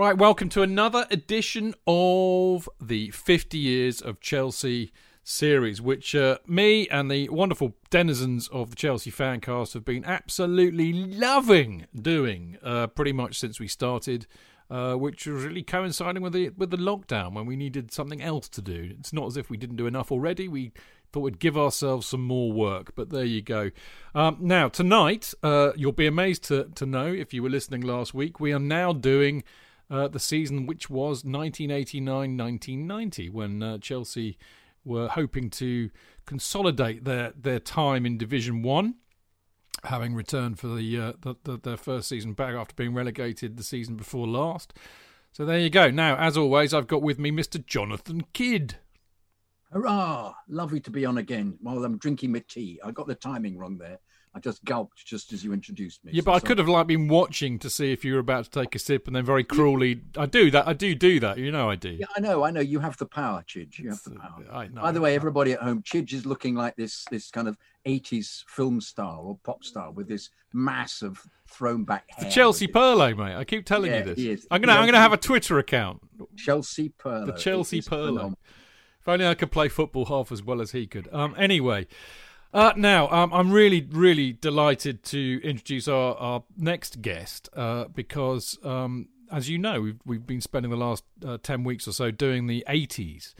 Right, welcome to another edition of the 50 Years of Chelsea series, which uh, me and the wonderful denizens of the Chelsea fancast have been absolutely loving doing uh, pretty much since we started. Uh, which was really coinciding with the with the lockdown when we needed something else to do. It's not as if we didn't do enough already. We thought we'd give ourselves some more work, but there you go. Um, now tonight, uh, you'll be amazed to to know if you were listening last week, we are now doing uh, the season which was 1989-1990 when uh, Chelsea were hoping to consolidate their their time in Division One, having returned for the, uh, the, the their first season back after being relegated the season before last. So there you go. Now, as always, I've got with me Mr. Jonathan Kydd. Hurrah! Lovely to be on again while I'm drinking my tea. I got the timing wrong there. I just gulped just as you introduced me. Yeah, so but I sorry. could have like been watching to see if you were about to take a sip, and then very cruelly, I do that. I do do that. You know, I do. Yeah, I know, I know. You have the power, Chidge. You have the uh, power. I know. By the way, everybody at home, Chidge is looking like this this kind of 80s film star or pop star with this mass of thrown back hair. The Chelsea. Pirlo, mate. I keep telling Yeah, you this. he is. I'm gonna, He I'm gonna have a Twitter account. Chelsea Pirlo. The Chelsea Pirlo. If only I could play football half as well as he could. Um, anyway, uh, now um, I'm really, really delighted to introduce our, our next guest uh, because, um, as you know, we've we've been spending the last uh, ten weeks or so doing the 80s,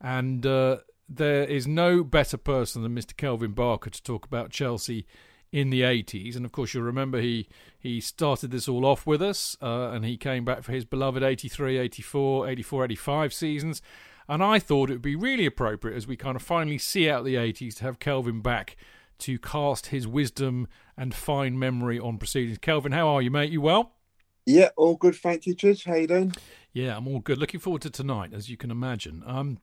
and uh, there is no better person than Mr. Kelvin Barker to talk about Chelsea in the 80s and of course you'll remember he he started this all off with us uh, and he came back for his beloved 83 84 84 85 seasons and I thought it would be really appropriate as we kind of finally see out the 80s to have Kelvin back to cast his wisdom and fine memory on proceedings. Kelvin, how are you, mate? You well? Yeah, all good. Thank you, Chidge. How you doing? Yeah, I'm all good. Looking forward to tonight, as you can imagine. Um,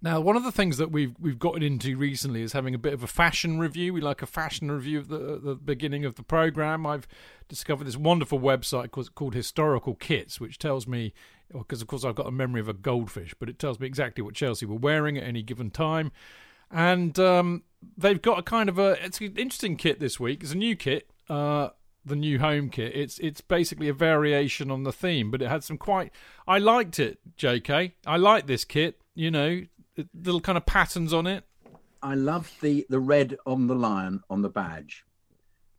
now, one of the things that we've we've gotten into recently is having a bit of a fashion review. We like a fashion review at the, the beginning of the program. I've discovered this wonderful website called, called Historical Kits, which tells me, because of course I've got a memory of a goldfish, but it tells me exactly what Chelsea were wearing at any given time. And um, they've got a kind of a it's an interesting kit this week. It's a new kit. Uh, the new home kit. It's it's basically a variation on the theme, but it had some quite. I liked it, J.K. I like this kit. You know, little kind of patterns on it. I love the the red on the lion on the badge.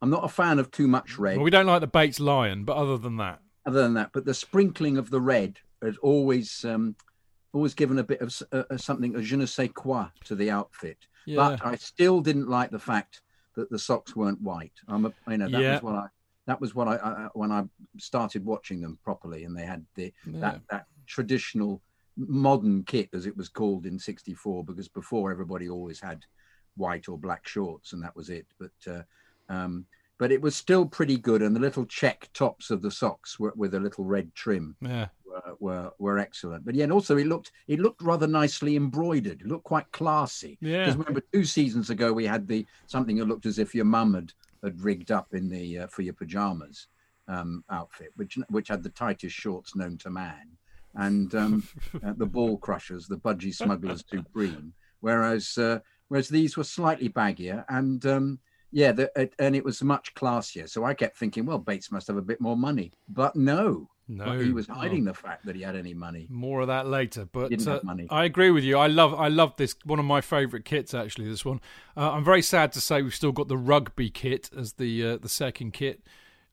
I'm not a fan of too much red. Well, we don't like the Bates lion, but other than that, other than that, but the sprinkling of the red has always um, always given a bit of uh, something a je ne sais quoi to the outfit. yeah, But I still didn't like the fact that the socks weren't white. I'm a, you know that Yeah. was what I that was what I, I when I started watching them properly, and they had the yeah. that that traditional modern kit, as it was called in '64, because before everybody always had white or black shorts, and that was it. But uh, um, but it was still pretty good, and the little check tops of the socks were with a little red trim. Yeah. Were, were, were excellent, but yeah, and also it looked it looked rather nicely embroidered. It looked quite classy. Yeah. Because remember, two seasons ago we had the something that looked as if your mum had, had rigged up in the uh, for your pajamas um, outfit, which which had the tightest shorts known to man, and um, uh, the ball crushers, the budgie smugglers supreme. Whereas uh, whereas these were slightly baggier and um, yeah, the, and it was much classier. So I kept thinking, well, Bates must have a bit more money, but no. No, he was oh. hiding the fact that he had any money. More of that later, but uh. I agree with you. I love, I love this. One of my favourite kits, actually. This one. Uh, I'm very sad to say we've still got the rugby kit as the uh, the second kit.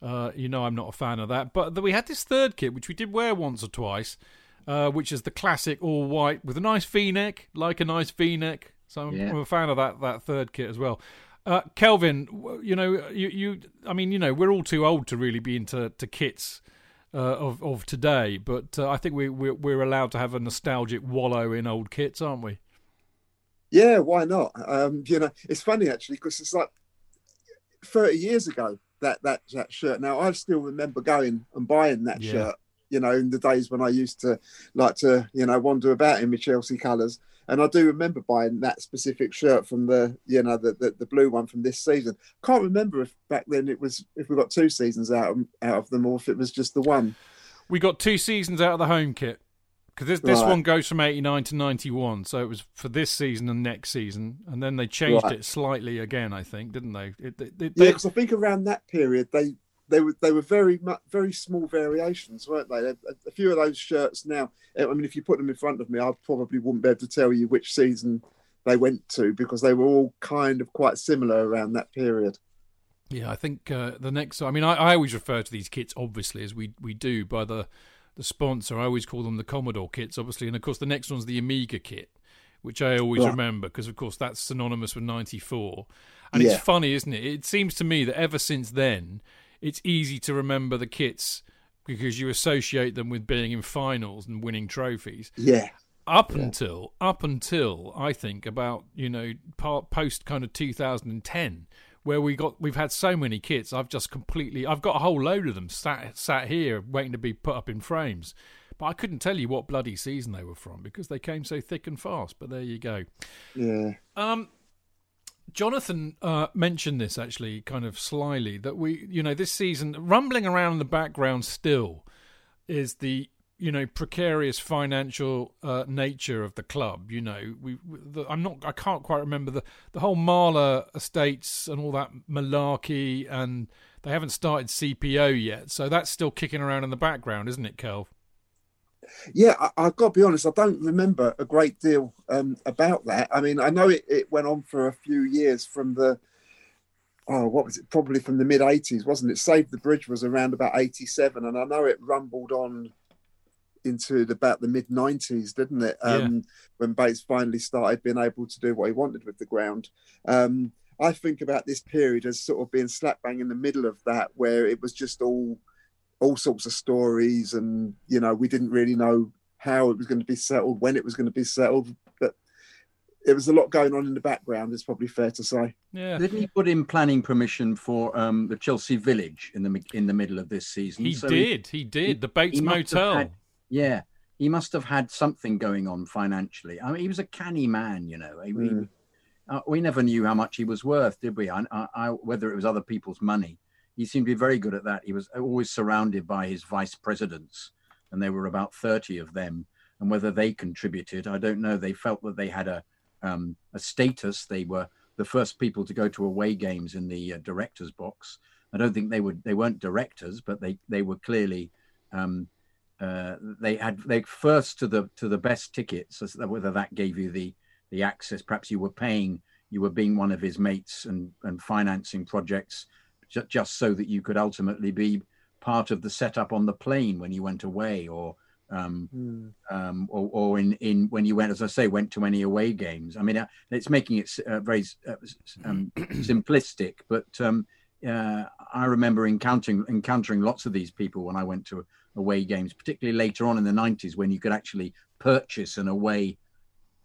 Uh, you know, I'm not a fan of that. But we had this third kit, which we did wear once or twice, uh, which is the classic all white with a nice V-neck, like a nice V-neck. So I'm, Yeah. I'm a fan of that that third kit as well. Uh, Kelvin, you know, you, you, I mean, you know, we're all too old to really be into to kits uh, of of today, but uh, I think we we're, we're allowed to have a nostalgic wallow in old kits, aren't we? Yeah, why not? Um, you know, it's funny actually because it's like 30 years ago that that that shirt. Now I still remember going and buying that Yeah. shirt. You know, in the days when I used to like to, you know, wander about in my Chelsea colours, and I do remember buying that specific shirt from the, you know, the the, the blue one from this season. Can't remember if back then it was if we got two seasons out of, out of them or if it was just the one. We got two seasons out of the home kit because this this Right. one goes from eighty nine to ninety one, so it was for this season and next season, and then they changed Right. it slightly again, I think, didn't they? It, it, it- Yeah, because I think around that period they they were they were very very small variations, weren't they? A, a few of those shirts now. I mean, if you put them in front of me, I probably wouldn't be able to tell you which season they went to because they were all kind of quite similar around that period. Yeah, I think uh, the next. I mean, I, I always refer to these kits, obviously, as we we do by the the sponsor. I always call them the Commodore kits, obviously, and of course the next one's the Amiga kit, which I always remember because, of course, that's synonymous with '94. And Yeah. it's funny, isn't it? It seems to me that ever since then, it's easy to remember the kits because you associate them with being in finals and winning trophies Yeah, up until up until I think about you know part post kind of 2010 where we got we've had so many kits I've just completely I've got a whole load of them sat sat here waiting to be put up in frames. But I couldn't tell you what bloody season they were from because they came so thick and fast but there you go. Yeah, um, Jonathan uh, mentioned this actually, kind of slyly, that we, you know, this season, rumbling around in the background still is the, you know, precarious financial uh, nature of the club. You know, we, the, I'm not, I can't quite remember the the whole Marler estates and all that malarkey, and they haven't started CPO yet, so that's still kicking around in the background, isn't it, Kel? yeah. I, I've got to be honest. I don't remember a great deal um, about that. I mean, I know it, it went on for a few years from the. Oh, what was it? Probably from the mid '80s, wasn't it? Save the Bridge was around about '87, and I know it rumbled on into the, about the mid '90s, didn't it? Um, When Bates finally started being able to do what he wanted with the ground. Um, I think about this period as sort of being slap bang in the middle of that, where it was just all all sorts of stories, and you know we didn't really know how it was going to be settled, when it was going to be settled, but it was a lot going on in the background. It's probably fair to say. Yeah, Didn't he put in planning permission for um, the Chelsea Village in the in the middle of this season? he So did, he did. the Bates he must Motel. Yeah, he must have had something going on financially. I mean, he was a canny man, you know. He- Mm. uh, we never knew how much he was worth, did we? I, I, I, whether it was other people's money. He seemed to be very good at that. He was always surrounded by his vice presidents, and there were about 30 of them. And whether they contributed, I don't know. They felt that they had a, um, a status. They were the first people to go to away games in the uh, director's box. I don't think they would. They weren't directors, but they they were clearly um, uh, they had they first to the to the best tickets. as- Whether that gave you the the access, perhaps you were paying, you were being one of his mates and and financing projects just so that you could ultimately be part of the setup on the plane when you went away, or um, um, or, or in, in when you went, as I say, went to any away games. I mean, uh, it's making it uh, very uh, um, simplistic, but um, uh, I remember encountering encountering lots of these people when I went to away games, particularly later on in the 90s when you could actually purchase an away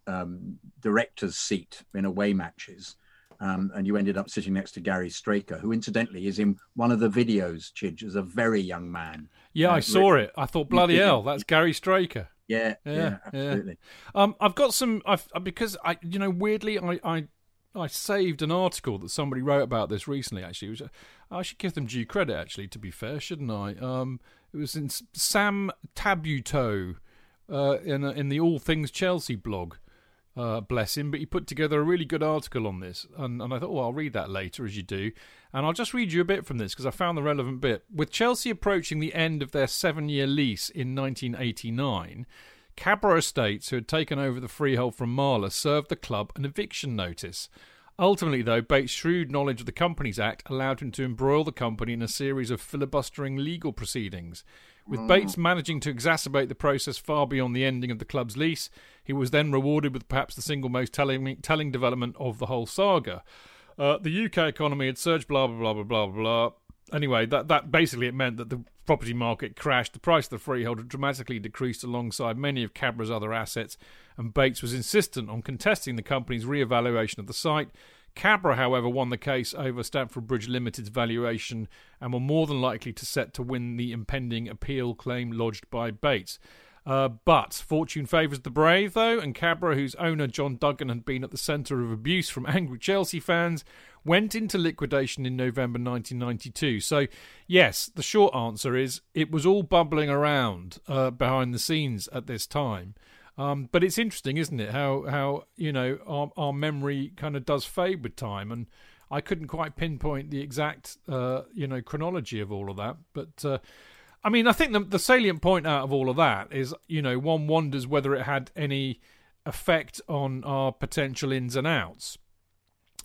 um, director's seat in away matches. Um, and you ended up sitting next to Gary Straker, who incidentally is in one of the videos, Chidge, as a very young man. Yeah, Uh, I saw it. I thought, bloody hell, that's Gary Straker. Yeah, Yeah, yeah, yeah. absolutely. Um, I've got some I've, because I, you know, weirdly, I, I, I saved an article that somebody wrote about this recently. Actually, which I should give them due credit. Actually, to be fair, shouldn't I? Um, it was in Sam Tabuto, uh, in in the All Things Chelsea blog. Uh, bless him, but he put together a really good article on this, and, and I thought, well, I'll read that later as you do, and I'll just read you a bit from this because I found the relevant bit. With Chelsea approaching the end of their seven-year lease in 1989, Cabra Estates, who had taken over the freehold from Marler, served the club an eviction notice. Ultimately, though, Bates' shrewd knowledge of the Companies Act allowed him to embroil the company in a series of filibustering legal proceedings. With Bates managing to exacerbate the process far beyond the ending of the club's lease, he was then rewarded with perhaps the single most telling, telling development of the whole saga. Uh, the UK economy had surged, blah blah blah blah blah blah. Anyway, that that basically it meant that the property market crashed. The price of the freehold had dramatically decreased alongside many of Cabra's other assets, and Bates was insistent on contesting the company's re-evaluation of the site. Cabra, however, won the case over Stamford Bridge Limited's valuation and were more than likely to set to win the impending appeal claim lodged by Bates. Uh, but fortune favours the brave, though, and Cabra, whose owner John Duggan had been at the centre of abuse from angry Chelsea fans, went into liquidation in November 1992. So, yes, the short answer is it was all bubbling around uh, behind the scenes at this time. Um, but it's interesting, isn't it? How how you know our, our memory kind of does fade with time, and I couldn't quite pinpoint the exact uh, you know chronology of all of that. But uh, I mean, I think the, the salient point out of all of that is you know one wonders whether it had any effect on our potential ins and outs.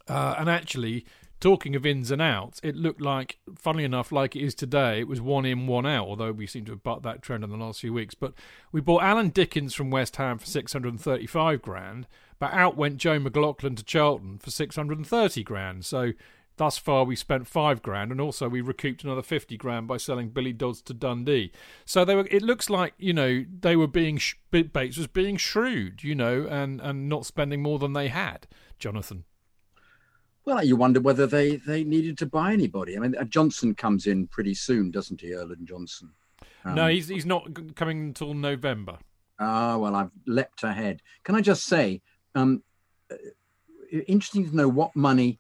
Uh, and actually, talking of ins and outs, it looked like, funnily enough, like it is today, it was one in, one out, although we seem to have bucked that trend in the last few weeks. But we bought Alan Dickens from West Ham for 635 grand, but out went Joe McLaughlin to Charlton for 630 grand. So thus far we spent five grand, and also we recouped another 50 grand by selling Billy Dodds to Dundee. So they were. It looks like you know they were being sh- Bates was being shrewd, you know, and and not spending more than they had. Jonathan. Well, you wonder whether they, they needed to buy anybody. I mean, uh, Johnsen comes in pretty soon, doesn't he, Erland Johnsen? no, Um, he's he's not coming until November. Ah, well, I've leapt ahead. Can I just say, um, uh, interesting to know what money,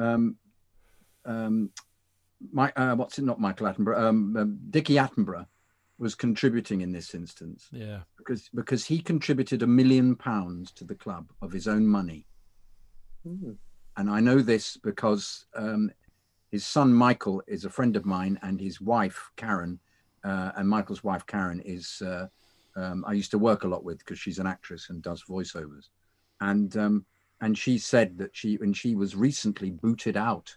um, um, my, uh, what's it, not Michael Attenborough, um, um, Dickie Attenborough was contributing in this instance Yeah. because because he contributed a million pounds to the club of his own money. And I know this because um, his son Michael is a friend of mine, and his wife Karen, uh, and Michael's wife Karen is uh, um, I used to work a lot with because she's an actress and does voiceovers, and um, and she said that she and she was recently booted out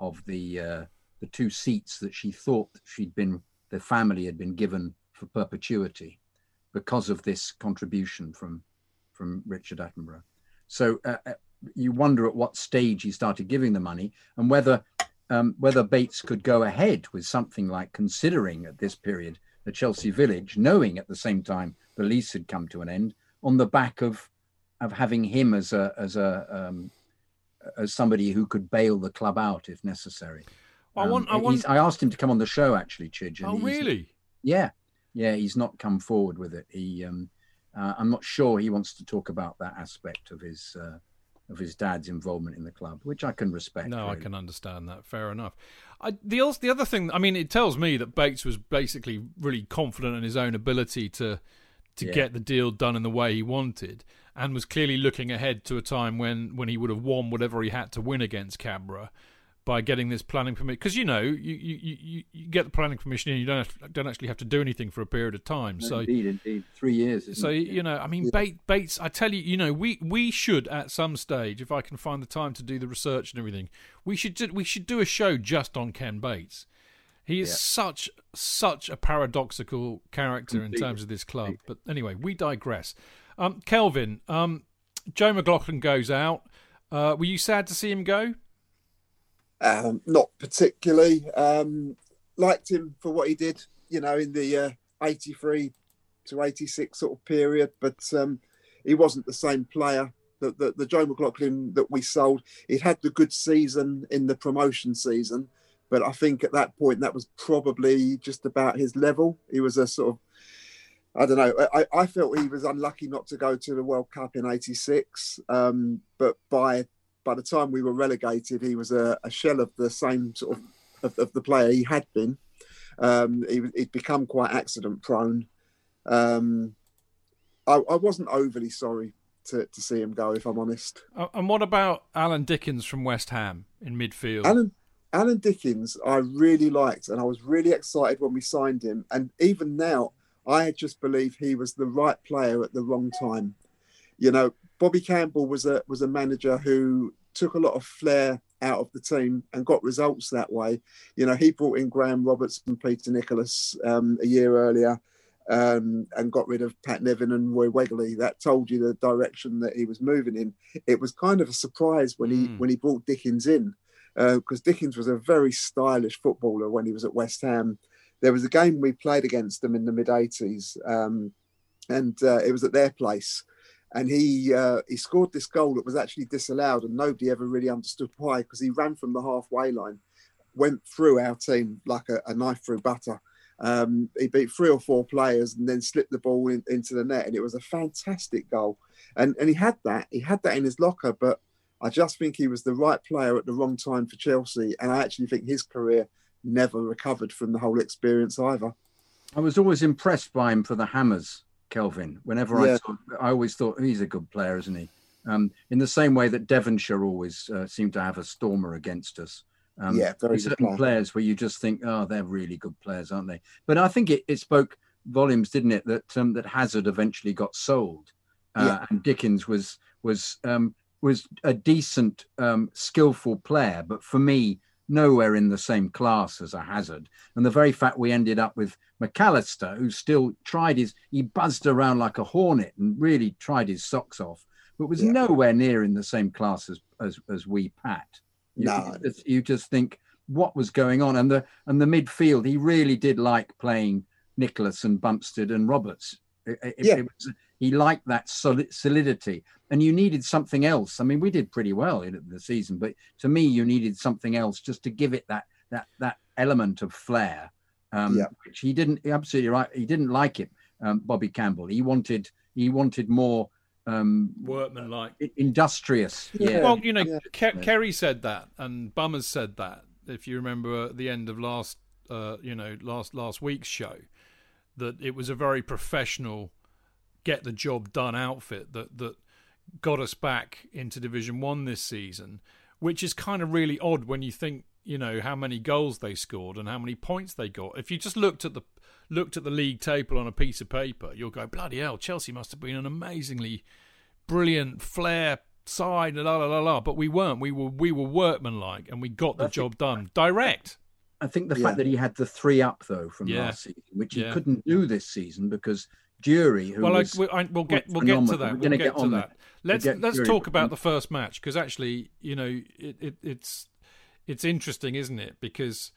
of the uh, the two seats that she thought she'd been the family had been given for perpetuity because of this contribution from from Richard Attenborough. So uh, uh, you wonder at what stage he started giving the money and whether um, whether Bates could go ahead with something like considering at this period the Chelsea Village, knowing at the same time the lease had come to an end, on the back of of having him as a as a um, as somebody who could bail the club out if necessary. I want. I Um, want. I asked him to come on the show actually, Chidge. oh, really? yeah, yeah, he's not come forward with it. He, um, uh, I'm not sure he wants to talk about that aspect of his uh, of his dad's involvement in the club, which I can respect. No, I can understand that. Fair enough. I, the the other thing, I mean, it tells me that Bates was basically really confident in his own ability to to Yeah. get the deal done in the way he wanted, and was clearly looking ahead to a time when when he would have won whatever he had to win against Cabra by getting this planning permission. Because you know, you, you, you, you get the planning permission, and you don't have, don't actually have to do anything for a period of time. No, so indeed, indeed, three years. so it? you know, I mean, Bates, Bates. I tell you, you know, we we should at some stage, if I can find the time to do the research and everything, we should do, we should do a show just on Ken Bates. He is Yeah. such such a paradoxical character in terms of this club. But anyway, we digress. Um, Kelvin, um, Joe McLaughlin goes out. Uh, were you sad to see him go? Um, not particularly. Um, liked him for what he did, you know, in the uh, 83 to 86 sort of period, but um, he wasn't the same player. The, the, the Joe McLaughlin that we sold, he'd had the good season in the promotion season, but I think at that point that was probably just about his level. He was a sort of I don't know. I, I felt he was unlucky not to go to the World Cup in '86, um, but by by the time we were relegated, he was a, a shell of the same sort of, of, of the player he had been. Um, he, would become quite accident prone. Um, I, I, wasn't overly sorry to, to see him go, if I'm honest. Uh, and what about Alan Dickens from West Ham in midfield? Alan Alan Dickens, I really liked, and I was really excited when we signed him. And even now, I just believe he was the right player at the wrong time. You know, Bobby Campbell was a was a manager who took a lot of flair out of the team and got results that way. You know, he brought in Graham Roberts and Peter Nicholas um, a year earlier um, and got rid of Pat Nevin and Roy Wegerle. That told you the direction that he was moving in. It was kind of a surprise when he mm. when he brought Dickens in because uh, Dickens was a very stylish footballer when he was at West Ham there was a game we played against them in the mid 80s, um, and uh, it was at their place. And he uh, he scored this goal that was actually disallowed, and nobody ever really understood why because he ran from the halfway line, went through our team like a, a knife through butter. Um, he beat three or four players and then slipped the ball in, into the net, and it was a fantastic goal. And and he had that he had that in his locker, but I just think he was the right player at the wrong time for Chelsea, and I actually think his career never recovered from the whole experience either. I was always impressed by him for the hammers, Kelvin. Whenever yeah. I saw, I always thought he's a good player, isn't he? Um, in the same way that Devonshire always uh, seemed to have a stormer against us. Um, yeah, very certain player. players where you just think, oh, they're really good players, aren't they? But I think it, it spoke volumes, didn't it, that um, that Hazard eventually got sold, uh, yeah. and Dickens was was um, was a decent, um, skillful player. But for me, nowhere in the same class as a Hazard. And the very fact we ended up with McAllister, who still tried his, he buzzed around like a hornet and really tried his socks off, but was yeah. nowhere near in the same class as as, as we Pat. You, no. you just, you just think what was going on, and the and the midfield, he really did like playing Nicholas and Bumstead and Roberts. It, yeah. It was, he liked that solid, solidity, and you needed something else. I mean, we did pretty well in the season, but to me, you needed something else just to give it that that that element of flair. Um, yeah. Which he didn't. Absolutely right. He didn't like it. Um, Bobby Campbell. He wanted he wanted more um, workman like industrious. Yeah. Well, you know, yeah. Ke- Kerry said that, and Bummers said that. If you remember at the end of last, uh, you know, last last week's show, that it was a very professional get the job done outfit that that got us back into Division One this season, which is kind of really odd when you think you know how many goals they scored and how many points they got. If you just looked at the looked at the league table on a piece of paper, you'll go bloody hell. Chelsea must have been an amazingly brilliant flair side, la la la la. But we weren't. We were we were workmanlike, and we got the job done direct. I think the yeah. fact that he had the three up though from yeah. last season, which he yeah. couldn't do this season because Durie, well, I, we, I, we'll get we'll get to that. We'll get, get to that. Let's we'll let's talk about the first match because actually, you know, it, it, it's it's interesting, isn't it? Because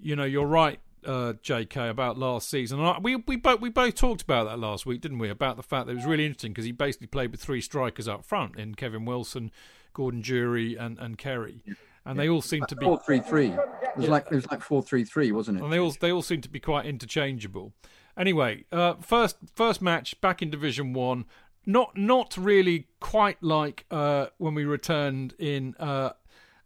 you know, you're right, uh, J.K. about last season. And I, we we both we both talked about that last week, didn't we? About the fact that it was really interesting because he basically played with three strikers up front in Kevin Wilson, Gordon Durie, and and Kerry. And yeah. they all seem to be four three three. It was yeah. like it was like four three three, wasn't it? And they all they all seem to be quite interchangeable. Anyway, uh, first first match back in Division One. Not not really quite like uh, when we returned in uh,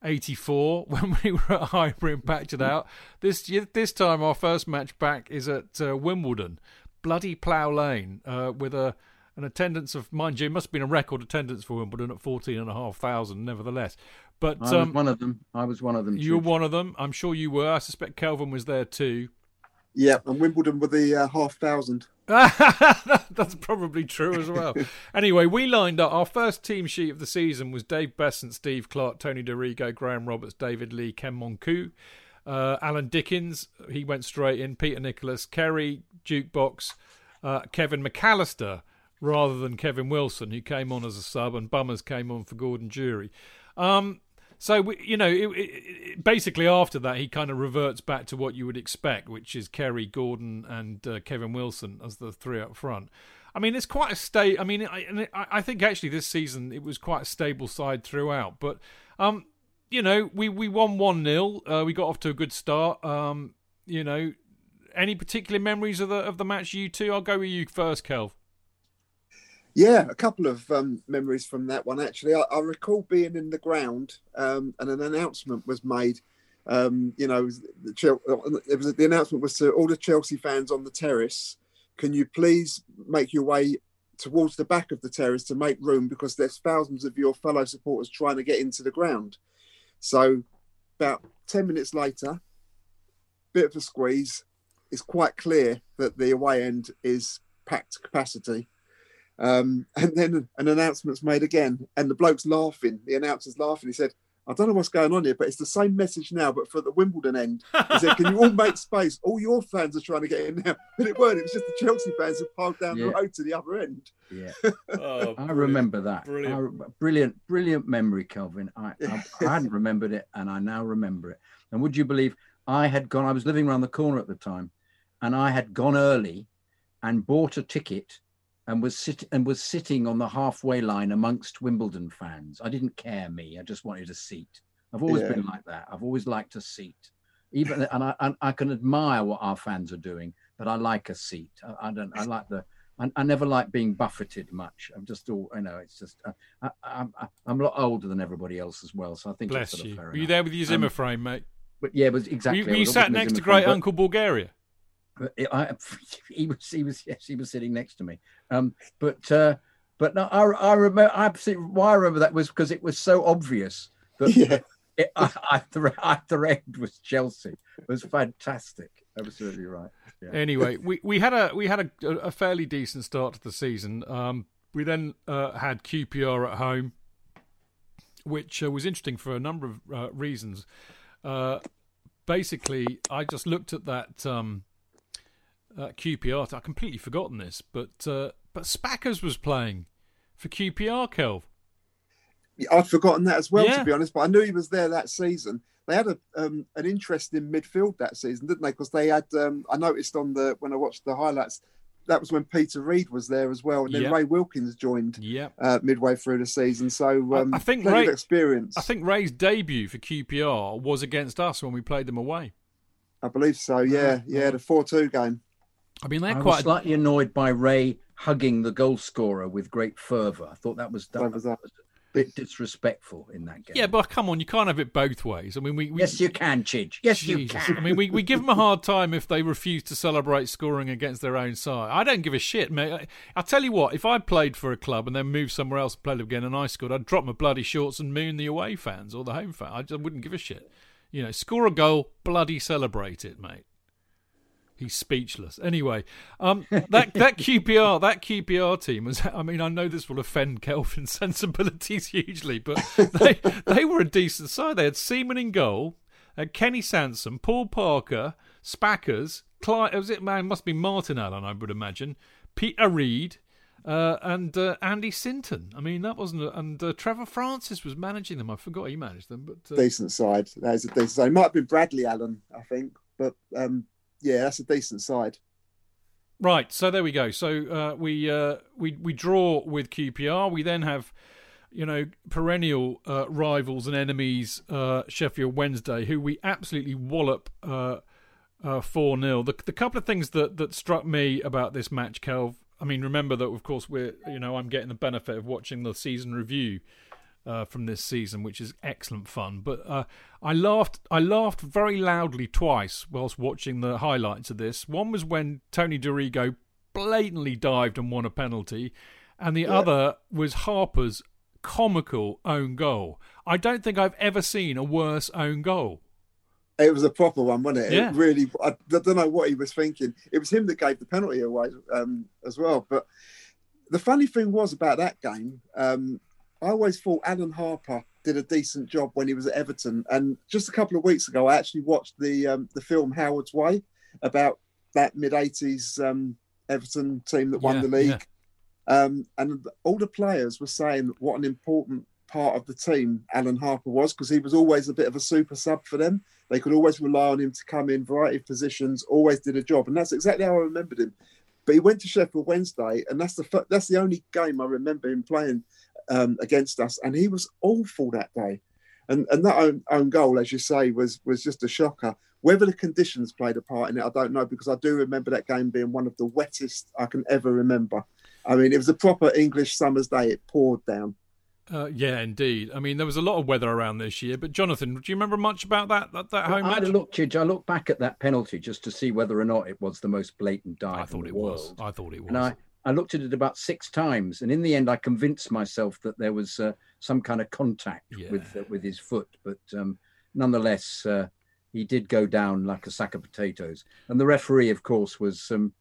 84 when we were at Highbury and packed it out. This this time our first match back is at uh, Wimbledon, bloody Plough Lane, uh, with a an attendance of mind you, it must have been a record attendance for Wimbledon at fourteen and a half thousand, nevertheless. But I was um, one of them. I was one of them. You were one of them. I'm sure you were. I suspect Kelvin was there too. Yeah, and Wimbledon were the uh, half thousand. That's probably true as well. anyway, we lined up. Our first team sheet of the season was Dave Beasant, Steve Clarke, Tony Dorigo, Graham Roberts, David Lee, Ken Monkou, uh, Alan Dickens. He went straight in. Peter Nicholas, Kerry, Jukebox, uh, Kevin McAllister, rather than Kevin Wilson, who came on as a sub, and Bummers came on for Gordon Durie. Um, So you know, it, it, basically after that, he kind of reverts back to what you would expect, which is Kerry, Gordon, and uh, Kevin Wilson as the three up front. I mean, it's quite a stay. I mean, I, I think actually this season it was quite a stable side throughout. But um, you know, we we won one 0 uh, We got off to a good start. Um, you know, any particular memories of the of the match? You two. I'll go with you first, Kelv. Yeah, a couple of um, memories from that one actually. I, I recall being in the ground um, and an announcement was made. Um, you know, the, it was the announcement was to all the Chelsea fans on the terrace. Can you please make your way towards the back of the terrace to make room because there's thousands of your fellow supporters trying to get into the ground. So, about ten minutes later, bit of a squeeze. It's quite clear that the away end is packed capacity um, and then an announcement's made again, and the bloke's laughing. The announcer's laughing. He said, I don't know what's going on here, but it's the same message now, but for the Wimbledon end. He said, Can you all make space? All your fans are trying to get in now. But it weren't. It was just the Chelsea fans who piled down yeah. the road to the other end. Yeah. oh, I remember that. Brilliant. I, brilliant, brilliant memory, Kelvin. I, I, I hadn't remembered it, and I now remember it. And would you believe I had gone, I was living around the corner at the time, and I had gone early and bought a ticket and was sit and was sitting on the halfway line amongst Wimbledon fans. I didn't care me. I just wanted a seat. I've always yeah. been like that. I've always liked a seat. Even and I and I can admire what our fans are doing, but I like a seat. I, I don't. I like the. I, I, never like being buffeted much. I'm just all. You know, it's just. Uh, I, am I'm a lot older than everybody else as well, so I think. Bless you. Were you there with your Zimmer um, frame, mate? But yeah, but exactly. Were, were you sat next to Great Uncle Bulgaria? I, he was he was yes he was sitting next to me. Um, but uh, but no, I I remember absolutely why I remember that was because it was so obvious that yeah. it, I, I, the, I, the end was Chelsea. It was fantastic. Absolutely right. Yeah. Anyway, we, we had a we had a, a fairly decent start to the season. Um, we then uh, had QPR at home, which uh, was interesting for a number of uh, reasons. Uh, basically, I just looked at that um, uh, QPR. I've completely forgotten this, but uh, but Spackers was playing for QPR, Kelv. I'd forgotten that as well, yeah. to be honest. But I knew he was there that season. They had a um, an interesting midfield that season, didn't they? Because they had. Um, I noticed on the when I watched the highlights, that was when Peter Reid was there as well, and then yep. Ray Wilkins joined. Yeah. Uh, midway through the season, so um, I, I think Ray, experience. I think Ray's debut for QPR was against us when we played them away. I believe so. Yeah, yeah, the four-two game. I mean, they're I quite was slightly annoyed by Ray hugging the goal scorer with great fervour. I thought that was, that, that was, that was a bit disrespectful in that game. Yeah, but come on, you can't have it both ways. I mean, we, we yes, you can, Chidge. Yes, Jesus. you can. I mean, we, we give them a hard time if they refuse to celebrate scoring against their own side. I don't give a shit, mate. I, will tell you what, if I played for a club and then moved somewhere else and played again and I scored, I'd drop my bloody shorts and moon the away fans or the home fans. I just wouldn't give a shit. You know, score a goal, bloody celebrate it, mate. He's speechless. Anyway, um, that that QPR that QPR team was. I mean, I know this will offend Kelvin's sensibilities hugely, but they they were a decent side. They had Seaman in goal, had Kenny Sansom, Paul Parker, Spackers, Clyde. Was it man? Must be Martin Allen, I would imagine. Peter Reid. Uh, and uh, Andy Sinton. I mean, that wasn't. A, and uh, Trevor Francis was managing them. I forgot he managed them, but uh, decent side. That is a decent side. It might have been Bradley Allen, I think, but um, yeah, that's a decent side. Right, so there we go. So uh, we uh, we we draw with QPR. We then have, you know, perennial uh, rivals and enemies, uh, Sheffield Wednesday, who we absolutely wallop uh, uh, four 0 the, the couple of things that that struck me about this match, Kelv. I mean, remember that of course we're you know I'm getting the benefit of watching the season review uh, from this season, which is excellent fun. But uh, I laughed. I laughed very loudly twice whilst watching the highlights of this. One was when Tony Dorigo blatantly dived and won a penalty, and the yeah. other was Harper's comical own goal. I don't think I've ever seen a worse own goal. It was a proper one, wasn't it? Yeah. It really, I don't know what he was thinking. It was him that gave the penalty away um, as well. But the funny thing was about that game, um, I always thought Alan Harper did a decent job when he was at Everton. And just a couple of weeks ago, I actually watched the um, the film Howard's Way about that mid '80s um, Everton team that won yeah, the league. Yeah. Um, and all the players were saying what an important part of the team. Alan Harper was because he was always a bit of a super sub for them. They could always rely on him to come in variety of positions. Always did a job, and that's exactly how I remembered him. But he went to Sheffield Wednesday, and that's the that's the only game I remember him playing um, against us, and he was awful that day. And and that own, own goal, as you say, was was just a shocker. Whether the conditions played a part in it, I don't know because I do remember that game being one of the wettest I can ever remember. I mean, it was a proper English summer's day. It poured down. Uh, yeah, indeed. I mean, there was a lot of weather around this year. But Jonathan, do you remember much about that that, that home I match? had a look, Chidge. I looked back at that penalty just to see whether or not it was the most blatant dive. I thought in it the was. I thought it was. And I, I looked at it about six times, and in the end, I convinced myself that there was uh, some kind of contact Yeah. with uh, with his foot. But um, nonetheless, uh, he did go down like a sack of potatoes. And the referee, of course, was um,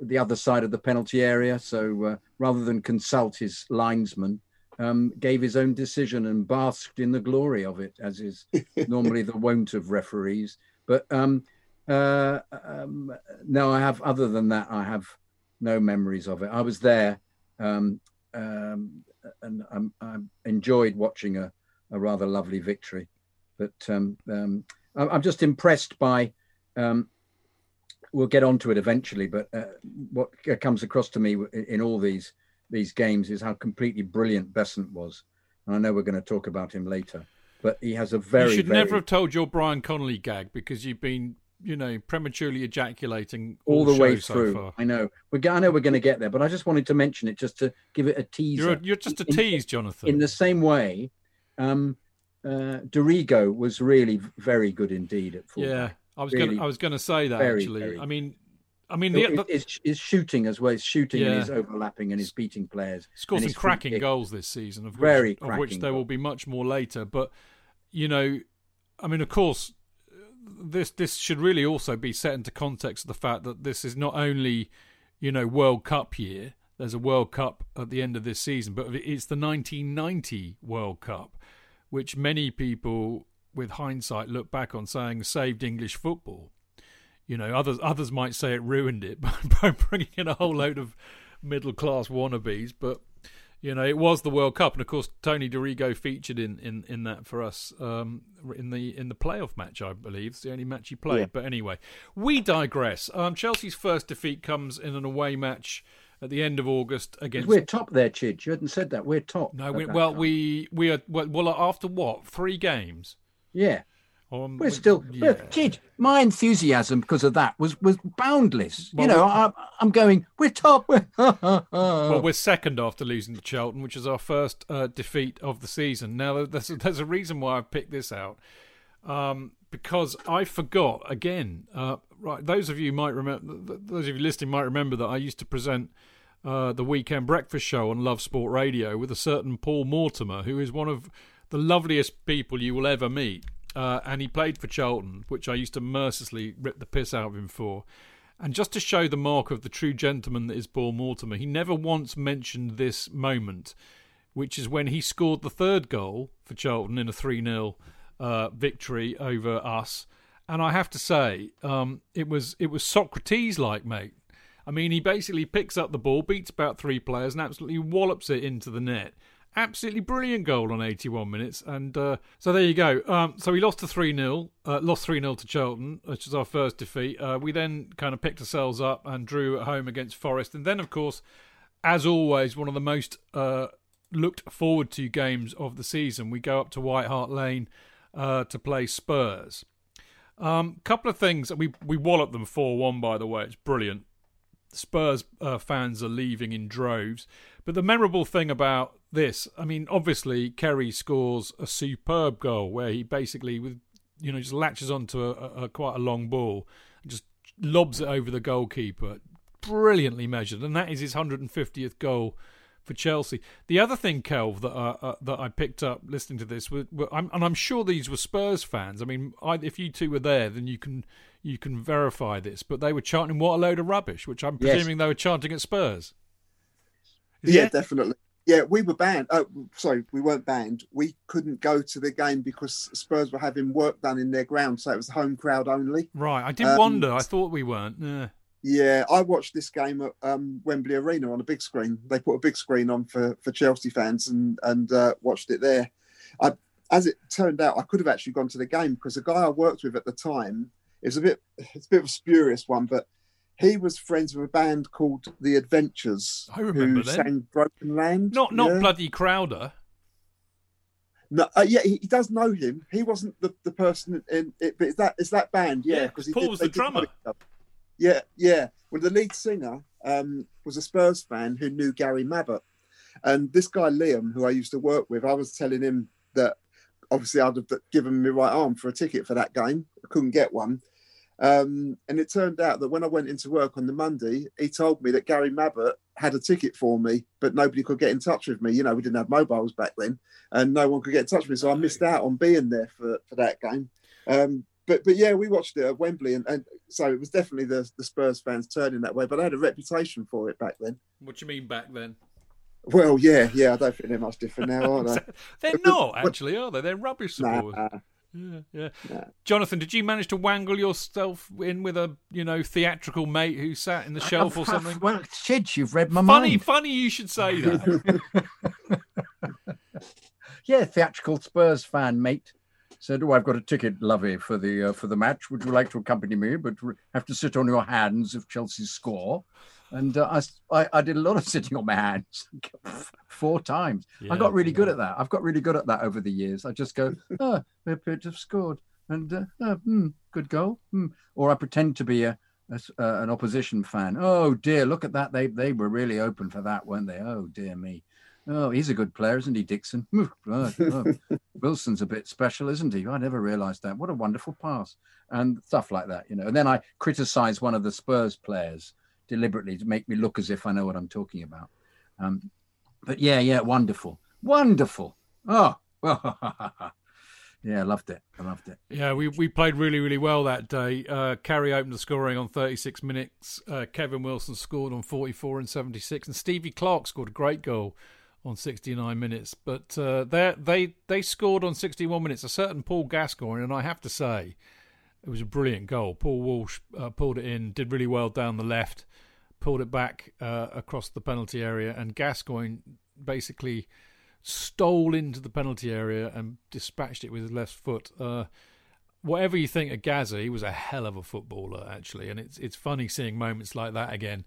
the other side of the penalty area. So uh, rather than consult his linesman, um, gave his own decision and basked in the glory of it, as is normally the wont of referees. But um, uh, um, no, I have. Other than that, I have no memories of it. I was there, um, um, and I'm, I enjoyed watching a, a rather lovely victory. But um, um, I'm just impressed by. Um, we'll get onto it eventually, but uh, what comes across to me in in all these these games is how completely brilliant Beasant was. And I know we're going to talk about him later, but he has a very you should very, never have told your Brian Connolly gag because you've been, you know, prematurely ejaculating all the show way so through. far. I know. We're, I know we're going to get there, but I just wanted to mention it just to give it a teaser. You're, a, you're just a In- tease, Jonathan. in the same way, um, uh, Dorigo was really very good indeed at fullback. yeah, I was Really going. I was going to say that very, actually. very I mean, I mean, the, the, his shooting as well, his shooting and Yeah. his overlapping and his beating players. scored and some cracking kick. goals this season, of which, of which there will be much more later. But you know, I mean, of course, this this should really also be set into context of the fact that this is not only you know World Cup year. There's a World Cup at the end of this season, but it's the 1990 World Cup, which many people, with hindsight, look back on saying saved English football. You know, others others might say it ruined it by, by bringing in a whole load of middle class wannabes, but you know, it was the World Cup, and of course, Tony Dorigo featured in, in, in that for us um, in the in the playoff match, I believe. It's the only match he played. Yeah. But anyway, we digress. Um, Chelsea's first defeat comes in an away match at the end of August against. We're top there, Chidge. You hadn't said that. We're top. no, we, well, time. we we are well, well after what three games. yeah. Um, We're we- still, yeah. Chidge, my enthusiasm because of that was was boundless. Well, you know, I, I'm going, we're top. We're, Well, we're second after losing to Charlton, which is our first uh, defeat of the season. Now, there's a, there's a reason why I've picked this out, um, because I forgot again. Uh, right, those of you might remember, those of you listening might remember that I used to present uh, the weekend breakfast show on Love Sport Radio with a certain Paul Mortimer, who is one of the loveliest people you will ever meet. Uh, and he played for Charlton, which I used to mercilessly rip the piss out of him for. And just to show the mark of the true gentleman that is Paul Mortimer, he never once mentioned this moment, which is when he scored the third goal for Charlton in a 3 0 uh, victory over us. And I have to say, um, it was it was Socrates like, mate. I mean, he basically picks up the ball, beats about three players, and absolutely wallops it into the net. Absolutely brilliant goal on 81 minutes. And uh, so there you go. Um, so we lost to 3 0, uh, lost 3 0 to Charlton, which was our first defeat. Uh, we then kind of picked ourselves up and drew at home against Forest. And then, of course, as always, one of the most uh, looked forward to games of the season, we go up to White Hart Lane uh, to play Spurs. Um, couple of things we we wallop them four one. By the way, it's brilliant. Spurs uh, fans are leaving in droves. But the memorable thing about this, I mean, obviously Kerry scores a superb goal where he basically, with you know, just latches onto a, a, a quite a long ball and just lobs it over the goalkeeper. Brilliantly measured, and that is his 150th goal for Chelsea. The other thing, Kelv, that uh, uh, that I picked up listening to this, were, were, I'm, and I'm sure these were Spurs fans. I mean, I, if you two were there, then you can you can verify this. But they were chanting "What a load of rubbish," which I'm Yes. presuming they were chanting at Spurs. Is yeah, it? definitely. Yeah, we were banned. Oh, sorry, we weren't banned. We couldn't go to the game because Spurs were having work done in their ground, so it was home crowd only. right. I did Um, wonder. I thought we weren't. Yeah. Yeah, I watched this game at um, Wembley Arena on a big screen. They put a big screen on for, for Chelsea fans and and uh, watched it there. I, as it turned out, I could have actually gone to the game because the guy I worked with at the time is a bit it's a bit of a spurious one, but he was friends with a band called The Adventures. I remember who them. sang Broken Land. Not not yeah. bloody Crowder. No, uh, yeah, he, he does know him. He wasn't the, the person in it, but it's that it's that band, yeah. Yeah, Because he Paul did- was the drummer. Yeah, yeah. Well, the lead singer um, was a Spurs fan who knew Gary Mabbutt, and this guy Liam, who I used to work with, I was telling him that obviously I'd have given my right arm for a ticket for that game. I couldn't get one. Um, and it turned out that when I went into work on the Monday, he told me that Gary Mabbutt had a ticket for me, but nobody could get in touch with me. You know, we didn't have mobiles back then, and no one could get in touch with me. So I missed out on being there for, for that game. Um, but but yeah, we watched it at Wembley, and, and so it was definitely the, the Spurs fans turning that way. But I had a reputation for it back then. What do you mean back then? Well, yeah, yeah, I don't think they're much different now, are they? They're not actually, are they? They're rubbish supporters. Nah, Yeah, yeah. nah. Jonathan, did you manage to wangle yourself in with a you know theatrical mate who sat in the shelf or something? Well, Chidge, you've read my Funny, mind. funny you should say that. Yeah, theatrical Spurs fan, mate. Said, "Oh, I've got a ticket, lovey, for the uh, for the match. Would you like to accompany me? But have to sit on your hands if Chelsea score." And uh, I, I, did a lot of sitting on my hands, four times. Yeah, I got really good at that. I've got really good at that over the years. I just go, "Oh, they appear to have scored," and uh, oh, hmm, good goal. Hmm. Or I pretend to be a, a uh, an opposition fan. Oh dear, look at that. They they were really open for that, weren't they? Oh dear me. Oh, he's a good player, isn't he, Dixon? Oh, oh. Wilson's a bit special, isn't he? I never realised that. What a wonderful pass and stuff like that, you know. And then I criticise one of the Spurs players deliberately to make me look as if I know what I'm talking about. Um, but yeah, yeah, wonderful, wonderful. Oh, yeah, I loved it. I loved it. Yeah, we, we played really, really well that day. Uh, Kerry opened the scoring on 36 minutes. Uh, Kevin Wilson scored on 44 and 76. And Stevie Clarke scored a great goal on 69 minutes. But uh, they they they scored on 61 minutes. A certain Paul Gascoigne, and I have to say, it was a brilliant goal. Paul Walsh uh, pulled it in, did really well down the left, pulled it back uh, across the penalty area, and Gascoigne basically stole into the penalty area and dispatched it with his left foot. Uh, whatever you think of Gaza, he was a hell of a footballer actually, and it's it's funny seeing moments like that again.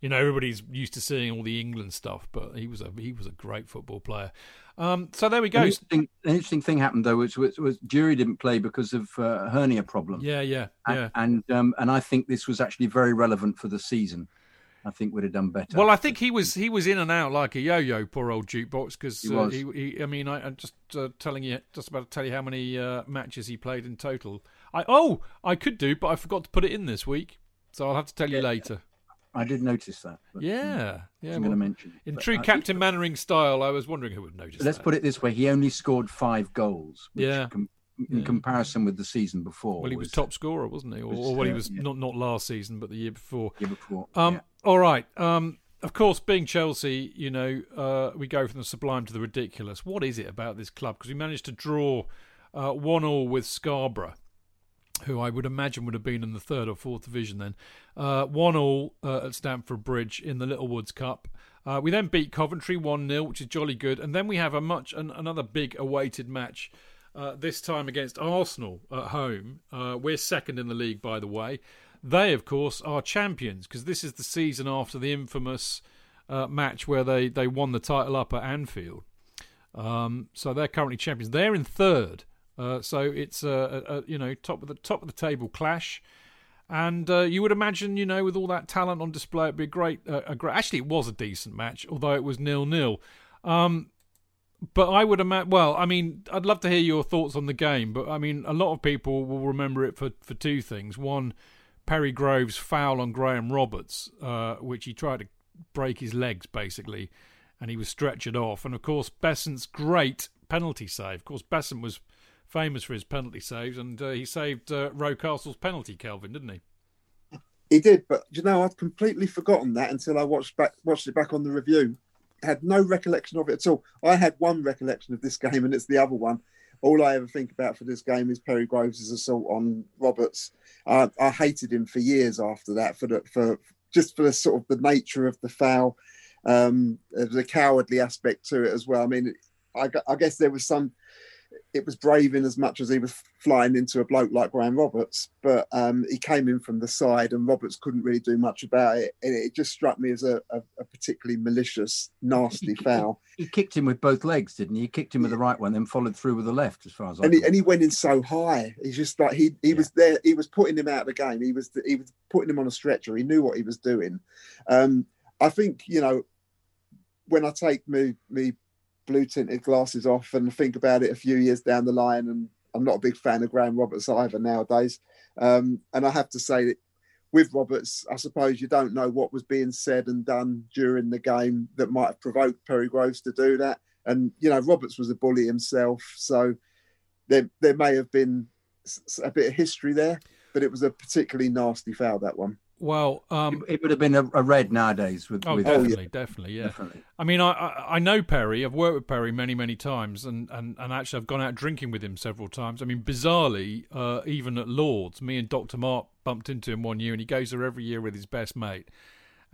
You know, everybody's used to seeing all the England stuff, but he was a he was a great football player. Um, so there we An go. interesting, an interesting thing happened though, which was, was Durie didn't play because of uh, hernia problem. Yeah, yeah, and, yeah. and um, and I think this was actually very relevant for the season. I think we'd have done better. Well, I think he was he was in and out like a yo-yo, poor old jukebox. Because He uh, he, he, I mean, I, I'm just uh, telling you, just about to tell you how many uh, matches he played in total. I oh, I could do, but I forgot to put it in this week, so I'll have to tell you later. I did notice that. But, um, Yeah, yeah. I'm well, going to mention. it. in But true I- Captain Mannering style, I was wondering who would notice. Let's that. put it this way: he only scored five goals. Which Yeah. com- in Yeah. comparison with the season before. Well, he was top scorer, wasn't he? Or, was, or well, he was yeah. not not last season, but the year before. year before. Um, yeah. all right. Um, of course, being Chelsea, you know, uh, we go from the sublime to the ridiculous. What is it about this club? Because we managed to draw uh, one all with Scarborough, who I would imagine would have been in the third or fourth division then. Uh, one all uh, at Stamford Bridge in the Littlewoods Cup. Uh, we then beat Coventry one 0 which is jolly good, and then we have a much an, another big awaited match. Uh, this time against Arsenal at home. Uh, we're second in the league, by the way. They, of course, are champions because this is the season after the infamous uh, match where they, they won the title up at Anfield. Um, so they're currently champions. They're in third. Uh, so it's a, a, a you know top of the top of the table clash, and uh, you would imagine you know with all that talent on display, it'd be a great, uh, a great. Actually, it was a decent match, although it was nil nil. Um, but I would imagine. Well, I mean, I'd love to hear your thoughts on the game. But I mean, a lot of people will remember it for for two things. One, Perry Groves' foul on Graham Roberts, uh, which he tried to break his legs basically, and he was stretchered off. And of course, Beasant's great penalty save. Of course, Beasant was famous for his penalty saves, and uh, he saved uh, Rocastle's penalty, Kelvin, didn't he? He did, but you know, I'd completely forgotten that until I watched back watched it back on the review. Had no recollection of it at all. I had one recollection of this game, and it's the other one. all I ever think about for this game is Perry Groves' assault on Roberts. Uh, I hated him for years after that for the, for just for the sort of the nature of the foul. Um, a cowardly aspect to it as well. I mean, I, I guess there was some it was brave in as much as he was flying into a bloke like Graham Roberts, but um, he came in from the side and Roberts couldn't really do much about it. And it just struck me as a, a, a particularly malicious, nasty he, foul. He kicked him with both legs, didn't he? He kicked him with the right one, then followed through with the left, as far as I. And he, and he went in so high. He's just like he he yeah. was there. He was putting him out of the game. He was he was putting him on a stretcher. He knew what he was doing. Um, I think you know when I take me me blue tinted glasses off and think about it a few years down the line. And I'm not a big fan of Graham Roberts either nowadays. Um, and I have to say that with Roberts, I suppose you don't know what was being said and done during the game that might have provoked Perry Groves to do that. And you know, Roberts was a bully himself, so there there may have been a bit of history there, but it was a particularly nasty foul that one. Well, um, it, would have been a, a red nowadays. With, oh, with definitely, definitely, yeah. Definitely. I mean, I, I, I know Perry. I've worked with Perry many many times, and, and, and actually I've gone out drinking with him several times. I mean, bizarrely, uh, even at Lords, me and Doctor Mark bumped into him one year, and he goes there every year with his best mate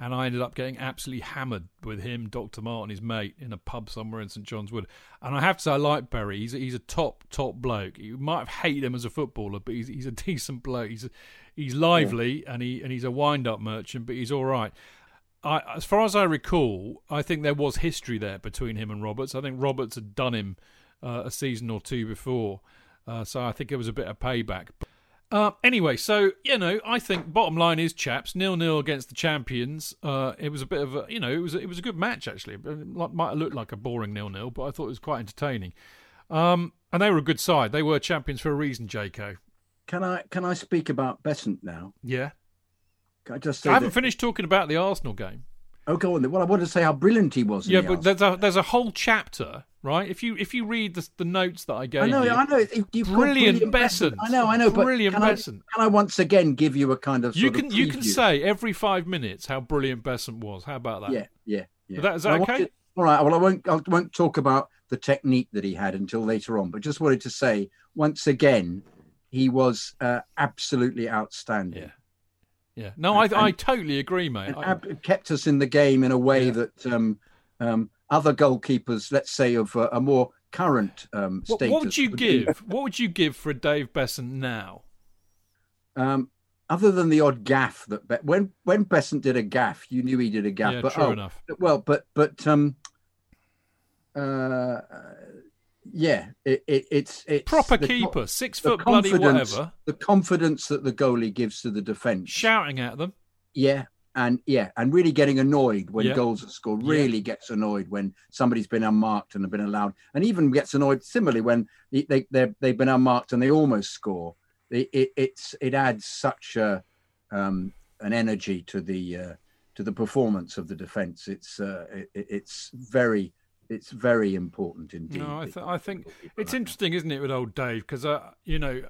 and I ended up getting absolutely hammered with him, Dr. Mark, and his mate, in a pub somewhere in St John's Wood. And I have to say, I like Perry. He's a, he's a top top bloke. You might have hated him as a footballer, but he's he's a decent bloke. He's a, he's lively yeah. and he and he's a wind up merchant, but he's all right. I, as far as I recall, I think there was history there between him and Roberts. I think Roberts had done him uh, a season or two before, uh, so I think it was a bit of payback. Uh, anyway, so you know, I think bottom line is, chaps, nil nil against the champions. Uh, it was a bit of a, you know, it was a, it was a good match actually. It might have looked like a boring nil nil, but I thought it was quite entertaining. Um, and they were a good side. They were champions for a reason, Jaco. Can I can I speak about Beasant now? Yeah. Can I just I haven't that... finished talking about the Arsenal game. Oh, go on. Well, I wanted to say how brilliant he was. Yeah, the but there's a there's a whole chapter, right? If you if you read the, the notes that I gave I know, you, I know. You've brilliant, brilliant Beasant. I know, I know. Brilliant can Beasant. I, can I once again give you a kind of you can you can say every five minutes how brilliant Beasant was? How about that? Yeah, yeah, yeah. Is that, is that okay? all right. Well, I won't I won't talk about the technique that he had until later on, but just wanted to say once again he was uh, absolutely outstanding. Yeah. Yeah, no, I, I totally agree, mate. I, kept us in the game in a way yeah. that um, um, other goalkeepers, let's say, of a, a more current um, status. What, what would you would give? Be... What would you give for a Dave Beasant now? Um, other than the odd gaff that Be- when when Beasant did a gaff, you knew he did a gaff. Yeah, but, true oh, enough. Well, but but um, uh, yeah, it, it, it's it's proper keeper, six foot bloody whatever. The confidence that the goalie gives to the defence, shouting at them. Yeah, and yeah, and really getting annoyed when yeah. goals are scored. Really yeah. gets annoyed when somebody's been unmarked and have been allowed, and even gets annoyed similarly when they they they've been unmarked and they almost score. It, it it's it adds such a um, an energy to the uh, to the performance of the defence. It's uh, it, it's very it's very important indeed. No, I, th- I think it's interesting, isn't it, with old Dave? Because uh, you know,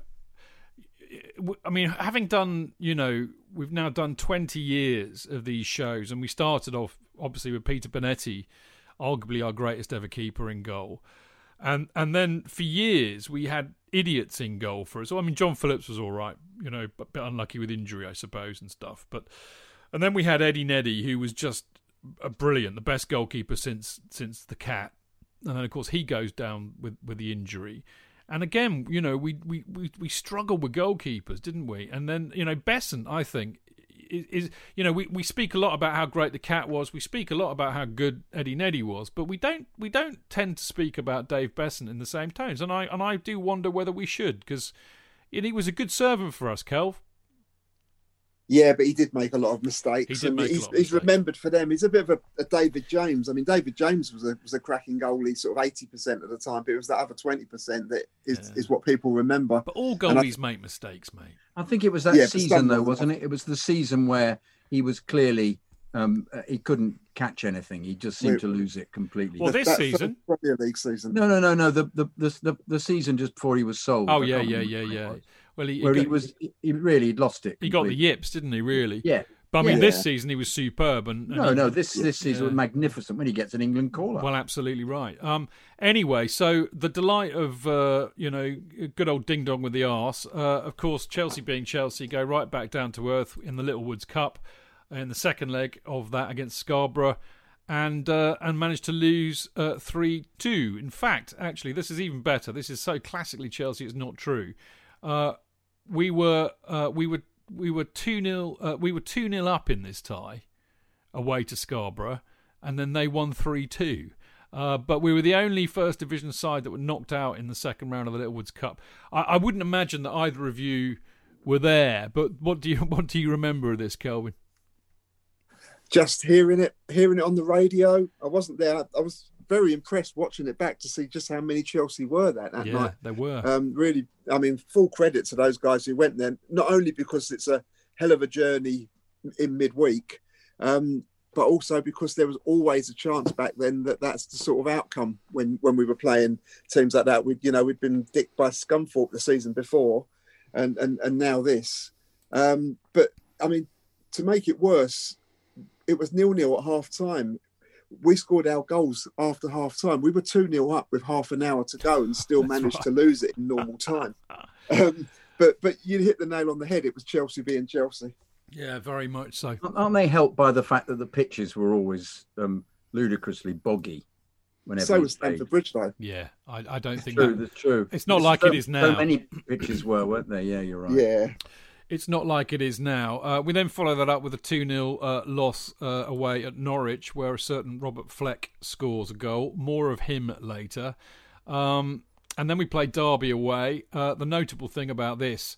I mean, having done, you know, we've now done twenty years of these shows, and we started off obviously with Peter Bonetti, arguably our greatest ever keeper in goal, and and then for years we had idiots in goal for us. I mean, John Phillips was all right, you know, a bit unlucky with injury, I suppose, and stuff, but. And then we had Eddie Neddy, who was just brilliant, the best goalkeeper since since the cat. And then of course he goes down with, with the injury. And again, you know, we, we, we, we struggled with goalkeepers, didn't we? And then, you know, Beasant, I think, is, is, you know, we, we speak a lot about how great the cat was. We speak a lot about how good Eddie Neddy was, but we don't we don't tend to speak about Dave Beasant in the same tones. And I and I do wonder whether we should because he was a good servant for us, Kelv. Yeah, but he did make a lot of mistakes. He and he's, he's mistakes. remembered for them. He's a bit of a, a, David James. I mean, David James was a was a cracking goalie sort of eighty percent of the time, but it was that other twenty percent that is, yeah. is what people remember. But all goalies I, make mistakes, mate. I think it was that yeah, season though, wasn't it? It was the season where he was clearly um, uh, he couldn't catch anything. He just seemed Wait, to lose it completely. Well, this season, Premier League season. No, no, no, no. The the the the, season just before he was sold. Oh yeah, yeah, yeah, yeah. Well, he, where he, got, he was, he really lost it. Completely. He got the yips, didn't he? Really? Yeah. But I mean, Yeah. this season he was superb, and, and No, he- no, this this season was magnificent when he gets an England call up. Well, absolutely right. Um, anyway, so the delight of uh, you know good old ding dong with the arse. Uh, of course, Chelsea being Chelsea go right back down to earth in the Littlewoods Cup in the second leg of that against Scarborough. And uh, and managed to lose three two. In fact, actually, this is even better. This is so classically Chelsea. It's not true. Uh, we were uh, we were we were two 0 uh, we were two 0 up in this tie away to Scarborough, and then they won 3 2. Uh, but we were the only first division side that were knocked out in the second round of the Littlewoods Cup. I, I wouldn't imagine that either of you were there, but what do you what do you remember of this, Kelvin? just hearing it, hearing it on the radio. I wasn't there. I was very impressed watching it back to see just how many Chelsea were that that yeah, night. they were. Um, really, I mean, full credit to those guys who went there. Not only because it's a hell of a journey in midweek, um, but also because there was always a chance back then that that's the sort of outcome when when we were playing teams like that. We, you know, we'd been dicked by Scunthorpe the season before, and and and now this. Um, but I mean, to make it worse, it was nil nil at half time. We scored our goals after half time. We were 2 0 up with half an hour to go and still managed right. to lose it in normal time. um, but but you hit the nail on the head. It was Chelsea being Chelsea. yeah, very much so. Aren't they helped by the fact that the pitches were always um, ludicrously boggy? Whenever so he was played? Stamford Bridge, though. Yeah, I, I don't think True, that, that's true. It's not There's like so, it is now. So many pitches were, weren't there? Yeah, you're right. Yeah. It's not like it is now. Uh, we then follow that up with a 2 0 uh, loss uh, away at Norwich, where a certain Robert Fleck scores a goal. More of him later. Um, and then we play Derby away. Uh, the notable thing about this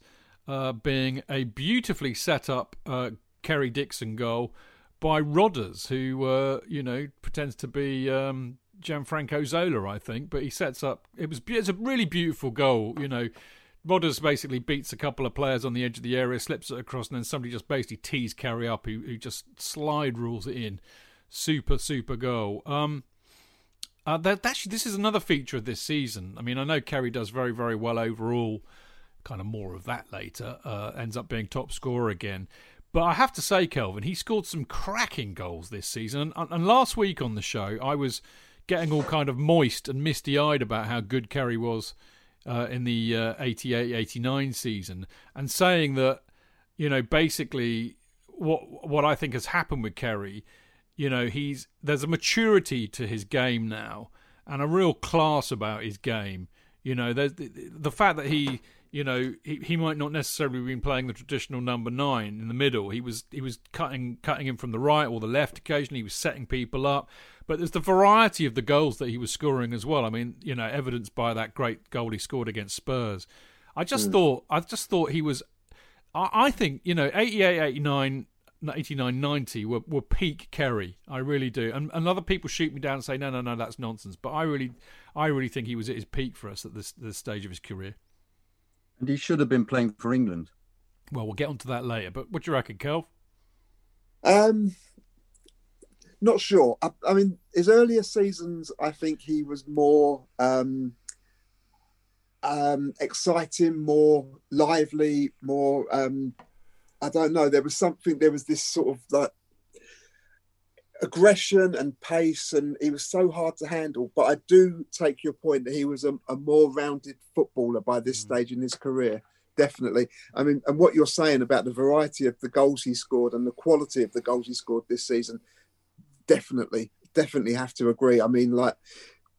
uh, being a beautifully set up uh, Kerry Dixon goal by Rodders, who, you know, pretends to be. Um, Gianfranco Zola, I think, but he sets up. It was. It's a really beautiful goal. You know, Rodders basically beats a couple of players on the edge of the area, slips it across, and then somebody just basically tees Kerry up, who, who just slide rules it in. Super, super goal. Um, uh, that actually, this is another feature of this season. I mean, I know Kerry does very, very well overall. Kind of more of that later. Uh, ends up being top scorer again. But I have to say, Kelvin, he scored some cracking goals this season. And, and last week on the show, I was getting all kind of moist and misty eyed about how good Kerry was uh, in the uh, 88 89 season and saying that, you know, basically what what I think has happened with Kerry, you know, he's there's a maturity to his game now and a real class about his game. You know, there's the, the fact that he, you know, he, he might not necessarily have been playing the traditional number nine in the middle. He was he was cutting cutting him from the right or the left occasionally. He was setting people up. But there's the variety of the goals that he was scoring as well. I mean, you know, evidenced by that great goal he scored against Spurs. I just mm. thought I just thought he was I, I think, you know, 88, 89, 89, 90 were, were peak Kerry. I really do. And, and other people shoot me down and say, no, no, no, that's nonsense. But I really, I really think he was at his peak for us at this, this stage of his career. And he should have been playing for England. Well, we'll get onto that later. But what do you reckon, Kelv? Um, not sure. I, I mean, his earlier seasons, I think he was more um, um, exciting, more lively, more. Um, I don't know. There was something. There was this sort of like aggression and pace, and he was so hard to handle. But I do take your point that he was a, a more rounded footballer by this mm. stage in his career. Definitely. I mean, and what you're saying about the variety of the goals he scored and the quality of the goals he scored this season, definitely, definitely have to agree. I mean, like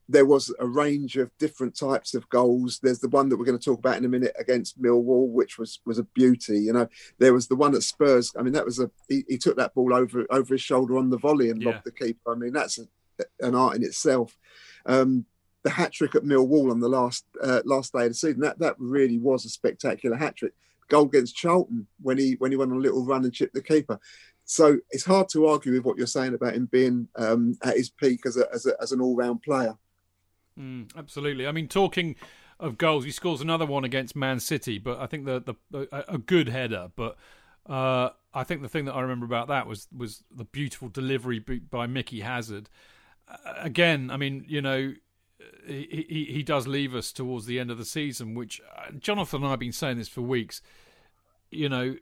there was a range of different types of goals. There's the one that we're going to talk about in a minute against Millwall, which was was a beauty. You know, there was the one at Spurs. I mean, that was a he, he took that ball over over his shoulder on the volley and Yeah. lobbed the keeper. I mean, that's a, an art in itself. Um, the hat trick at Millwall on the last uh, last day of the season that that really was a spectacular hat trick. Goal against Charlton when he when he went on a little run and chipped the keeper. So it's hard to argue with what you're saying about him being um, at his peak as a, as, a, as an all round player. Mm, absolutely. I mean, talking of goals, he scores another one against Man City, but I think the the a, good header. But uh, I think the thing that I remember about that was was the beautiful delivery by Mickey Hazard. Again, I mean, you know, he, he he does leave us towards the end of the season, which uh, Jonathan and I have been saying this for weeks. You know,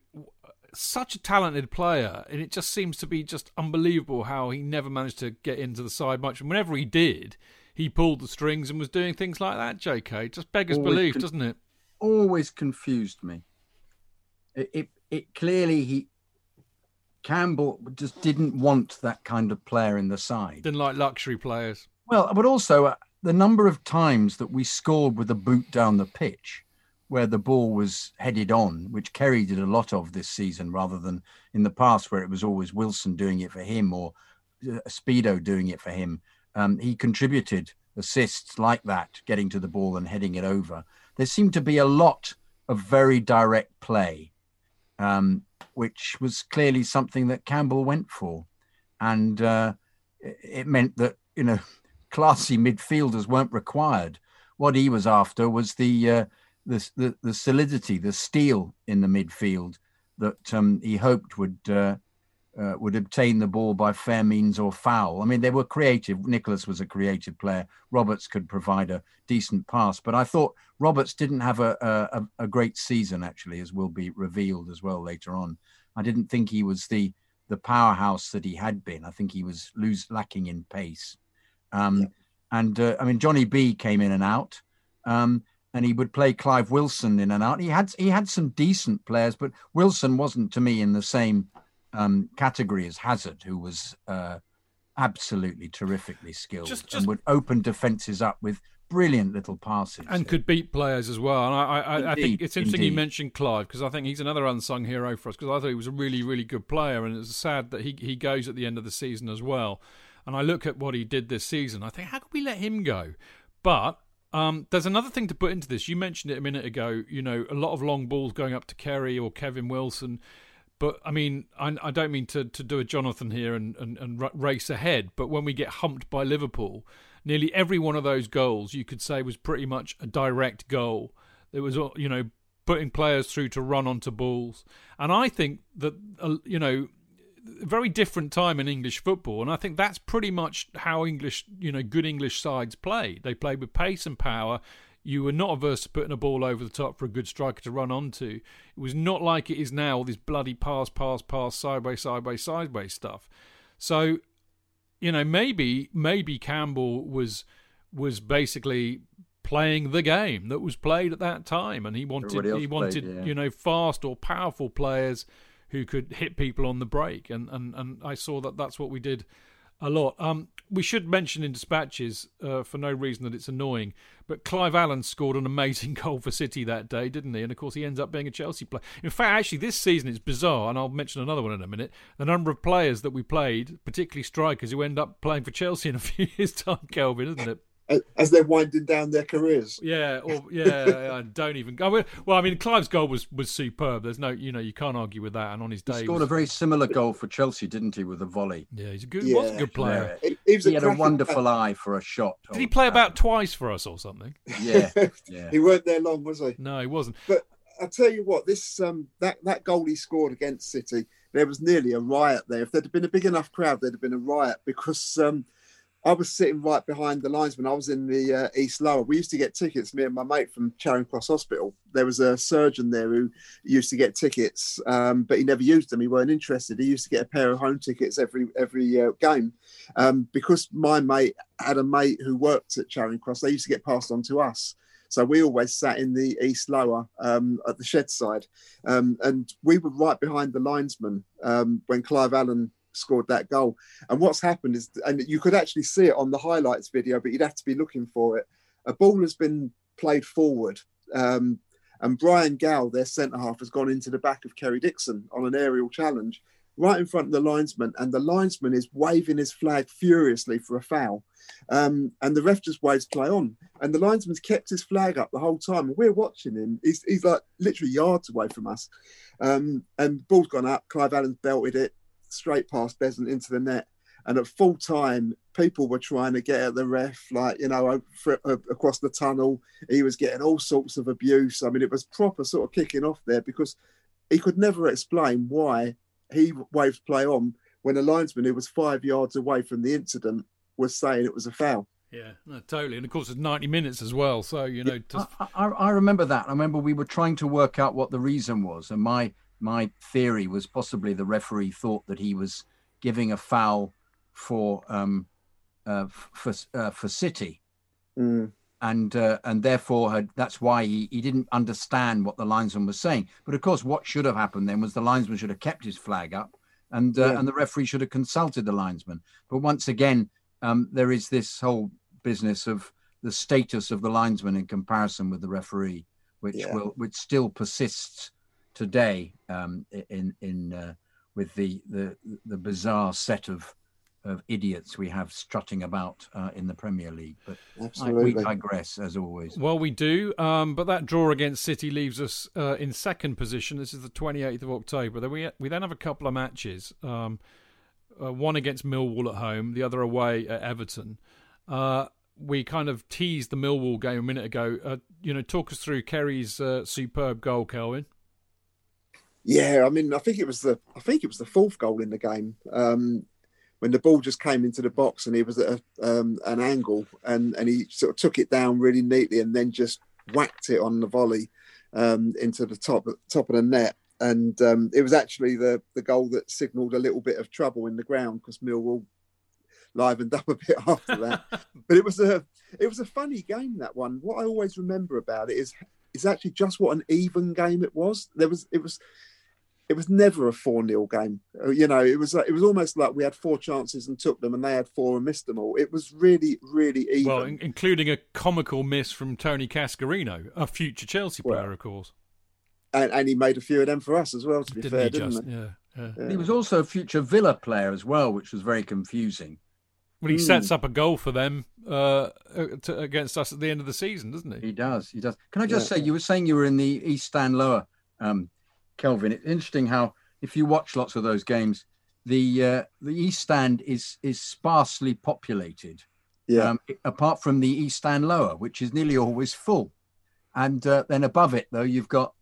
such a talented player, and it just seems to be just unbelievable how he never managed to get into the side much. And whenever he did, he pulled the strings and was doing things like that. J.K. just beggars Always belief, con- doesn't it? always confused me. It, it it clearly he Campbell just didn't want that kind of player in the side. Didn't like luxury players. Well, but also uh, the number of times that we scored with a boot down the pitch, where the ball was headed on, which Kerry did a lot of this season, rather than in the past where it was always Wilson doing it for him or uh, Speedo doing it for him. Um, he contributed assists like that, getting to the ball and heading it over. There seemed to be a lot of very direct play, um, which was clearly something that Campbell went for, and uh, it meant that you know classy midfielders weren't required. What he was after was the uh, the, the the solidity, the steel in the midfield that um, he hoped would uh, uh, would obtain the ball by fair means or foul. I mean, they were creative. Nicholas was a creative player. Roberts could provide a decent pass, but I thought Roberts didn't have a a, a great season actually, as will be revealed as well later on. I didn't think he was the the powerhouse that he had been. I think he was lose lacking in pace. Um, And uh, I mean, Johnny B came in and out, um, and he would play Clive Wilson in and out. He had he had some decent players, but Wilson wasn't to me in the same um, category as Hazard, who was uh, absolutely terrifically skilled Just- just- and would open defenses up with brilliant little passes. and could beat players as well. And I, I, I- I think it's interesting you mentioned Clive because I think he's another unsung hero for us because I thought he was a really, really good player, and it's sad that he he goes at the end of the season as well. And I look at what he did this season, I think how could we let him go? But um, there's another thing to put into this. You mentioned it a minute ago. You know, a lot of long balls going up to Kerry or Kevin Wilson. But I mean, I, I don't mean to, to do a Jonathan here and, and, and ra- race ahead. But when we get humped by Liverpool, nearly every one of those goals you could say was pretty much a direct goal. It was, you know, putting players through to run onto balls. And I think that, uh, you know, a very different time in English football, and I think that's pretty much how English, you know, good English sides play. They play with pace and power. You were not averse to putting a ball over the top for a good striker to run onto. It was not like it is now, all this bloody pass, pass, pass, sideways, sideways, sideways stuff. So, you know, maybe maybe Campbell was was basically playing the game that was played at that time, and he wanted he wanted played, yeah. you know fast or powerful players who could hit people on the break, and and and I saw that that's what we did a lot. Um, we should mention in dispatches uh, for no reason that it's annoying, but Clive Allen scored an amazing goal for City that day, didn't he? And of course, he ends up being a Chelsea player. In fact, actually, this season it's bizarre, and I'll mention another one in a minute. The number of players that we played, particularly strikers, who end up playing for Chelsea in a few years' time, Kelvin, isn't it? As they're winding down their careers. Yeah, or yeah, I don't even. go. well, I mean, Clive's goal was was superb. There's no, you know, you can't argue with that. And on his he day, scored was- a very similar goal for Chelsea, didn't he, with a volley? yeah, he's a good, was a good player. Yeah. He, he was He had a wonderful player. eye for a shot. Did he play chap. about twice for us or something? Yeah, yeah. He weren't there long, was he? No, he wasn't. But I tell you what, this um that that goal he scored against City, there was nearly a riot there. If there'd have been a big enough crowd, there'd have been a riot because um I was sitting right behind the linesman. I was in the uh, East Lower. We used to get tickets, me and my mate from Charing Cross Hospital. There was a surgeon there who used to get tickets, um, but he never used them. He weren't interested. He used to get a pair of home tickets every every uh, game um, because my mate had a mate who worked at Charing Cross. They used to get passed on to us. So we always sat in the east lower um, at the shed side, um, and we were right behind the linesman um, when Clive Allen scored that goal. And what's happened is, and you could actually see it on the highlights video, but you'd have to be looking for it. A ball has been played forward, um, and Brian Gow, their centre half, has gone into the back of Kerry Dixon on an aerial challenge, right in front of the linesman, and the linesman is waving his flag furiously for a foul. Um, and the ref just waves play on. And the linesman's kept his flag up the whole time. And we're watching him. He's, he's like literally yards away from us. Um, and ball's gone up. Clive Allen's belted it straight past Beasant into the net. And at full time, people were trying to get at the ref, like, you know, for, uh, across the tunnel. He was getting all sorts of abuse. I mean, it was proper sort of kicking off there because he could never explain why he waved play on when a linesman who was five yards away from the incident was saying it was a foul. Yeah, no, totally. And of course, it's 90 minutes as well. So, you know, to, I, I, I remember that. I remember we were trying to work out what the reason was, and my my theory was possibly the referee thought that he was giving a foul for um, uh, for uh, for City, Mm. and uh, and therefore had, that's why he, he didn't understand what the linesman was saying. But of course, what should have happened then was the linesman should have kept his flag up, and uh, Yeah. and the referee should have consulted the linesman. But once again, um, there is this whole business of the status of the linesman in comparison with the referee, which Yeah. will which still persists today um, in in uh, with the the the bizarre set of of idiots we have strutting about uh, in the Premier League. But I, we digress as always. Well, we do, um, but that draw against City leaves us uh, in second position. This is the 28th of October. Then we we then have a couple of matches. Um, uh, one against Millwall at home, the other away at Everton. Uh, we kind of teased the Millwall game a minute ago. Uh, you know, talk us through Kerry's uh, superb goal, Kelvin. Yeah, I mean, I think it was the I think it was the fourth goal in the game um, when the ball just came into the box and he was at a, um, an angle and and he sort of took it down really neatly and then just whacked it on the volley um, into the top top of the net. And um, it was actually the the goal that signalled a little bit of trouble in the ground because Millwall livened up a bit after that. but it was a it was a funny game that one. What I always remember about it is is actually just what an even game it was. There was it was it was never a 4 0 game. Uh, You know, it was like, it was almost like we had four chances and took them and they had four and missed them all. It was really, really even. Well, in- including a comical miss from Tony Cascarino, a future Chelsea Well, player, of course. and, and he made a few of them for us as well, to be Didn't fair, he didn't just? he? Yeah. yeah. He was also a future Villa player as well, which was very confusing. Well, he Hmm. sets up a goal for them uh, uh, to, against us at the end of the season, doesn't he? He does. He does. Can I just Yeah. say, you were saying you were in the East Stand Lower, um, Kelvin. It's interesting how, if you watch lots of those games, the uh, the East Stand is is sparsely populated. Yeah. Um, apart from the East Stand Lower, which is nearly always full, and uh, then above it though you've got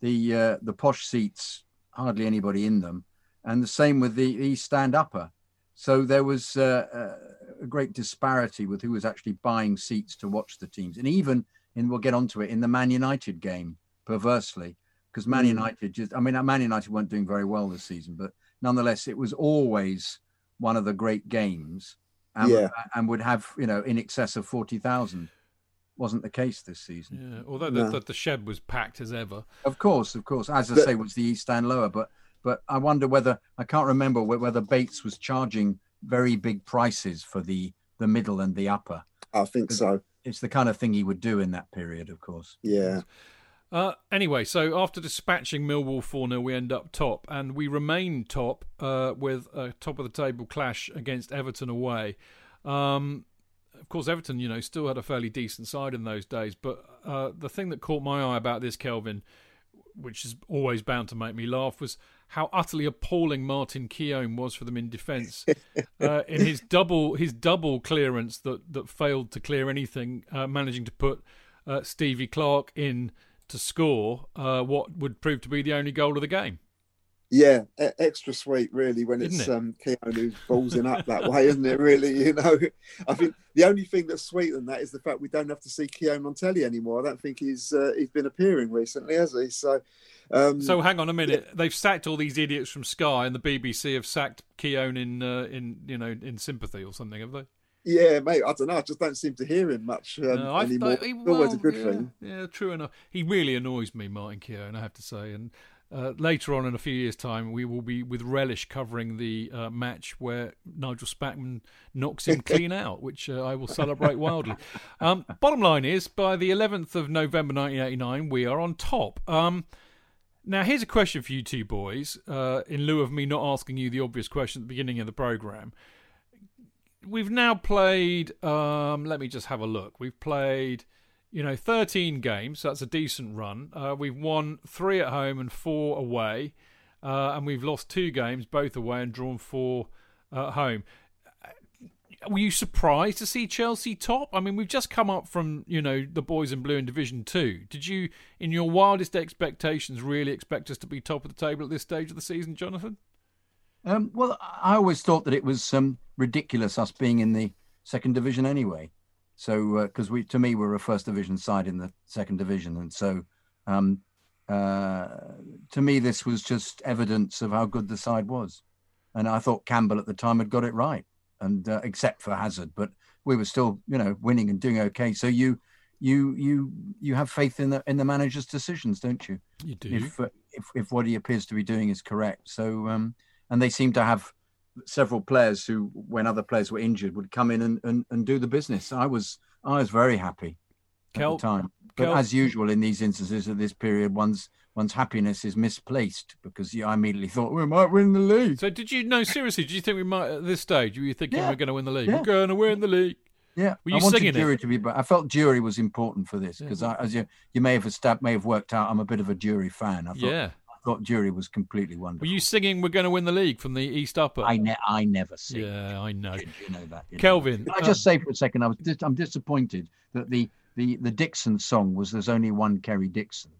the uh, the posh seats, hardly anybody in them, and the same with the East Stand Upper. So there was uh, uh, a great disparity with who was actually buying seats to watch the teams, and even in we'll get onto it in the Man United game, perversely, because Man Mm. United just I mean Man United weren't doing very well this season, but nonetheless it was always one of the great games, and, Yeah. and would have you know in excess of forty thousand. Wasn't the case this season. Yeah. Although the, No. the, the shed was packed as ever. Of course, of course. As I The- say, was the East Stand lower, but but I wonder whether I can't remember whether Bates was charging very big prices for the the middle and the upper. I think so. It's the kind of thing he would do in that period, of course. Yeah. Uh, anyway, so after dispatching Millwall 4 0, we end up top, and we remain top uh, with a top of the table clash against Everton away. Um, of course, Everton, you know, still had a fairly decent side in those days, but uh, the thing that caught my eye about this, Kelvin, which is always bound to make me laugh, was how utterly appalling Martin Keown was for them in defence. uh, in his double his double clearance that, that failed to clear anything, uh, managing to put uh, Stevie Clarke in to score uh, what would prove to be the only goal of the game. Yeah, extra sweet, really, when Isn't it's it? um, ballsing up that way, isn't it? Really, you know. I think the only thing that's sweet than that is the fact we don't have to see Keown on telly anymore. I don't think he's uh, he's been appearing recently, has he? So, um, So hang on a minute, they've sacked all these idiots from Sky, and the BBC have sacked Keown in uh, in you know in sympathy or something, have they? Yeah, mate. I don't know. I just don't seem to hear him much um, No, anymore. he- It's always a good yeah, thing. Yeah, true enough. He really annoys me, Martin Keown, I have to say. And uh, later on in a few years' time, we will be with relish covering the uh, match where Nigel Spackman knocks him clean out, which uh, I will celebrate wildly. Um, bottom line is, by the 11th of November 1989, we are on top. Um, now, here's a question for you two boys, uh, in lieu of me not asking you the obvious question at the beginning of the programme we've now played um let me just have a look we've played you know 13 games so that's a decent run uh, we've won three at home and four away uh, and we've lost two games both away and drawn four at home were you surprised to see Chelsea top? I mean, we've just come up from you know the boys in blue in Division Two. Did you, in your wildest expectations, really expect us to be top of the table at this stage of the season, Jonathan? Um, well, I always thought that it was um, ridiculous us being in the second division anyway. So, because we, to me, we're a first division side in the second division, and so um, uh, to me, this was just evidence of how good the side was. And I thought Campbell at the time had got it right, and uh, except for Hazard, but we were still, you know, winning and doing okay. So you, you, you, you have faith in the in the manager's decisions, don't you? You do. If uh, if, if what he appears to be doing is correct. So, um, and they seem to have several players who, when other players were injured, would come in and, and, and do the business. I was I was very happy Kel- at the time. But Kel- as usual in these instances at this period, one's one's happiness is misplaced because yeah, I immediately thought we might win the league. So did you know seriously? Do you think we might at this stage? Were you thinking Yeah. we're going to win the league? Yeah. We're going to win the league. Yeah, Were you I wanted singing it? Durie to be, but I felt Durie was important for this because, as you you may have uh, estab- may have worked out, I'm a bit of a Durie fan. I thought, Yeah. I thought Durie was completely wonderful. Were you singing "We're going to win the league" from the East Upper? I ne- I never see. yeah, I know. You know that. you Kelvin, that. Can uh, I just say for a second, I was dis- I'm disappointed that the the the Dixon song was "There's only one Kerry Dixon,"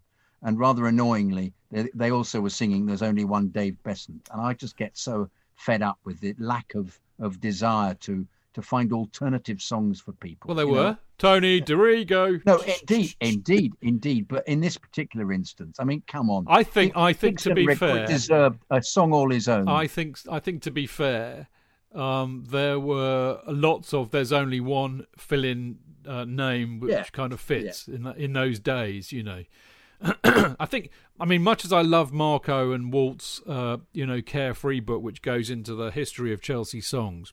and rather annoyingly, they, they also were singing "There's only one Dave Beasant," and I just get so fed up with the lack of of desire to to find alternative songs for people. Well, they you know? Tony Dorigo. No, indeed, indeed, indeed. But in this particular instance, I mean, come on. I think. I think to be Rick fair, deserved a song all his own. I think. I think to be fair, um, there were lots of. There's only one fill-in uh, name which Yeah. kind of fits in in those days. You know. I think, I mean, much as I love Marco and Walt's, uh, you know, Carefree book, which goes into the history of Chelsea songs,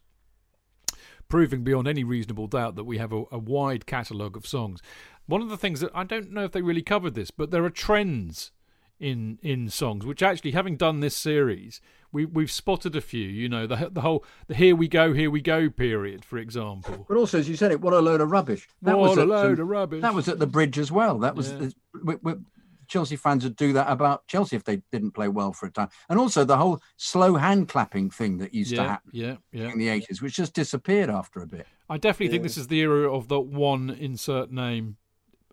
proving beyond any reasonable doubt that we have a, a wide catalogue of songs. One of the things that I don't know if they really covered this, but there are trends in in songs, which actually, having done this series, we we've spotted a few. You know, the the whole the "Here We Go, Here We Go" period, for example. But also, as you said it, what a load of rubbish. That What was a at, load um, of rubbish. That was at the bridge as well. That was Yeah. The, we, we, Chelsea fans would do that about Chelsea if they didn't play well for a time. And also the whole slow hand clapping thing that used to happen yeah, yeah. in the eighties, which just disappeared after a bit. I definitely think this is the era of the one insert name.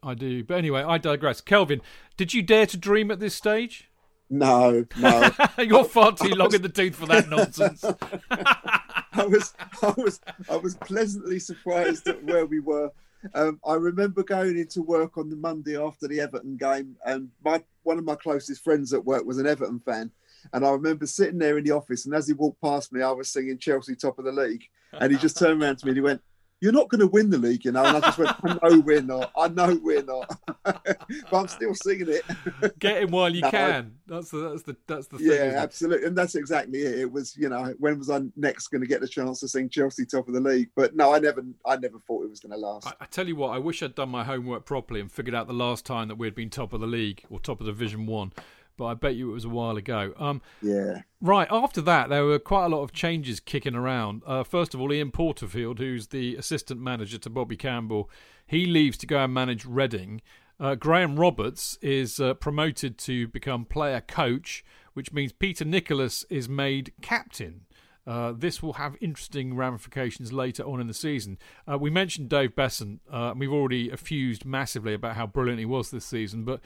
I do, but anyway, I digress. Kelvin, did you dare to dream at this stage? No, no. You're far too long in the tooth for that nonsense. I was, I was, I was pleasantly surprised at where we were. Um, I remember going into work on the Monday after the Everton game, and my one of my closest friends at work was an Everton fan, and I remember sitting there in the office, and as he walked past me, I was singing Chelsea top of the league, and he just turned around to me and he went. You're not going to win the league, you know. And I just went, I know we're not. I know we're not. but I'm still singing it. Get him while you No. can. That's the that's the that's the thing. Yeah, absolutely, and that's exactly it. It was, you know, when was I next going to get the chance to sing Chelsea top of the league? But no, I never, I never thought it was going to last. I, I tell you what, I wish I'd done my homework properly and figured out the last time that we'd been top of the league or top of the Division One. But I bet you it was a while ago. Um, yeah, Right, after that, there were quite a lot of changes kicking around. Uh, first of all, Ian Porterfield, who's the assistant manager to Bobby Campbell, he leaves to go and manage Reading. Uh, Graham Roberts is uh, promoted to become player coach, which means Peter Nicholas is made captain. Uh, this will have interesting ramifications later on in the season. Uh, we mentioned Dave Beasant, uh, we've already effused massively about how brilliant he was this season, but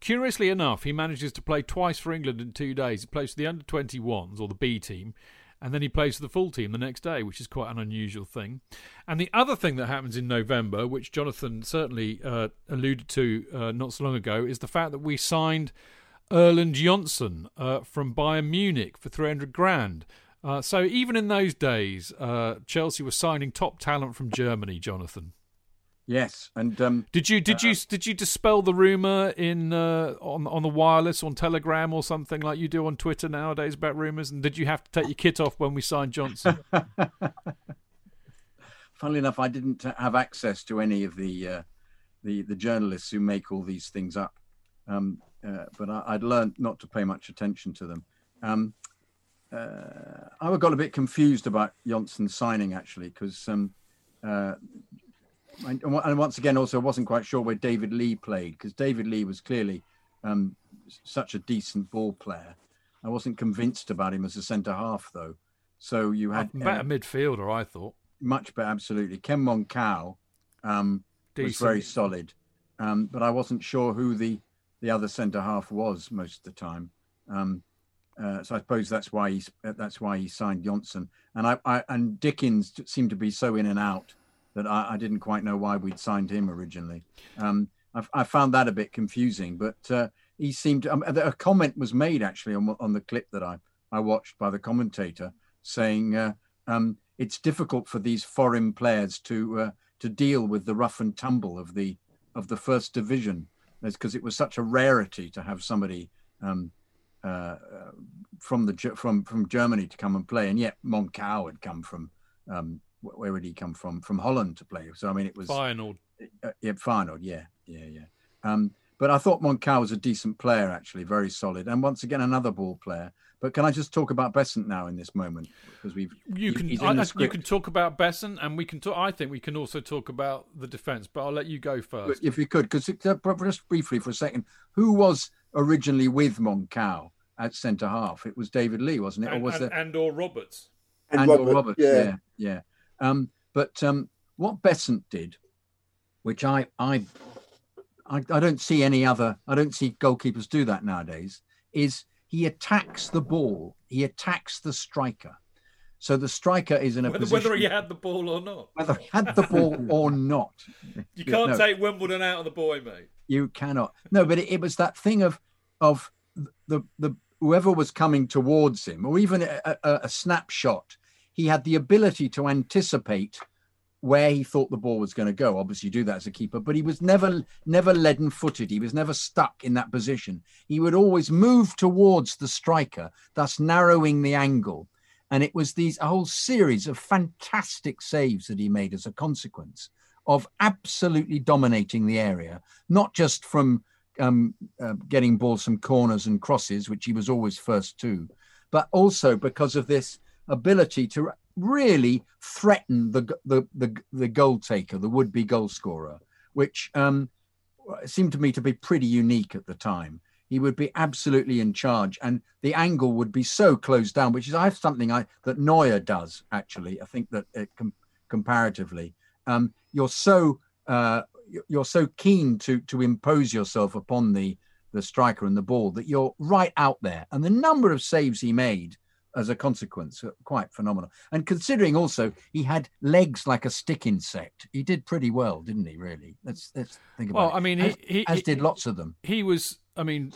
Curiously enough, he manages to play twice for England in two days. He plays for the under 21s or the B team, and then he plays for the full team the next day, which is quite an unusual thing. And the other thing that happens in November, which Jonathan certainly uh, alluded to uh, not so long ago, is the fact that we signed Erland Johnsen uh, from Bayern Munich for 300 grand. Uh, so even in those days, uh, Chelsea was signing top talent from Germany. Jonathan, Yes, and um, did you did you did you dispel the rumor in uh, on on the wireless on Telegram or something like you do on Twitter nowadays about rumors? And did you have to take your kit off when we signed Johnsen? funnily enough, I didn't have access to any of the uh, the the journalists who make all these things up, um, uh, but I, I'd learned not to pay much attention to them. Um, uh, I got a bit confused about Johnsen signing actually because, um, uh, and, and once again, also I wasn't quite sure where David Lee played because David Lee was clearly um, such a decent ball player. I wasn't convinced about him as a centre half though. So you had Better uh, midfielder, I thought. much better, absolutely. Ken Monkou um, was very solid, um, but I wasn't sure who the the other centre half was most of the time. Um, uh, so I suppose that's why he that's why he signed Johnsen. And I, I and Dickens seemed to be so in and out that I, I didn't quite know why we'd signed him originally. Um, I, I found that a bit confusing, but uh, he seemed um, a comment was made actually on on the clip that I I watched by the commentator saying uh, um, it's difficult for these foreign players to uh, to deal with the rough and tumble of the of the first division because it was such a rarity to have somebody um, uh, from the from from Germany to come and play, and yet Monkou had come from um, where would he come from? From Holland to play. So I mean, it was Feyenoord. Uh, yeah, Feyenoord. Yeah, yeah, yeah. Um, but I thought Monkou was a decent player, actually, very solid, and once again another ball player. But can I just talk about Beasant now in this moment because we've you can I, you can talk about Beasant and we can talk. I think we can also talk about the defence, but I'll let you go first if you could, because uh, just briefly for a second, who was originally with Monkou at centre half? It was David Lee, wasn't it, and, or was and, it and or Roberts? And, and Robert, or Roberts? yeah, yeah. yeah. Um, but um, what Beasant did, which I, I I I don't see any other I don't see goalkeepers do that nowadays, is he attacks the ball, he attacks the striker. So the striker is in a whether, position whether he had the ball or not. whether he had the ball or not. You can't No. take Wimbledon out of the boy, mate. You cannot. No, but it, it was that thing of of the the whoever was coming towards him, or even a, a, a snapshot. He had the ability to anticipate where he thought the ball was going to go. Obviously, you do that as a keeper, but he was never never leaden footed. He was never stuck in that position. He would always move towards the striker, thus narrowing the angle. And it was these a whole series of fantastic saves that he made as a consequence of absolutely dominating the area, not just from um, uh, getting balls from corners and crosses, which he was always first to, but also because of this ability to really threaten the the the, the goal taker, the would-be goal scorer, which um, seemed to me to be pretty unique at the time. He would be absolutely in charge, and the angle would be so closed down, which is I have something I that Neuer does actually. I think that it, com- comparatively, um, you're so uh, you're so keen to to impose yourself upon the the striker and the ball that you're right out there. And the number of saves he made as a consequence quite phenomenal. And considering also he had legs like a stick insect, he did pretty well, didn't he? Really? Let's let's think about Well, it. I mean, as, he- he- as did lots of them. he was. I mean,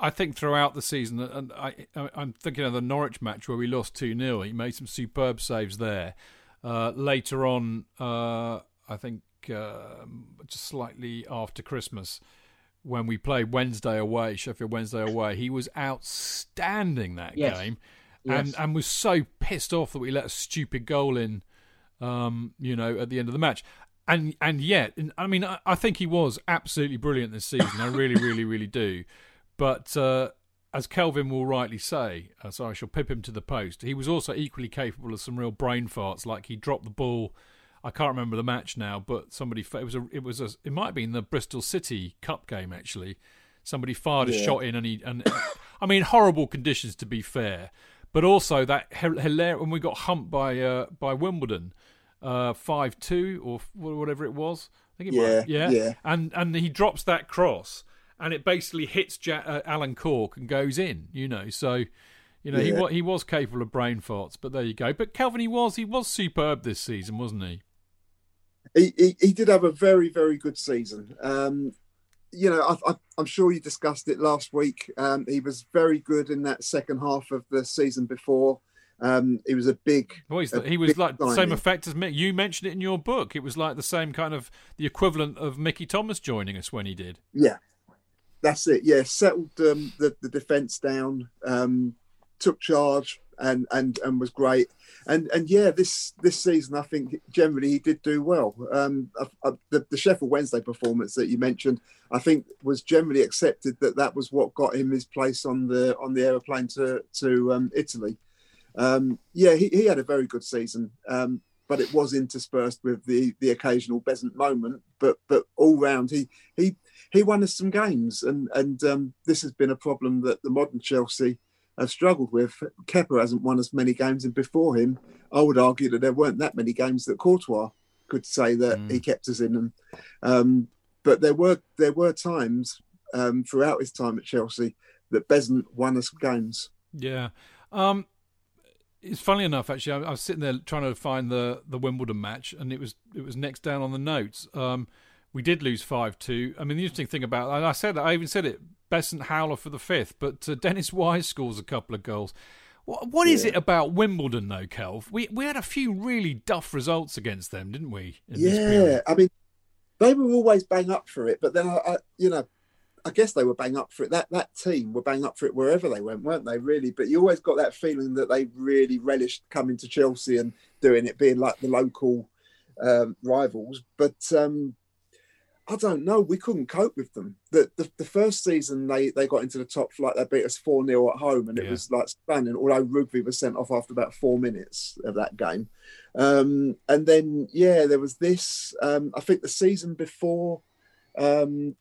I think throughout the season, and I, I'm thinking of the Norwich match where we lost two 0 He made some superb saves there. Uh, later on, uh, I think uh, just slightly after Christmas, when we played Wednesday away, Sheffield Wednesday away, he was outstanding that Yes. game, Yes. and and was so pissed off that we let a stupid goal in, um, you know, at the end of the match. And and yet, and I mean, I, I think he was absolutely brilliant this season. I really, really, really do. But uh, as Kelvin will rightly say, uh, so I shall pip him to the post. He was also equally capable of some real brain farts, like he dropped the ball. I can't remember the match now, but somebody it was a it was a it might have been the Bristol City Cup game actually. Somebody fired a shot in, and he and I mean horrible conditions to be fair, but also that hilarious when we got humped by uh, by Wimbledon, five two or whatever it was. I think it Yeah, might, yeah, yeah. and and he drops that cross, and it basically hits ja- uh, Alan Cork and goes in. You know, so you know he Yeah. was he was capable of brain farts, but there you go. But Kelvin, he was he was superb this season, wasn't he? he, he, he did have a very very good season. Um, you know, I, I, I'm sure you discussed it last week. Um, he was very good in that second half of the season before. Um, he was a big. Well, a he was big like the same effect as Mick. You mentioned it in your book. It was like the same kind of the equivalent of Mickey Thomas joining us when he did. Yeah, that's it. Yeah, settled um, the the defense down, um, took charge, and and and was great. And and yeah, this this season I think generally he did do well. Um, I, I, the, the Sheffield Wednesday performance that you mentioned, I think was generally accepted that that was what got him his place on the on the aeroplane to to um, Italy. Um, yeah, he, he had a very good season. Um, but it was interspersed with the the occasional Beasant moment. But but all round, he he he won us some games, and and um, this has been a problem that the modern Chelsea have struggled with. Kepa hasn't won as many games, and before him, I would argue that there weren't that many games that Courtois could say that he kept us in them. Um, but there were there were times um, throughout his time at Chelsea that Beasant won us games. Yeah. Um, it's funny enough, actually. I, I was sitting there trying to find the, the Wimbledon match, and it was it was next down on the notes. Um, we did lose five two. I mean, the interesting thing about and I said I even said it Beasant Howler for the fifth, but uh, Dennis Wise scores a couple of goals. What, what is it about Wimbledon, though, Kelv? We we had a few really duff results against them, didn't we? Yeah, I mean, they were always bang up for it, but then I, I, you know, I guess they were bang up for it. That that team were bang up for it wherever they went, weren't they? Really, but you always got that feeling that they really relished coming to Chelsea and doing it, being like the local um, rivals. But um, I don't know. We couldn't cope with them. The, the, the first season they they got into the top flight. They beat us four 0 at home, and it Yeah. was like stunning. Although Rougvie was sent off after about four minutes of that game, um, and then yeah, there was this. Um, I think the season before, um,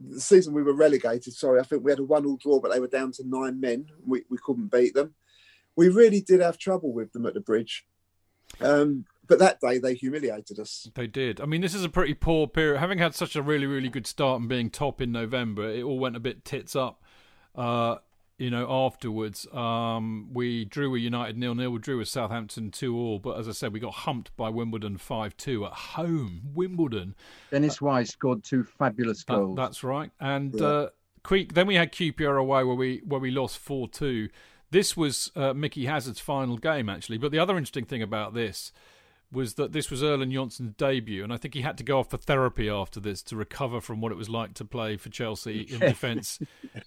the season we were relegated. Sorry, I think we had a one-all draw, but they were down to nine men. We we couldn't beat them. We really did have trouble with them at the bridge. Um, but that day they humiliated us. They did. I mean, this is a pretty poor period. Having had such a really, really good start and being top in November, it all went a bit tits up. Uh, you know, afterwards, um, we drew a United nil nil. We drew with Southampton two all. But as I said, we got humped by Wimbledon five two at home. Wimbledon. Dennis Wise scored two fabulous That- goals. that's right. And Yeah. uh, que- then we had QPR away where we where we lost four two. This was uh, Mickey Hazard's final game actually. But the other interesting thing about this was that this was Erland Johnsen's debut, and I think he had to go off for therapy after this to recover from what it was like to play for Chelsea in defence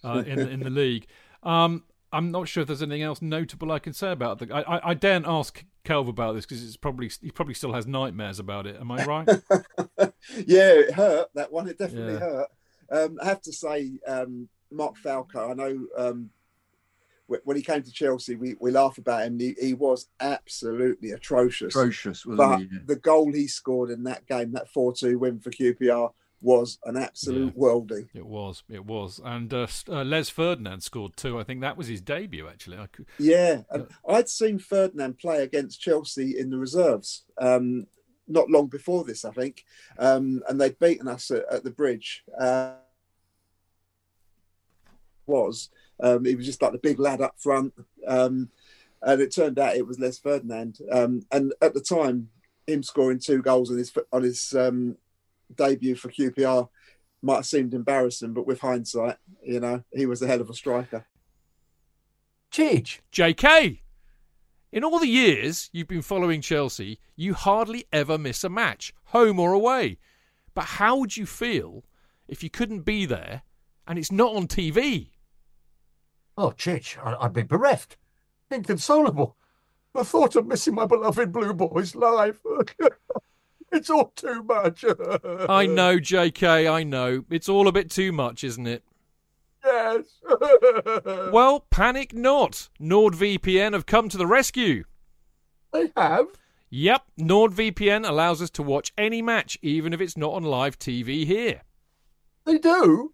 uh, in in the league. Um, I'm not sure if there's anything else notable I can say about the. I, I, I daren't ask Kelv about this because it's probably he probably still has nightmares about it. Am I right? yeah, it hurt that one. It definitely Yeah. hurt. Um, I have to say, um, Mark Falco. I know um, when he came to Chelsea, we, we laugh about him. He, he was absolutely atrocious. atrocious, wasn't But he? the goal he scored in that game, that four-two win for QPR, was an absolute worldie. It was, it was, and uh, uh, Les Ferdinand scored two. I think that was his debut. Actually, I could, Yeah, and I'd seen Ferdinand play against Chelsea in the reserves um, not long before this, I think, um, and they'd beaten us at, at the bridge. Uh, was um, he was just like the big lad up front, um, and it turned out it was Les Ferdinand. Um, and at the time, him scoring two goals on his on his um, debut for QPR might have seemed embarrassing, but with hindsight, you know, he was a hell of a striker. Chidge. J.K. In all the years you've been following Chelsea, you hardly ever miss a match, home or away. But how would you feel if you couldn't be there and it's not on TV? Oh, Chidge, I'd be bereft. Inconsolable. The thought of missing my beloved Blue Boys live. it's all too much. I know, J.K. I know. It's all a bit too much, isn't it? Yes. Well, panic not. NordVPN have come to the rescue. they have. Yep, NordVPN allows us to watch any match, even if it's not on live TV here. They do.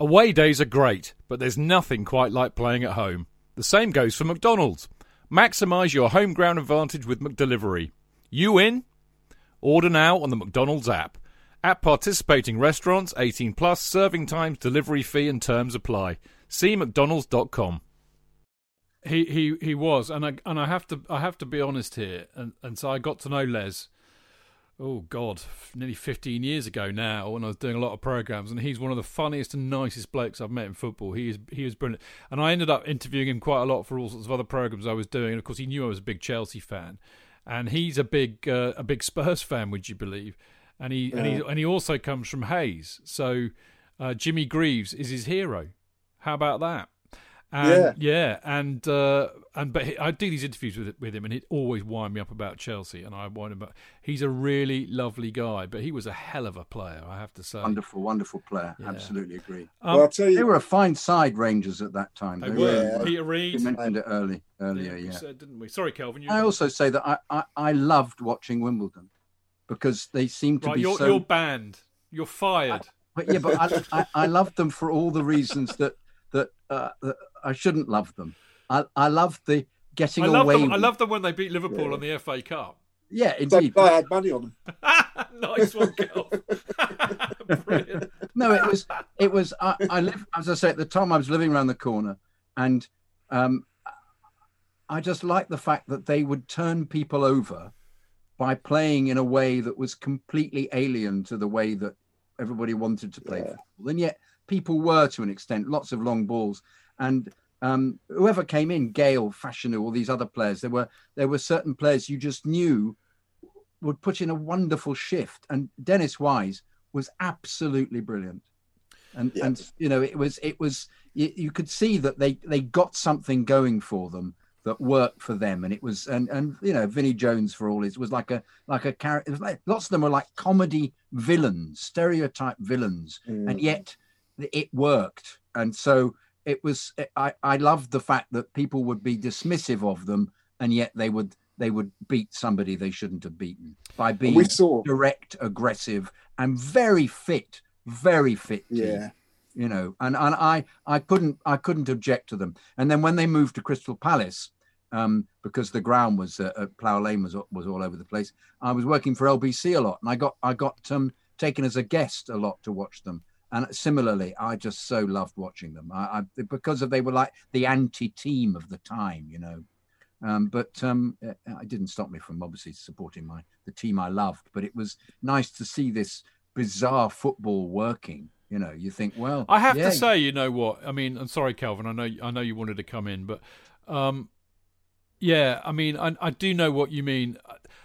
Away days are great, but there's nothing quite like playing at home. The same goes for McDonald's. Maximise your home ground advantage with McDelivery. You in? Order now on the McDonald's app. At participating restaurants, 18 plus, serving times, delivery fee and terms apply. See mcdonalds.com. He he he was, and I and I have to I have to be honest here, and and so I got to know Les. Oh God, nearly fifteen years ago now, when I was doing a lot of programs, and he's one of the funniest and nicest blokes I've met in football. He is he is brilliant, and I ended up interviewing him quite a lot for all sorts of other programs I was doing. And of course, he knew I was a big Chelsea fan, and he's a big uh, a big Spurs fan. Would you believe? And he and he and he also comes from Hayes, so uh, Jimmy Greaves is his hero. How about that? And yeah, and uh, and but he, I do these interviews with with him, and he'd always wind me up about Chelsea, and I wind him up. He's a really lovely guy, but he was a hell of a player, I have to say. Wonderful, wonderful player. Yeah. Absolutely agree. Um, well, I'll tell They you, were a fine side, Rangers, at that time. they They were Yeah. Peter You Reid. mentioned it early, earlier, we yeah. said, didn't we? Sorry, Kelvin. You I also say that I, I, I loved watching Wimbledon because they seemed to right. be You're so. you're banned. You're fired. But yeah, but I, I, I loved them for all the reasons that that, uh, that I shouldn't love them. I, I loved the getting I love away. them. I love them when they beat Liverpool Yeah. on the FA Cup. Yeah, indeed. I had money on them. nice one, Kelvin. Brilliant. no, it was it was. I, I live as I say at the time. I was living around the corner, and um, I just liked the fact that they would turn people over by playing in a way that was completely alien to the way that everybody wanted to play Yeah. football, and yet people were to an extent. Lots of long balls, and um, whoever came in, Gale, Fashanu, all these other players, there were there were certain players you just knew would put in a wonderful shift, and Dennis Wise was absolutely brilliant. And Yeah. and you know it was it was you, you could see that they they got something going for them that worked for them, and it was and and you know Vinnie Jones for all his was like a like a character. Like, lots of them were like comedy villains, stereotype villains, Mm. and yet it worked. And so it was. I I loved the fact that people would be dismissive of them, and yet they would they would beat somebody they shouldn't have beaten by being direct, aggressive, and very fit, very fit. team, yeah, you know, and and I I couldn't I couldn't object to them. And then when they moved to Crystal Palace, um, because the ground was uh, at Plough Lane was was all over the place. I was working for LBC a lot, and I got I got um, taken as a guest a lot to watch them. And similarly, I just so loved watching them. I, I because of they were like the anti-team of the time, you know. Um, but um, uh, it didn't stop me from obviously supporting my the team I loved. But it was nice to see this bizarre football working. You know, you think, well, I have yeah, to say, you know what? I mean, I'm sorry, Kelvin. I know, I know you wanted to come in, but um, yeah, I mean, I, I do know what you mean.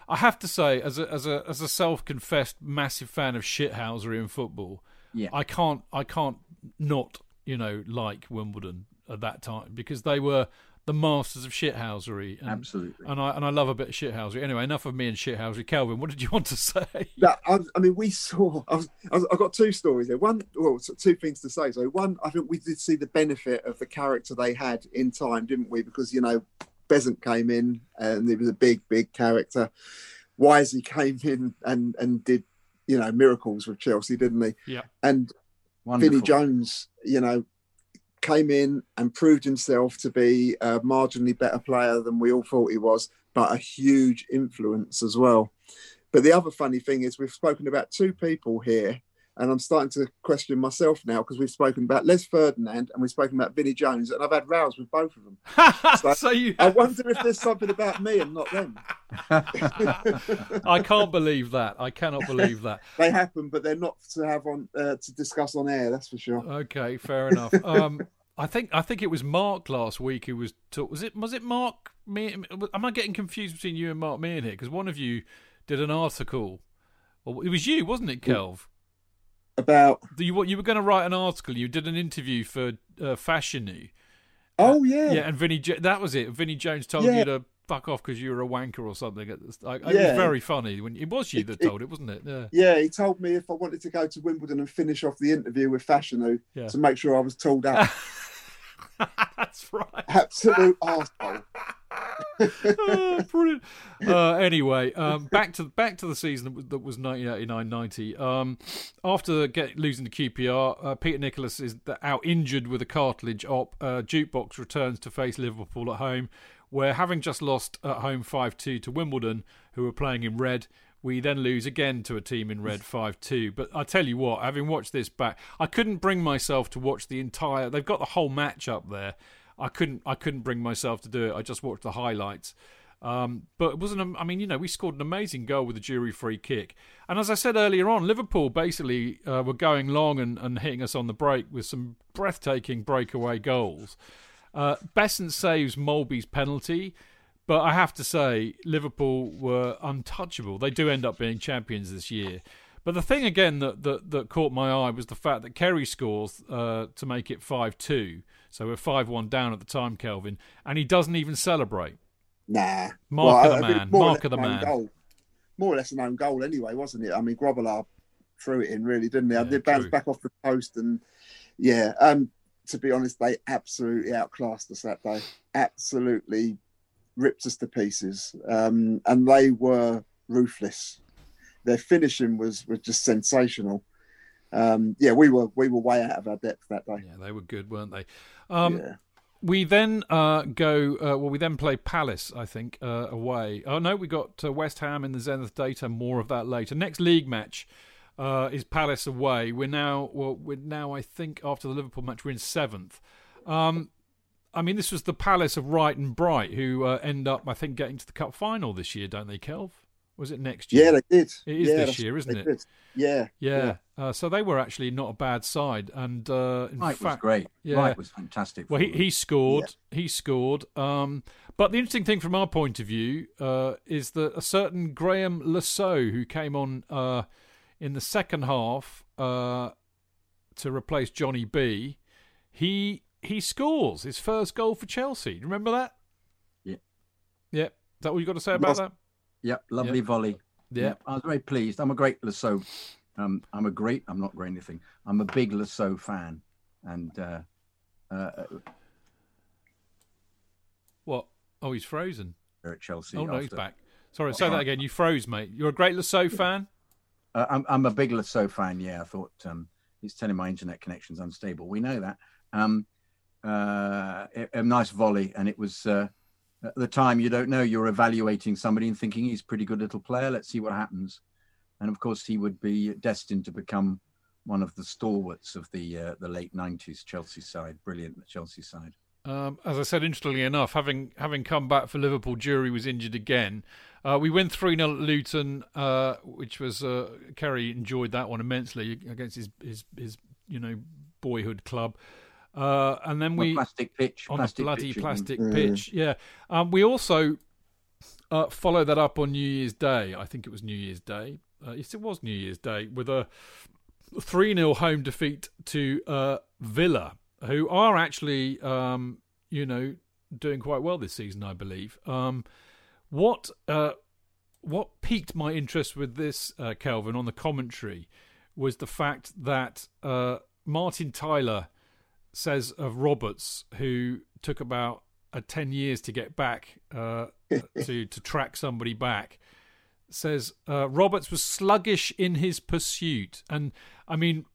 I have to say, as a as a as a self-confessed massive fan of shithousery in football, Yeah. I can't I can't not you know like Wimbledon at that time because they were the masters of shithousery. And, absolutely. And I and I love a bit of shithousery. Anyway, enough of me and shithousery. Kelvin, what did you want to say? That, I, I mean, we saw. I was, I was, I've got two stories there. One, well, two things to say. So, one, I think we did see the benefit of the character they had in time, didn't we? Because you know, Beasant came in and he was a big, big character. Wisely came in and and did you know miracles with Chelsea, didn't he? Yeah. And Wonderful. Vinnie Jones, you know, came in and proved himself to be a marginally better player than we all thought he was, but a huge influence as well. But the other funny thing is, we've spoken about two people here, and I'm starting to question myself now because we've spoken about Les Ferdinand and we've spoken about Vinnie Jones, and I've had rows with both of them. so you, I wonder if there's something about me and not them. I can't believe that. I cannot believe that. They happen, but they're not to have on uh, to discuss on air. That's for sure. Okay, fair enough. Um, I think I think it was Mark last week who was talk. Was it was it Mark? Me? Am I getting confused between you and Mark Meehan here? Because one of you did an article. Well, it was you, wasn't it, Kelv? About You What you were going to write an article. You did an interview for uh, Fashanu. oh yeah, Yeah, and Vinnie that was it. Vinnie Jones told Yeah. you to fuck off because you were a wanker or something. At the, like, It was very funny when it was you that it- told it, wasn't it? Yeah. Yeah, he told me if I wanted to go to Wimbledon and finish off the interview with Fashanu Yeah. to make sure I was told out. That's right. Absolute arsehole. Oh, brilliant. Uh, anyway, um, back to back to the season that was, that was 1989-90. Um, after get, losing to QPR, uh, Peter Nicholas is out injured with a cartilage op. Uh, Jukebox returns to face Liverpool at home, where having just lost at home 5-2 to Wimbledon, who were playing in red, we then lose again to a team in red 5-2. But I tell you what, having watched this back, I couldn't bring myself to watch the entire. They've got the whole match up there. I couldn't. I couldn't bring myself to do it. I just watched the highlights. Um, but it wasn't. I mean, you know, we scored an amazing goal with a Durie-free kick. And as I said earlier on, Liverpool basically uh, were going long and, and hitting us on the break with some breathtaking breakaway goals. Uh, Beasant saves Molby's penalty, but I have to say Liverpool were untouchable. They do end up being champions this year. But the thing again that, that, that caught my eye was the fact that Kerry scores uh, to make it 5 2. So we're 5 1 down at the time, Kelvin. And he doesn't even celebrate. Nah. Mark Well, of the man. Mark of the an man. Goal. More or less an own goal anyway, wasn't it? I mean, Grobbelaar threw it in, really, didn't he? Yeah, they bounced true. back off the post, and yeah. Um, to be honest, they absolutely outclassed us that day. Absolutely ripped us to pieces, um, and they were ruthless. Their finishing was was just sensational. Um, yeah, we were we were way out of our depth that day. Yeah, they were good, weren't they? Um, yeah. We then uh, go. Uh, well, we then play Palace, I think, uh, away. Oh no, we got uh, West Ham in the Zenith Data. More of that later. Next league match uh, is Palace away. We're now. Well, we're now. I think after the Liverpool match, we're in seventh. Um, I mean, this was the Palace of Wright and Bright who uh, end up, I think, getting to the cup final this year, don't they, Kelv? Was it next year? Yeah, they did. It is yeah, this that's- year, isn't they it? did. Yeah, Yeah. Uh, so they were actually not a bad side, and uh, in Wright was great. Yeah. Wright was fantastic. Well, he, he scored. He scored. Um, but the interesting thing from our point of view uh, is that a certain Graeme Le Saux, who came on uh, in the second half uh, to replace Johnny B, he he scores his first goal for Chelsea. Remember that? Yeah. Yeah. Is that what you got to say about Yes. that? Yep, lovely volley. Yeah. Yep, I was very pleased. I'm a great Le Saux. Um, I'm a great. I'm not great anything. I'm a big Le Saux fan, and uh, uh, What? Oh, he's frozen. at Chelsea. Oh no, he's back. Sorry, say that again. You froze, mate. You're a great Le Saux fan. Uh, I'm, I'm a big Le Saux fan. Yeah, I thought um, he's telling my internet connection's unstable. We know that. Um, uh, a, a nice volley, and it was uh, at the time you don't know. You're evaluating somebody and thinking he's a pretty good little player. Let's see what happens. And of course, he would be destined to become one of the stalwarts of the uh, the late '90s Chelsea side. Brilliant Chelsea side. Um, as I said, interestingly enough, having having come back for Liverpool, Durie was injured again. Uh, we win 3 0 at Luton, uh, which was. Uh, Kerry enjoyed that one immensely against his, his, his you know, boyhood club. Uh, and then On we. a plastic pitch, on plastic the bloody pitch, plastic mean. pitch, yeah. Um, we also uh, followed that up on New Year's Day. I think it was New Year's Day. Uh, yes, it was New Year's Day with a 3 0 home defeat to uh, Villa, who are actually, um, you know, doing quite well this season, I believe. Um, what uh, what piqued my interest with this, uh, Kelvin, on the commentary was the fact that uh, Martin Tyler says of Roberts, who took about uh, 10 years to get back, uh, to, to track somebody back, says uh, Roberts was sluggish in his pursuit. And I mean,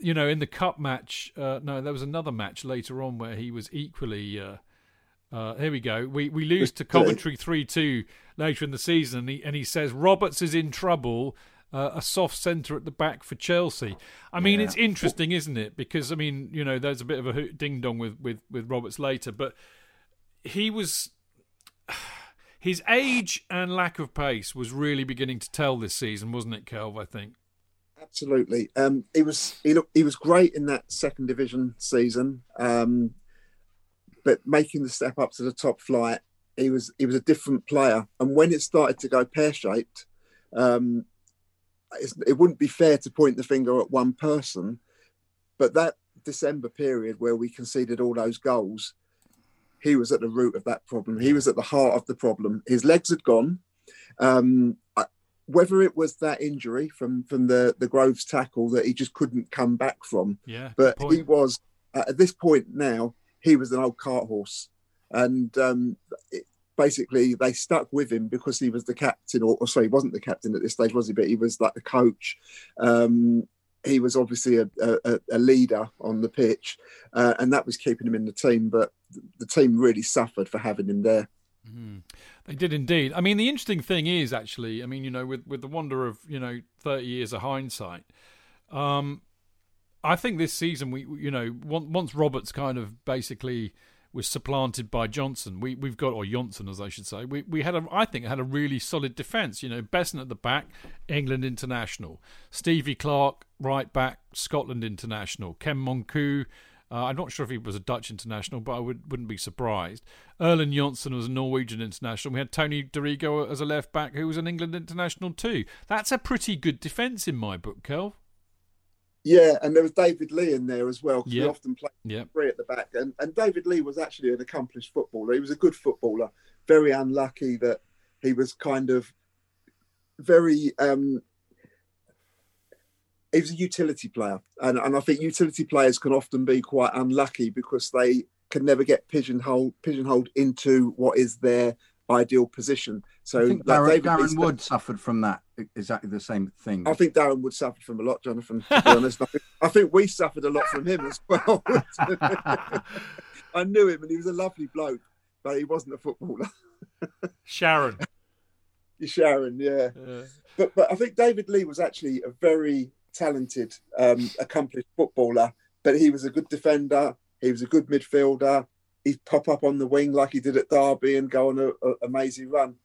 you know, in the cup match, uh, no, there was another match later on where he was equally. Uh, uh, here we go. We we lose to Coventry three two later in the season, and he and he says Roberts is in trouble. Uh, a soft centre at the back for Chelsea. I mean, Yeah. it's interesting, isn't it? Because I mean, you know, there's a bit of a ding dong with, with with Roberts later, but he was his age and lack of pace was really beginning to tell this season, wasn't it, Kelv? I think. Absolutely. Um, he was he looked he was great in that second division season, um, but making the step up to the top flight, he was he was a different player. And when it started to go pear shaped, um, it wouldn't be fair to point the finger at one person, but that December period where we conceded all those goals, he was at the root of that problem. He was at the heart of the problem. His legs had gone. Um, I, whether it was that injury from from the the Groves tackle that he just couldn't come back from, Yeah, but he was at this point now he was an old cart horse, and um, it, basically they stuck with him because he was the captain, or, or sorry, he wasn't the captain at this stage, was he? But he was like the coach. Um, he was obviously a, a, a leader on the pitch, uh, and that was keeping him in the team. But the team really suffered for having him there. Mm. They did indeed. I mean, the interesting thing is actually, I mean, you know, with with the wonder of you know thirty years of hindsight, um, I think this season we you know on- once Roberts kind of basically was supplanted by Johnson, we we've got or Johnsen as I should say, we we had a I think had a really solid defence. You know, Beasant at the back, England international, Stevie Clarke right back, Scotland international, Ken Monkou. Uh, I'm not sure if he was a Dutch international, but I would, wouldn't be surprised. Erland Johnsen was a Norwegian international. We had Tony Dorigo as a left back who was an England international too. That's a pretty good defence in my book, Kel. Yeah, and there was David Lee in there as well. 'cause Yep. We often played Yep. three at the back, and and David Lee was actually an accomplished footballer. He was a good footballer. Very unlucky that he was kind of very. um he was a utility player, and and I think utility players can often be quite unlucky because they can never get pigeonholed pigeonholed into what is their ideal position. So I think like Darren, Darren Wood suffered from that exactly the same thing. I think Darren Wood suffered from a lot, Jonathan. To be honest, I think, I think we suffered a lot from him as well. I knew him, and he was a lovely bloke, but he wasn't a footballer. Sharon. Sharon, yeah. Uh, But but I think David Lee was actually a very talented, um, accomplished footballer. But he was a good defender. He was a good midfielder. He'd pop up on the wing like he did at Derby and go on a, a amazing run.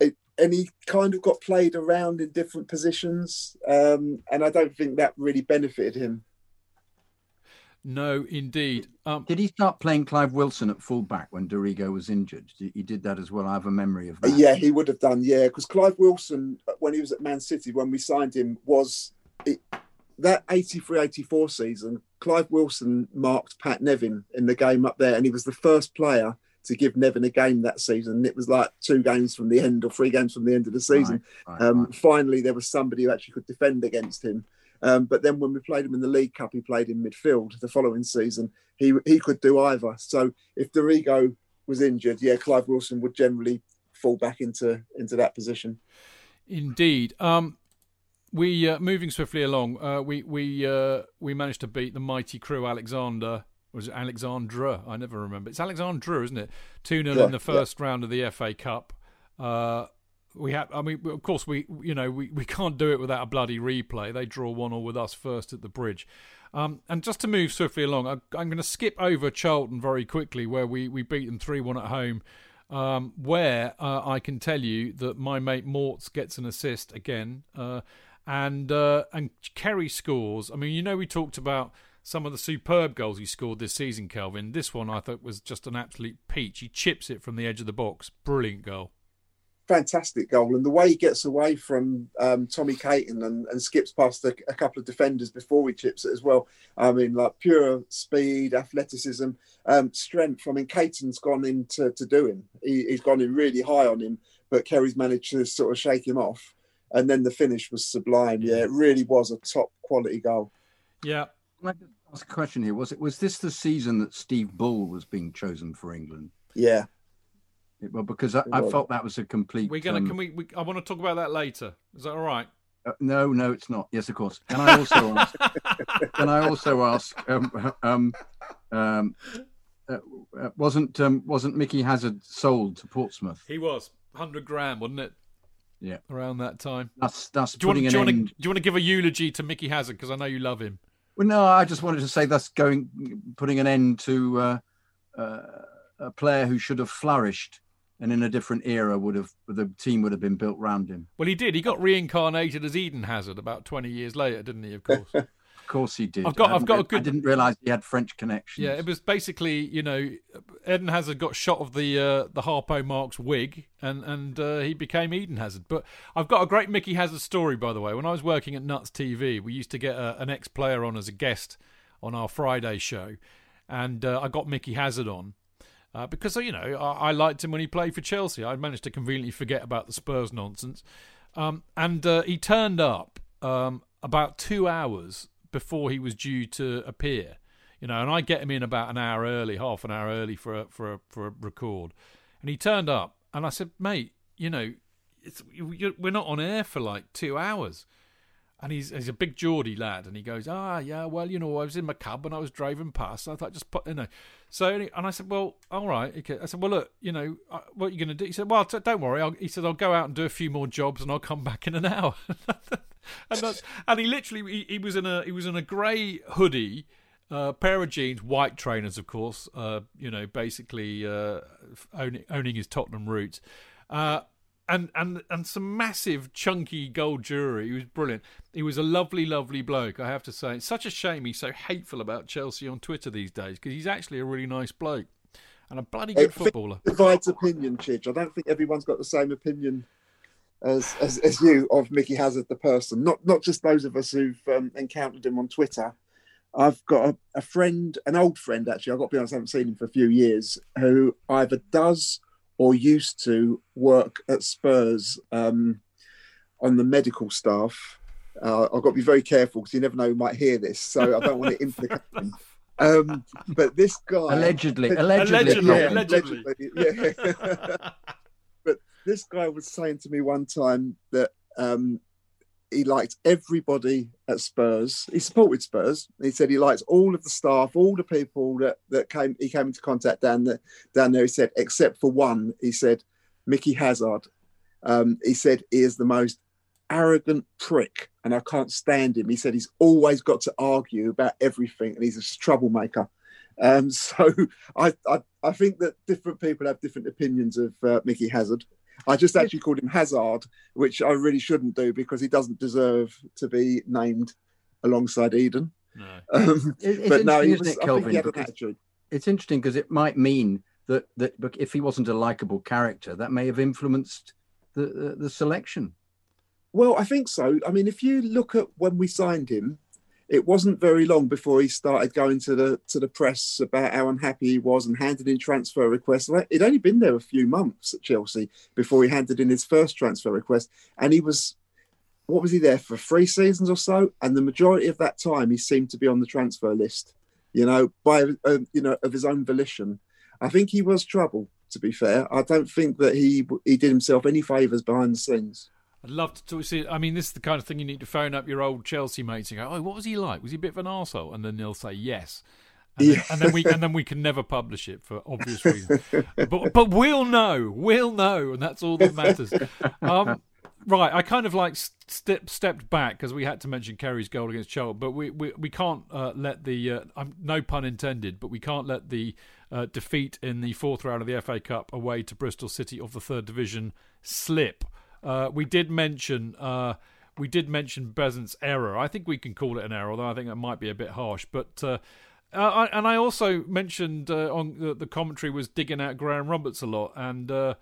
It, and he kind of got played around in different positions, um, and I don't think that really benefited him. no, indeed. Um, Did he start playing Clive Wilson at fullback when Dorigo was injured? He he did that as well. I have a memory of that. Yeah, he would have done. Yeah, because Clive Wilson, uh, when he was at Man City, when we signed him, was it, that 83 84 season. Clive Wilson marked Pat Nevin in the game up there, and he was the first player to give Nevin a game that season. It was like two games from the end or three games from the end of the season. Right, um, right. Finally, there was somebody who actually could defend against him. Um, but then when we played him in the League Cup, he played in midfield the following season. He he could do either. So if Dorigo was injured, yeah, Clive Wilson would generally fall back into into that position. Indeed. Um, we uh, moving swiftly along. Uh, we we uh, we managed to beat the mighty Crewe Alexander. Was it Alexandra? I never remember. It's Alexandra, isn't it? Two 0 Yeah, in the first round of the FA Cup. Uh, we had. I mean, of course, we you know we, we can't do it without a bloody replay. They draw one all with us first at the bridge. Um, and just to move swiftly along, I, I'm going to skip over Charlton very quickly, where we, we beat them 3 1 at home. Um, where uh, I can tell you that my mate Morts gets an assist again, uh, and uh, and Kerry scores. I mean, you know, we talked about some of the superb goals he scored this season, Kelvin. This one I thought was just an absolute peach. He chips it from the edge of the box. Brilliant goal. Fantastic goal, and the way he gets away from um, Tommy Caton and, and skips past a, a couple of defenders before he chips it as well. I mean, like pure speed, athleticism, um, strength. I mean, Caton's gone in to, to do him. He, he's gone in really high on him, but Kerry's managed to sort of shake him off. And then the finish was sublime. Yeah, it really was a top quality goal. Yeah. Can I just ask a question here? Was it was this the season that Steve Bull was being chosen for England? Yeah. It- well, because I, I felt that was a complete. We're gonna. um, can we, we? I want to talk about that later. Is that all right? Uh, no, no, it's not. Yes, of course. Can I also ask? can I also ask? Um, um, um, uh, uh, wasn't um, wasn't Mickey Hazard sold to Portsmouth? He was hundred grand, wasn't it? Yeah, around that time. That's that's Do you, want, putting do, you an want to, end. do you want to give a eulogy to Mickey Hazard because I know you love him? Well, no, I just wanted to say that's going putting an end to uh, uh, a player who should have flourished, and in a different era would have the team would have been built round him. Well, he did. He got reincarnated as Eden Hazard about twenty years later, didn't he? Of course. Of course, he did. I've got- I I've got a hadn't- I didn't realise he had French connections. Yeah, it was basically, you know, Eden Hazard got shot of the uh, the Harpo Marx wig, and and uh, he became Eden Hazard. But I've got a great Mickey Hazard story, by the way. When I was working at Nuts TV, we used to get a, an ex player on as a guest on our Friday show, and uh, I got Mickey Hazard on. Uh, because you know I, I liked him when he played for Chelsea. I managed to conveniently forget about the Spurs nonsense, um, and uh, he turned up um, about two hours before he was due to appear you know, and I get him in about an hour early, half an hour early for a, for a, for a record, and he turned up, and I said, mate, you know, it's, we're not on air for like two hours, and he's he's a big Geordie lad, and he goes, ah, yeah, well, you know, I was in my cab and I was driving past, I thought just put, you know, so and I said, well, all right, okay. I said, well, look, you know, what are you going to do? He said, well, t- don't worry, I'll, he said, I'll go out and do a few more jobs, and I'll come back in an hour. and that's, and he literally he, he was in a he was in a grey hoodie uh, pair of jeans, white trainers, of course. Uh, you know, basically uh, owning, owning his Tottenham roots, uh, and and and some massive chunky gold jewelry. He was brilliant. He was a lovely, lovely bloke. I have to say, it's such a shame he's so hateful about Chelsea on Twitter these days because he's actually a really nice bloke and a bloody good It footballer. divides opinion, Chidge. I don't think everyone's got the same opinion as, as as you of Mickey Hazard, the person. Not not just those of us who've um, encountered him on Twitter. I've got a, a friend, an old friend actually. I've got to be honest, I haven't seen him for a few years. Who either does or used to work at Spurs um, on the medical staff. Uh, I've got to be very careful because you never know who might hear this, so I don't want to implicate him. Um, but this guy Allegedly, allegedly, Allegedly, yeah, allegedly. allegedly, yeah. but this guy was saying to me one time that um, he liked everybody at Spurs. He supported Spurs. He said he liked all of the staff, all the people that, that came he came into contact down there. Down there, he said, except for one. He said, Mickey Hazard. Um, he said he is the most arrogant prick, and I can't stand him. He said he's always got to argue about everything, and he's a troublemaker. Um, so I, I I think that different people have different opinions of uh, Mickey Hazard. I just actually called him Hazard, which I really shouldn't do because he doesn't deserve to be named alongside Eden. No. Um, It- it's but no, he interesting, was, isn't it, Kelvin? he had an Because attitude. it's interesting because it might mean that that if he wasn't a likable character, that may have influenced the the, the selection. Well, I think so. I mean, if you look at when we signed him, it wasn't very long before he started going to the to the press about how unhappy he was and handed in transfer requests. He'd only been there a few months at Chelsea before he handed in his first transfer request, and he was what was he there for three seasons or so? And the majority of that time, he seemed to be on the transfer list. You know, by uh, you know of his own volition. I think he was trouble. To be fair, I don't think that he he did himself any favors behind the scenes. I'd love to talk. See, I mean, this is the kind of thing you need to phone up your old Chelsea mates and go, "Oh, what was he like? Was he a bit of an arsehole? And then they'll say yes. And, then, and then we and then we can never publish it for obvious reasons. but but we'll know, we'll know, and that's all that matters. Um, right, I kind of like step, stepped back because we had to mention Kerry's goal against Charlton, but we we, we can't uh, let the uh, um, no pun intended, but we can't let the uh, defeat in the fourth round of the FA Cup away to Bristol City of the third division slip. Uh, we did mention uh, we did mention Beasant's error. I think we can call it an error, although I think that might be a bit harsh. But uh, uh, I, and I also mentioned uh, on the, the commentary was digging out Graham Roberts a lot, and uh,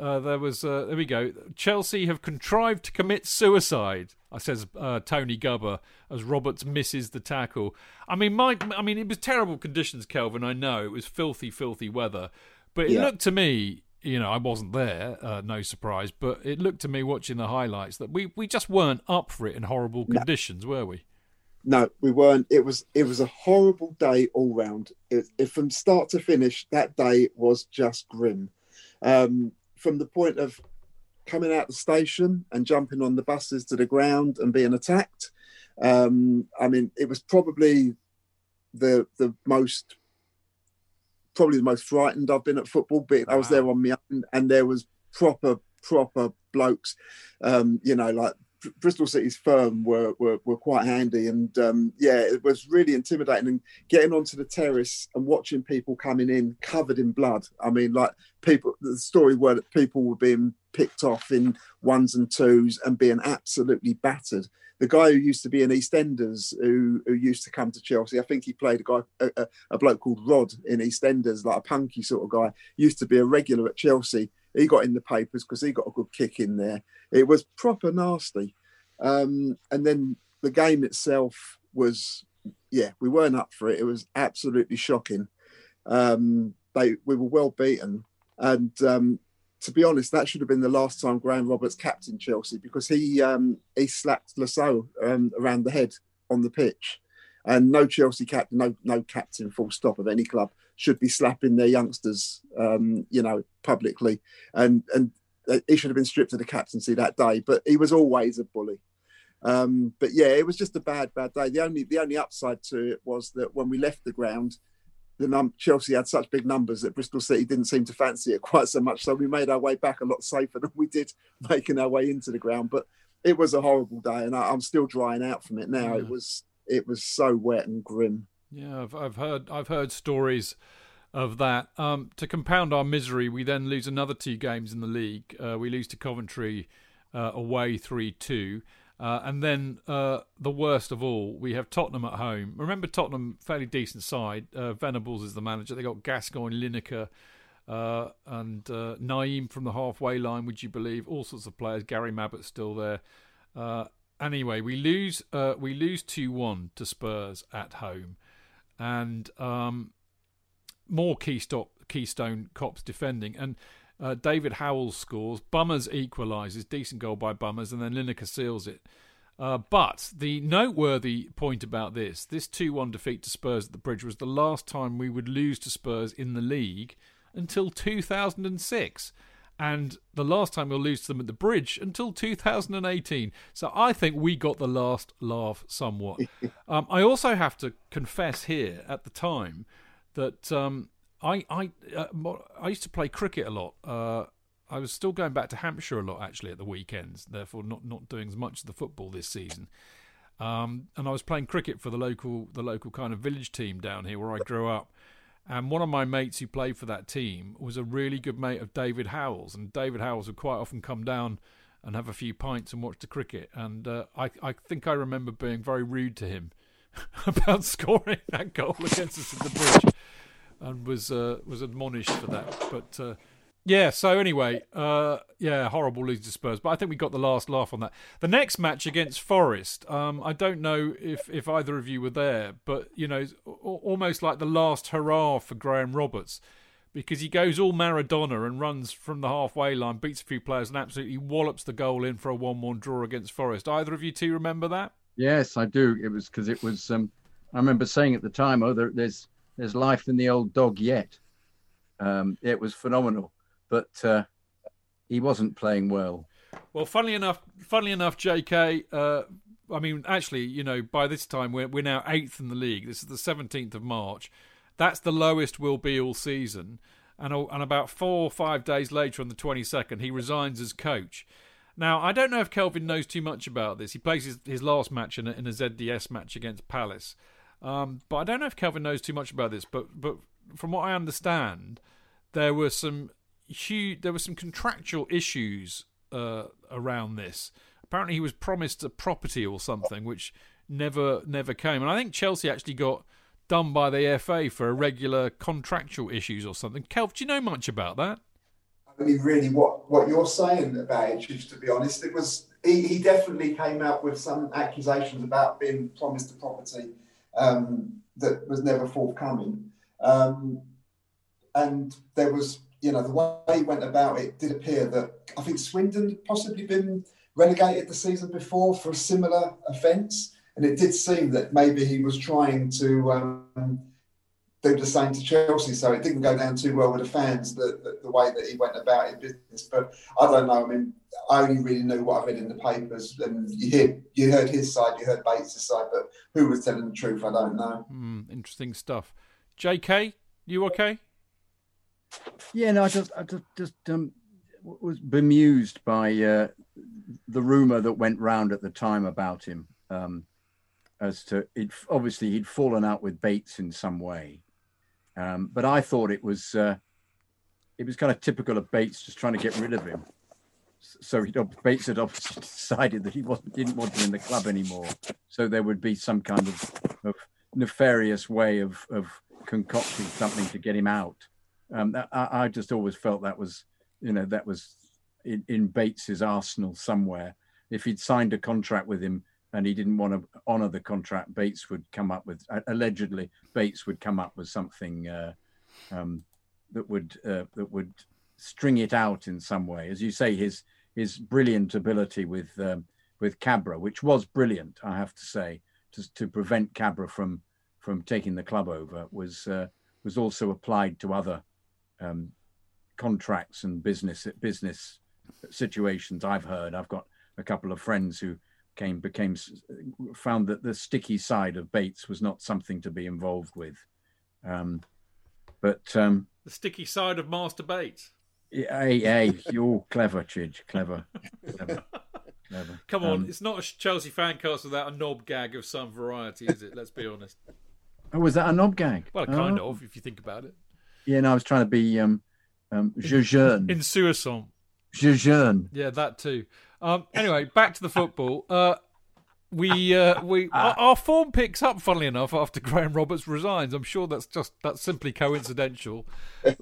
uh, there was uh, there we go. Chelsea have contrived to commit suicide. I says uh, Tony Gubba as Roberts misses the tackle. I mean, my I mean it was terrible conditions, Kelvin. I know it was filthy, filthy weather, but it Yeah. looked to me. You know, I wasn't there, uh, no surprise, but it looked to me watching the highlights that we, we just weren't up for it in horrible conditions, were we? No, we weren't. It was it was a horrible day all round. It, it from start to finish, that day was just grim. Um, from the point of coming out the station and jumping on the buses to the ground and being attacked. Um, I mean, it was probably the the most probably the most frightened I've been at football. But I was there on my own, and there was proper proper blokes, um, you know, like Bristol City's firm were, were were quite handy, and um, yeah, it was really intimidating. And getting onto the terrace and watching people coming in covered in blood. I mean, like people. The story were that people were being picked off in ones and twos and being absolutely battered. The guy who used to be in EastEnders, who who used to come to Chelsea, I think he played a guy, a, a, bloke called Rod in EastEnders, like a punky sort of guy. Used to be a regular at Chelsea. He got in the papers because he got a good kick in there. It was proper nasty. Um, and then the game itself was, yeah, we weren't up for it. It was absolutely shocking. Um, they we were well beaten, and um, to be honest, that should have been the last time Graham Roberts captained Chelsea because he um, he slapped Le Saux um, around the head on the pitch, and no Chelsea captain, no no captain, full stop of any club should be slapping their youngsters, um, you know, publicly, and and he should have been stripped of the captaincy that day. But he was always a bully. Um, but yeah, it was just a bad, bad day. The only the only upside to it was that when we left the ground, the num- Chelsea had such big numbers that Bristol City didn't seem to fancy it quite so much. So we made our way back a lot safer than we did making our way into the ground. But it was a horrible day, and I, I'm still drying out from it now. It was it was so wet and grim. Yeah, I've, I've heard I've heard stories of that. Um, to compound our misery, we then lose another two games in the league. Uh, we lose to Coventry uh, away 3 2. Uh, and then uh, the worst of all, we have Tottenham at home. Remember, Tottenham, fairly decent side. Uh, Venables is the manager. They got Gascoigne, Lineker, uh, and uh, Nayim from the halfway line. Would you believe? All sorts of players. Gary Mabbutt's still there. Uh, anyway, we lose. we lose two one to Spurs at home, and um, more keystone Keystone Cops defending and. Uh, David Howells scores. Bummers equalises. Decent goal by Bummers, and then Lineker seals it. Uh, but the noteworthy point about this this 2 1 defeat to Spurs at the Bridge was the last time we would lose to Spurs in the league until 2006. And the last time we'll lose to them at the Bridge until 2018. So I think we got the last laugh somewhat. um, I also have to confess here at the time that um, I I uh, I used to play cricket a lot. Uh, I was still going back to Hampshire a lot actually at the weekends. Therefore, not not doing as much of the football this season. Um, and I was playing cricket for the local the local kind of village team down here where I grew up. And one of my mates who played for that team was a really good mate of David Howells, and David Howells would quite often come down and have a few pints and watch the cricket. And uh, I I think I remember being very rude to him about scoring that goal against us at the bridge and was uh, was admonished for that. But uh, yeah, so anyway, uh, yeah, horrible lose to Spurs. But I think we got the last laugh on that. The next match against Forest, um, I don't know if if either of you were there, but you know, almost like the last hurrah for Graham Roberts. Because he goes all Maradona and runs from the halfway line, beats a few players, and absolutely wallops the goal in for a one-one draw against Forest. Either of you two remember that? Yes, I do. It was because it was. Um, I remember saying at the time, "Oh, there, there's there's life in the old dog yet. Um, it was phenomenal, but uh, he wasn't playing well. Well, funnily enough, funnily enough, J.K. Uh, I mean, actually, you know, by this time we're we're now eighth in the league. This is the seventeenth of March. That's the lowest we'll be all season. And and about four or five days later, on the twenty second, he resigns as coach. Now, I don't know if Kelvin knows too much about this. He plays his, his last match in a, in a ZDS match against Palace. Um, but I don't know if Kelvin knows too much about this. But but from what I understand, there were some huge, there were some contractual issues uh, around this. Apparently, he was promised a property or something, which never never came. And I think Chelsea actually got done by the FA for irregular contractual issues or something. Kelv, do you know much about that? I mean, really, what what you're saying about it, to be honest, it was he, he definitely came out with some accusations about being promised a property um, that was never forthcoming. Um, and there was, you know, the way he went about it did appear that I think Swindon had possibly been relegated the season before for a similar offence. And it did seem that maybe he was trying to um, do the same to Chelsea. So it didn't go down too well with the fans, the, the, the, way that he went about his business. But I don't know. I mean, I only really knew what I read in the papers, and you hear, you heard his side, you heard Bates' side, but who was telling the truth, I don't know. Mm, interesting stuff. J.K., you okay? Yeah, no, I just, I just, just um, was bemused by uh, the rumor that went round at the time about him. Um, as to it, obviously he'd fallen out with Bates in some way, um, but I thought it was uh, it was kind of typical of Bates just trying to get rid of him. So he, Bates had obviously decided that he wasn't didn't want him in the club anymore. So there would be some kind of, of nefarious way of of concocting something to get him out. Um, I, I, just always felt that was you know that was in, in Bates's arsenal somewhere. If he'd signed a contract with him and he didn't want to honor the contract, Bates would come up with allegedly Bates would come up with something uh, um, that would uh, that would string it out in some way. As you say, his his brilliant ability with um, with Cabra, which was brilliant, I have to say, to to prevent Cabra from from taking the club over, was uh, was also applied to other um, contracts and business business situations. I've heard. I've got a couple of friends who came became found that the sticky side of Bates was not something to be involved with. Um, but um, the sticky side of Master Bates. Hey, hey, you're clever, Chidge. Clever. clever. clever. Come on, um, it's not a Chelsea fan cast without a knob gag of some variety, is it? Let's be honest. Oh, was that a knob gag? Well, kind oh. of, if you think about it. Yeah, no, I was trying to be um, um, je jeune. In Suicide. Je jeune. Yeah, that too. Um, anyway, back to the football. Uh, we uh, we our, our form picks up, funnily enough, after Graham Roberts resigns. I'm sure that's just that's simply coincidental.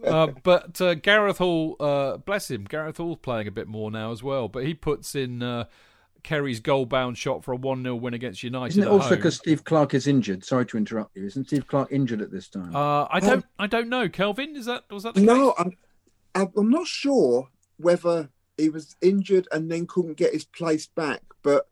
Uh, but uh, Gareth Hall, uh, bless him, Gareth Hall's playing a bit more now as well. But he puts in uh, Kerry's goal-bound shot for a one-0 win against United. Isn't it also because Steve Clarke is injured? Sorry to interrupt you. Isn't Steve Clarke injured at this time? Uh, I don't I don't know. Kelvin, is that was that the No, case? I'm, I'm not sure whether he was injured and then couldn't get his place back, but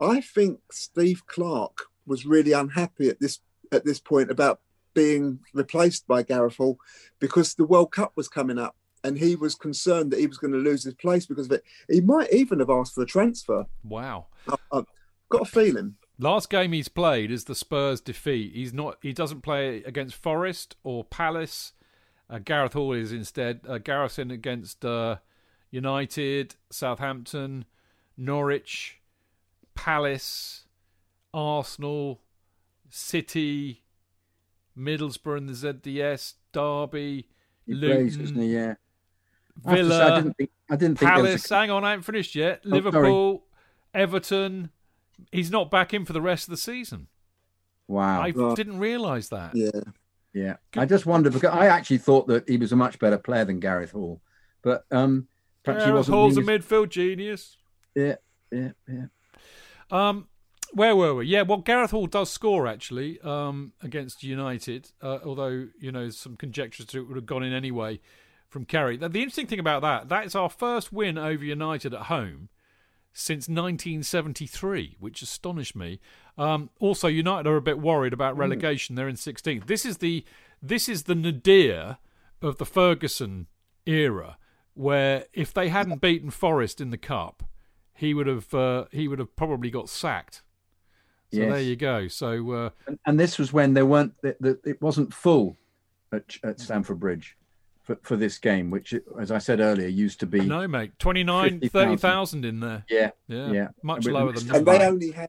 I think Steve Clarke was really unhappy at this at this point about being replaced by Gareth Hall because the World Cup was coming up and he was concerned that he was going to lose his place because of it. He might even have asked for a transfer. Wow. I've got a feeling. Last game he's played is the Spurs defeat. He's not. He doesn't play against Forest or Palace. Uh, Gareth Hall is instead. Uh, Gareth's in against uh, United, Southampton, Norwich, Palace, Arsenal, City, Middlesbrough and the ZDS, Derby, he Luton, isn't he? Yeah. I say, Villa, I didn't think. I didn't think Palace. a- Hang on, I haven't finished yet. Oh, sorry. Liverpool, Everton. He's not back in for the rest of the season. Wow. I Right. didn't realise that. Yeah. Yeah, I just wondered because I actually thought that he was a much better player than Gareth Hall, but um, perhaps he wasn't. Hall's a midfield genius. Yeah, yeah, yeah. Um, where were we? Yeah, well, Gareth Hall does score actually um, against United, uh, although you know some conjectures to it would have gone in anyway from Kerry. The the interesting thing about that that is our first win over United at home since 1973, which astonished me. Um, also, United are a bit worried about relegation. They're in 16th. This is the this is the nadir of the Ferguson era, where if they hadn't beaten Forest in the cup, he would have uh, he would have probably got sacked. So Yes. there you go. So uh, And, and this was when there weren't. The, the, it wasn't full at, at Stamford Bridge for, for this game, which, as I said earlier, used to be. no, mate, 29, 50,000. 30,000 in there. Yeah, Yeah, yeah. much And lower we- than And this. they only had,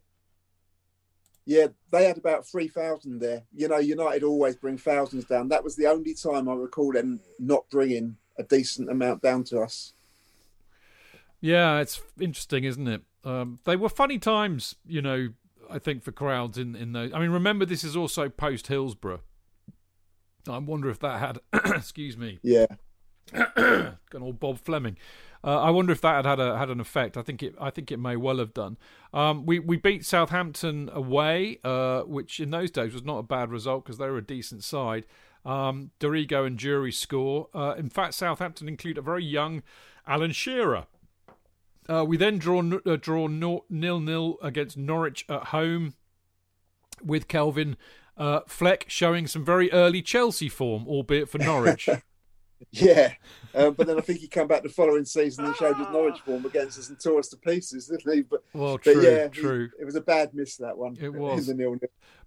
yeah, they had about 3,000 there. You know, United always bring thousands down. That was the only time I recall them not bringing a decent amount down to us. Yeah, it's interesting, isn't it? Um, they were funny times, you know. I think for crowds in in those. I mean, remember this is also post Hillsborough. I wonder if that had, excuse me, Yeah. Got old Bob Fleming. Uh, I wonder if that had had, a, had an effect. I think it. I think it may well have done. Um, we we beat Southampton away, uh, which in those days was not a bad result because they were a decent side. Um, Dorigo and Durie score. Uh, in fact, Southampton include a very young Alan Shearer. Uh, we then draw uh, draw nil nil against Norwich at home, with Kelvin uh, Fleck showing some very early Chelsea form, albeit for Norwich. Yeah. Um, but then I think he came back the following season and showed his Norwich form against us and tore us to pieces, didn't he? But, well, but true, yeah, he- true. it was a bad miss, that one. It was.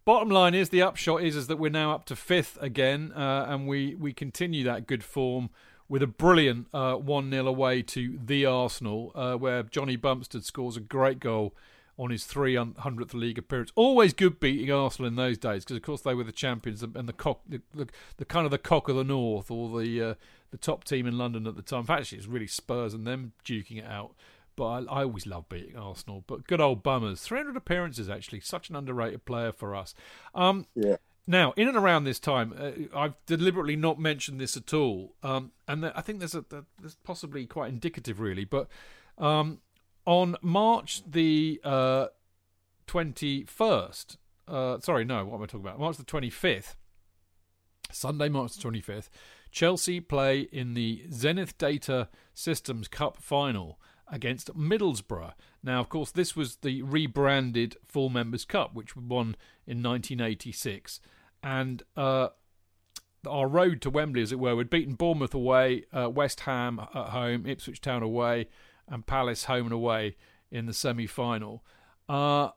Bottom line is the upshot is is that we're now up to fifth again, uh, and we we continue that good form with a brilliant uh, one 0 away to the Arsenal, uh, where Johnny Bumstead scores a great goal on his 300th league appearance. Always good beating Arsenal in those days because of course they were the champions and the cock, the, the, the kind of the cock of the north or the uh, the top team in London at the time. In fact, actually, it was really Spurs and them duking it out. But I, I always love beating Arsenal. But good old Bummers, 300 appearances actually, such an underrated player for us. Um, Yeah. now, in and around this time, uh, I've deliberately not mentioned this at all, um, and I think there's a th- there's possibly quite indicative, really. But um, on March the twenty first, uh, sorry, no, what am I talking about? March the twenty fifth, Sunday, March the twenty fifth, Chelsea play in the Zenith Data Systems Cup final against Middlesbrough. Now, of course, this was the rebranded Full Members Cup, which we won in 1986. And uh, our road to Wembley, as it were, we'd beaten Bournemouth away, uh, West Ham at home, Ipswich Town away, and Palace home and away in the semi final. Uh,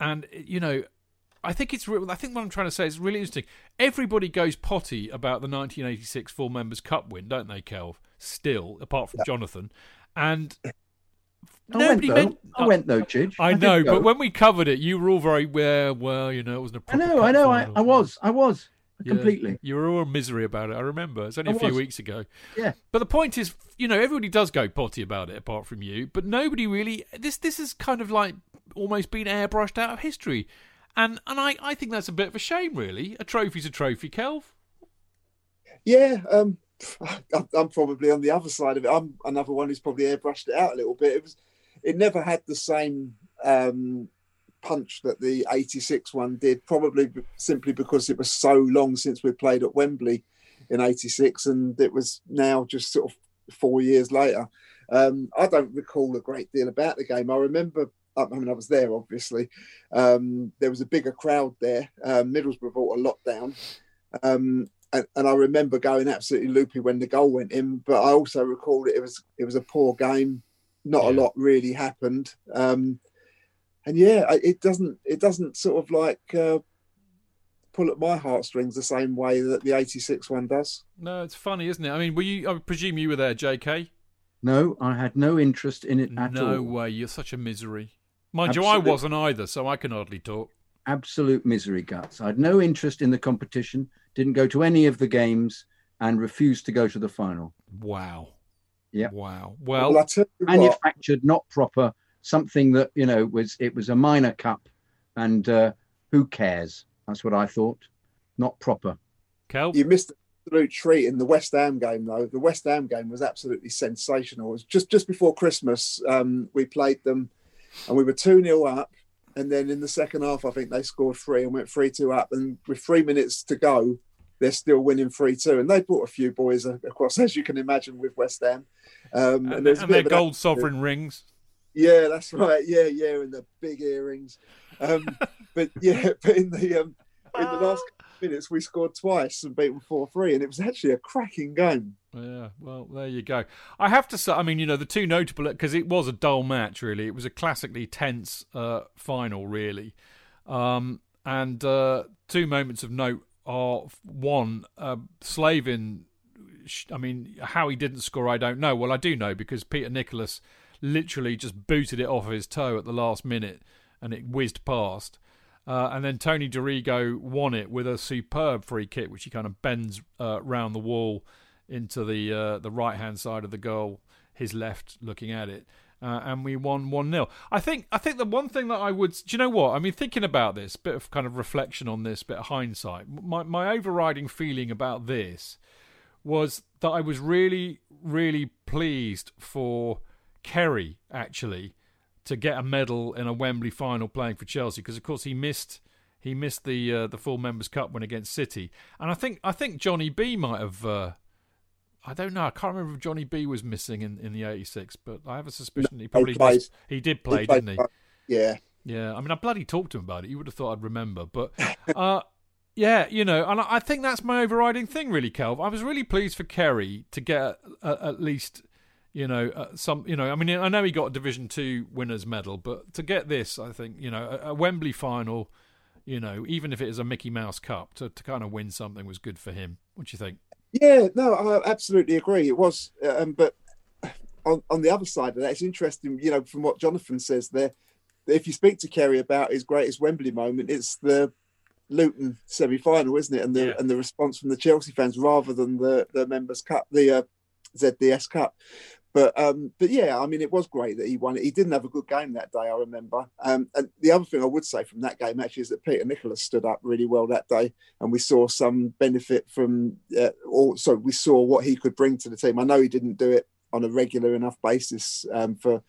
and, you know, I think it's. Re- I think what I'm trying to say is really interesting. Everybody goes potty about the 1986 Full Members Cup win, don't they, Kelv? Still, apart from Jonathan, and I nobody went, meant. I went though, Chidge. I did know, but when we covered it, you were all very well. Well, you know, it wasn't a I know, I know, I. I was, I was. Yeah. completely. You were all misery about it. I remember. It's only I a few weeks ago. Yeah. But the point is, you know, everybody does go potty about it, apart from you. But nobody really. This this is kind of like almost been airbrushed out of history, and and I I think that's a bit of a shame, really. A trophy's a trophy, Kelv. Yeah, um, I'm probably on the other side of it. I'm another one who's probably airbrushed it out a little bit. It was, it never had the same um, punch that the '86 one did. Probably simply because it was so long since we played at Wembley in '86, and it was now just sort of four years later. Um, I don't recall a great deal about the game. I remember. I mean, I was there. Obviously, um, there was a bigger crowd there. Um, Middlesbrough brought a lot down. Um, and, and I remember going absolutely loopy when the goal went in. But I also recall that it was it was a poor game. Not a lot really happened. Um, and yeah, it doesn't it doesn't sort of like uh, pull at my heartstrings the same way that the '86 one does. No, it's funny, isn't it? I mean, were you? I presume you were there, J.K. No, I had no interest in it at no all. No way. You're such a misery. Mind you, I wasn't either, so I can hardly talk. Absolute misery guts. I had no interest in the competition. Didn't go to any of the games and refused to go to the final. Wow. Yeah. Wow. Well, Well, I what, Manufactured, not proper. Something that you know was it was a minor cup, and uh, who cares? That's what I thought. Not proper. Kelv. you missed an absolute treat in the West Ham game, though. The West Ham game was absolutely sensational. It was just just before Christmas. Um, we played them, and we were two 0 up. And then in the second half, I think they scored three and went three two up. And with three minutes to go, they're still winning three two. And they brought a few boys across, as you can imagine, with West Ham. Um, and, there's a and bit their of gold sovereign rings. Yeah, that's right. Yeah, yeah, and the big earrings. Um, but yeah, but in the um, in the last minutes, we scored twice and beat them four three, and it was actually a cracking game. Yeah, well, there you go. I have to say, I mean, you know, the two notable because it was a dull match. Really, it was a classically tense uh, final, really. Um, and uh, two moments of note are one, uh, Slavin. I mean, how he didn't score, I don't know. Well, I do know because Peter Nicholas literally just booted it off of his toe at the last minute, and it whizzed past. Uh, and then Tony Dorigo won it with a superb free kick, which he kind of bends uh, round the wall into the uh, the right hand side of the goal, his left looking at it, uh, and we won one 0 I think I think the one thing that I would, do you know what? I mean, thinking about this, bit of kind of reflection on this, bit of hindsight. My my overriding feeling about this was that I was really really pleased for Kerry actually to get a medal in a Wembley final playing for Chelsea because of course he missed he missed the uh, the full members cup win against City and I think I think Johnny B might have uh, I don't know I can't remember if Johnny B was missing in, in the 86 but I have a suspicion he probably played. missed- he did play He didn't he Yeah, yeah, I mean, I bloody talked to him about it. You would have thought I'd remember, but uh, yeah, you know, and I think that's my overriding thing, really, Kelv. I was really pleased for Kerry to get at least, you know, uh, some, you know, I mean, I know he got a Division Two winners medal, but to get this, I think, you know, a, a Wembley final, you know, even if it is a Mickey Mouse Cup, to to kind of win something was good for him. What do you think? yeah. No, I absolutely agree. It was, um, but on on the other side of that, it's interesting. You know, from what Jonathan says there, if you speak to Kerry about his greatest Wembley moment, it's the Luton semi-final, isn't it? And the Yeah. and the response from the Chelsea fans rather than the the Members Cup, the uh, ZDS Cup. But um, but yeah, I mean, it was great that he won. He didn't have a good game that day, I remember. Um, and the other thing I would say from that game actually is that Peter Nicholas stood up really well that day, and we saw some benefit from. Uh, also, we saw what he could bring to the team. I know he didn't do it on a regular enough basis um, for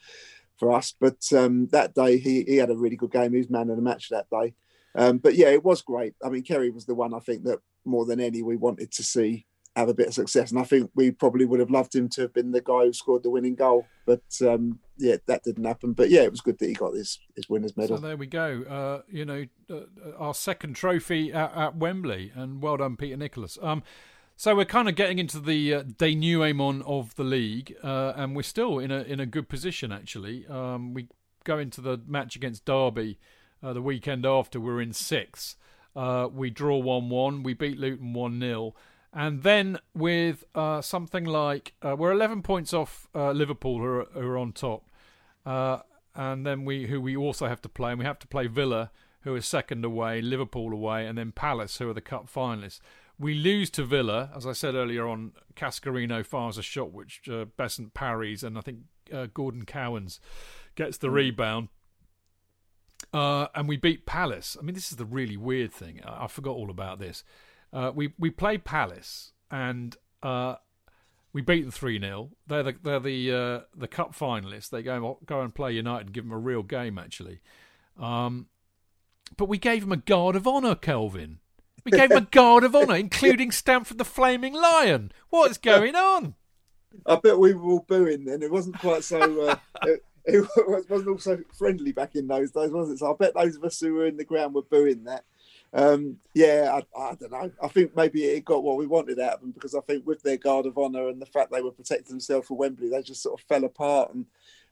for us, but um, that day he he had a really good game. He was man of the match that day. Um, but yeah, it was great. I mean, Kerry was the one I think that more than any we wanted to see have a bit of success, and I think we probably would have loved him to have been the guy who scored the winning goal. But um, yeah, that didn't happen. But yeah, it was good that he got his his winners medal. So there we go. Uh, you know, uh, our second trophy at, at Wembley, and well done, Peter Nicholas. Um, so we're kind of getting into the uh, denouement of the league, uh, and we're still in a in a good position actually. Um, we go into the match against Derby uh, the weekend after. We're in sixth. Uh, we draw one one. We beat Luton one 0 and then with uh, something like uh, we're 11 points off uh, Liverpool, who are, who are on top. Uh, and then we who we also have to play, and we have to play Villa, who are second away, Liverpool away, and then Palace, who are the cup finalists. We lose to Villa, as I said earlier on. Cascarino fires a shot which uh, Beasant parries, and I think uh, Gordon Cowans gets the mm. rebound. Uh, and we beat Palace. I mean, this is the really weird thing. I, I forgot all about this. Uh, we we played Palace and uh, we beat them three 0 They're the they're the uh, the cup finalists. They go go and play United and give them a real game actually. Um, but we gave them a guard of honour, Kelvin. We gave them a guard of honour, including Stamford the Flaming Lion. What's going on? I bet we were all booing then. It wasn't quite so. Uh, it, it wasn't all so friendly back in those days, was it? So I bet those of us who were in the ground were booing that. Um, yeah, I, I, don't know. I think maybe it got what we wanted out of them because I think with their guard of honour and the fact they were protecting themselves for Wembley, they just sort of fell apart and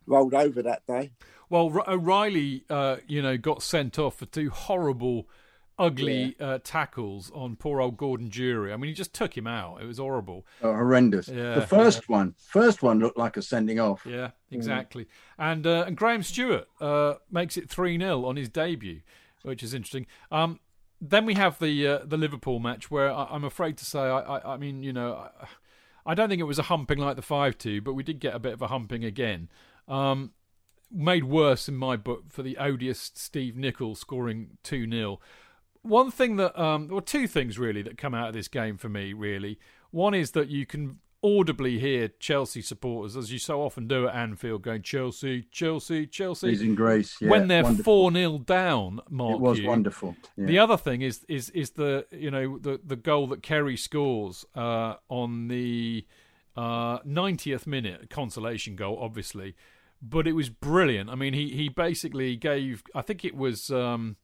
rolled over that day. Well, O'Reilly, uh, you know, got sent off for two horrible ugly yeah. uh, tackles on poor old Gordon Durie. I mean, he just took him out. It was horrible. Oh, horrendous. Yeah. The first one, first one looked like a sending off. Yeah, mm. exactly. Mm. And uh, and Graham Stuart uh, makes it three 0 on his debut, which is interesting. Um, then we have the uh, the Liverpool match where I, am afraid to say, I, I, I mean, you know. I, I don't think it was a humping like the 5 2, but we did get a bit of a humping again. Um, made worse in my book for the odious Steve Nicol scoring 2 0 one thing that um well two things really that come out of this game for me really one is that you can audibly hear Chelsea supporters as you so often do at Anfield going Chelsea Chelsea Chelsea Amazing grace yeah, when they're 4 0 down Mark it was Hugh. wonderful yeah. the other thing is is is the you know the the goal that Kerry scores uh, on the uh, 90th minute consolation goal obviously but it was brilliant I mean he he basically gave I think it was um,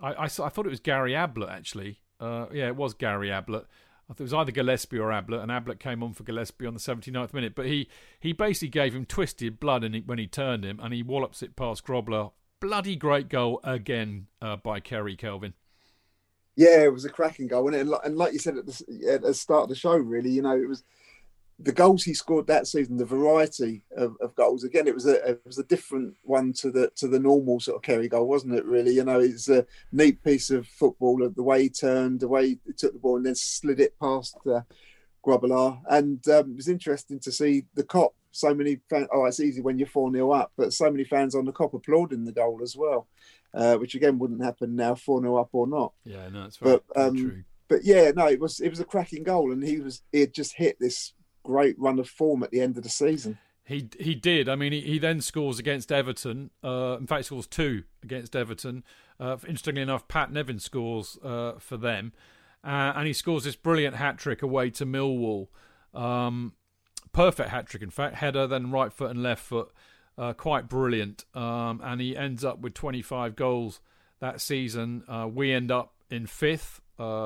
I, I, I thought it was Gary Ablett actually. Uh, yeah, it was Gary Ablett. I thought it was either Gillespie or Ablett, and Ablett came on for Gillespie on the 79th minute. But he, he basically gave him twisted blood he, when he turned him, and he wallops it past Grobbelaar. Bloody great goal again uh, by Kerry Kelvin. Yeah, it was a cracking goal, and, and like you said at the, at the start of the show, really, you know, it was the goals he scored that season, the variety of, of, goals. Again, it was a it was a different one to the to the normal sort of Kerry goal, wasn't it? Really, you know, it's a neat piece of football. The way he turned, the way he took the ball, and then slid it past uh. And um, it was interesting to see the Kop. So many fans. Oh, it's easy when you're four 0 up, but so many fans on the Kop applauding the goal as well, uh, which again wouldn't happen now, four 0 up or not. Yeah, no, it's very, but, um, true. But yeah, no, it was it was a cracking goal, and he was he had just hit this great run of form at the end of the season. He he did. I mean, he, he then scores against Everton. Uh, in fact, scores two against Everton. Uh, interestingly enough, Pat Nevin scores uh, for them, uh, and he scores this brilliant hat trick away to Millwall. Um, perfect hat trick, in fact, header, then right foot and left foot. Uh, quite brilliant, um, and he ends up with 25 goals that season. Uh, we end up in fifth,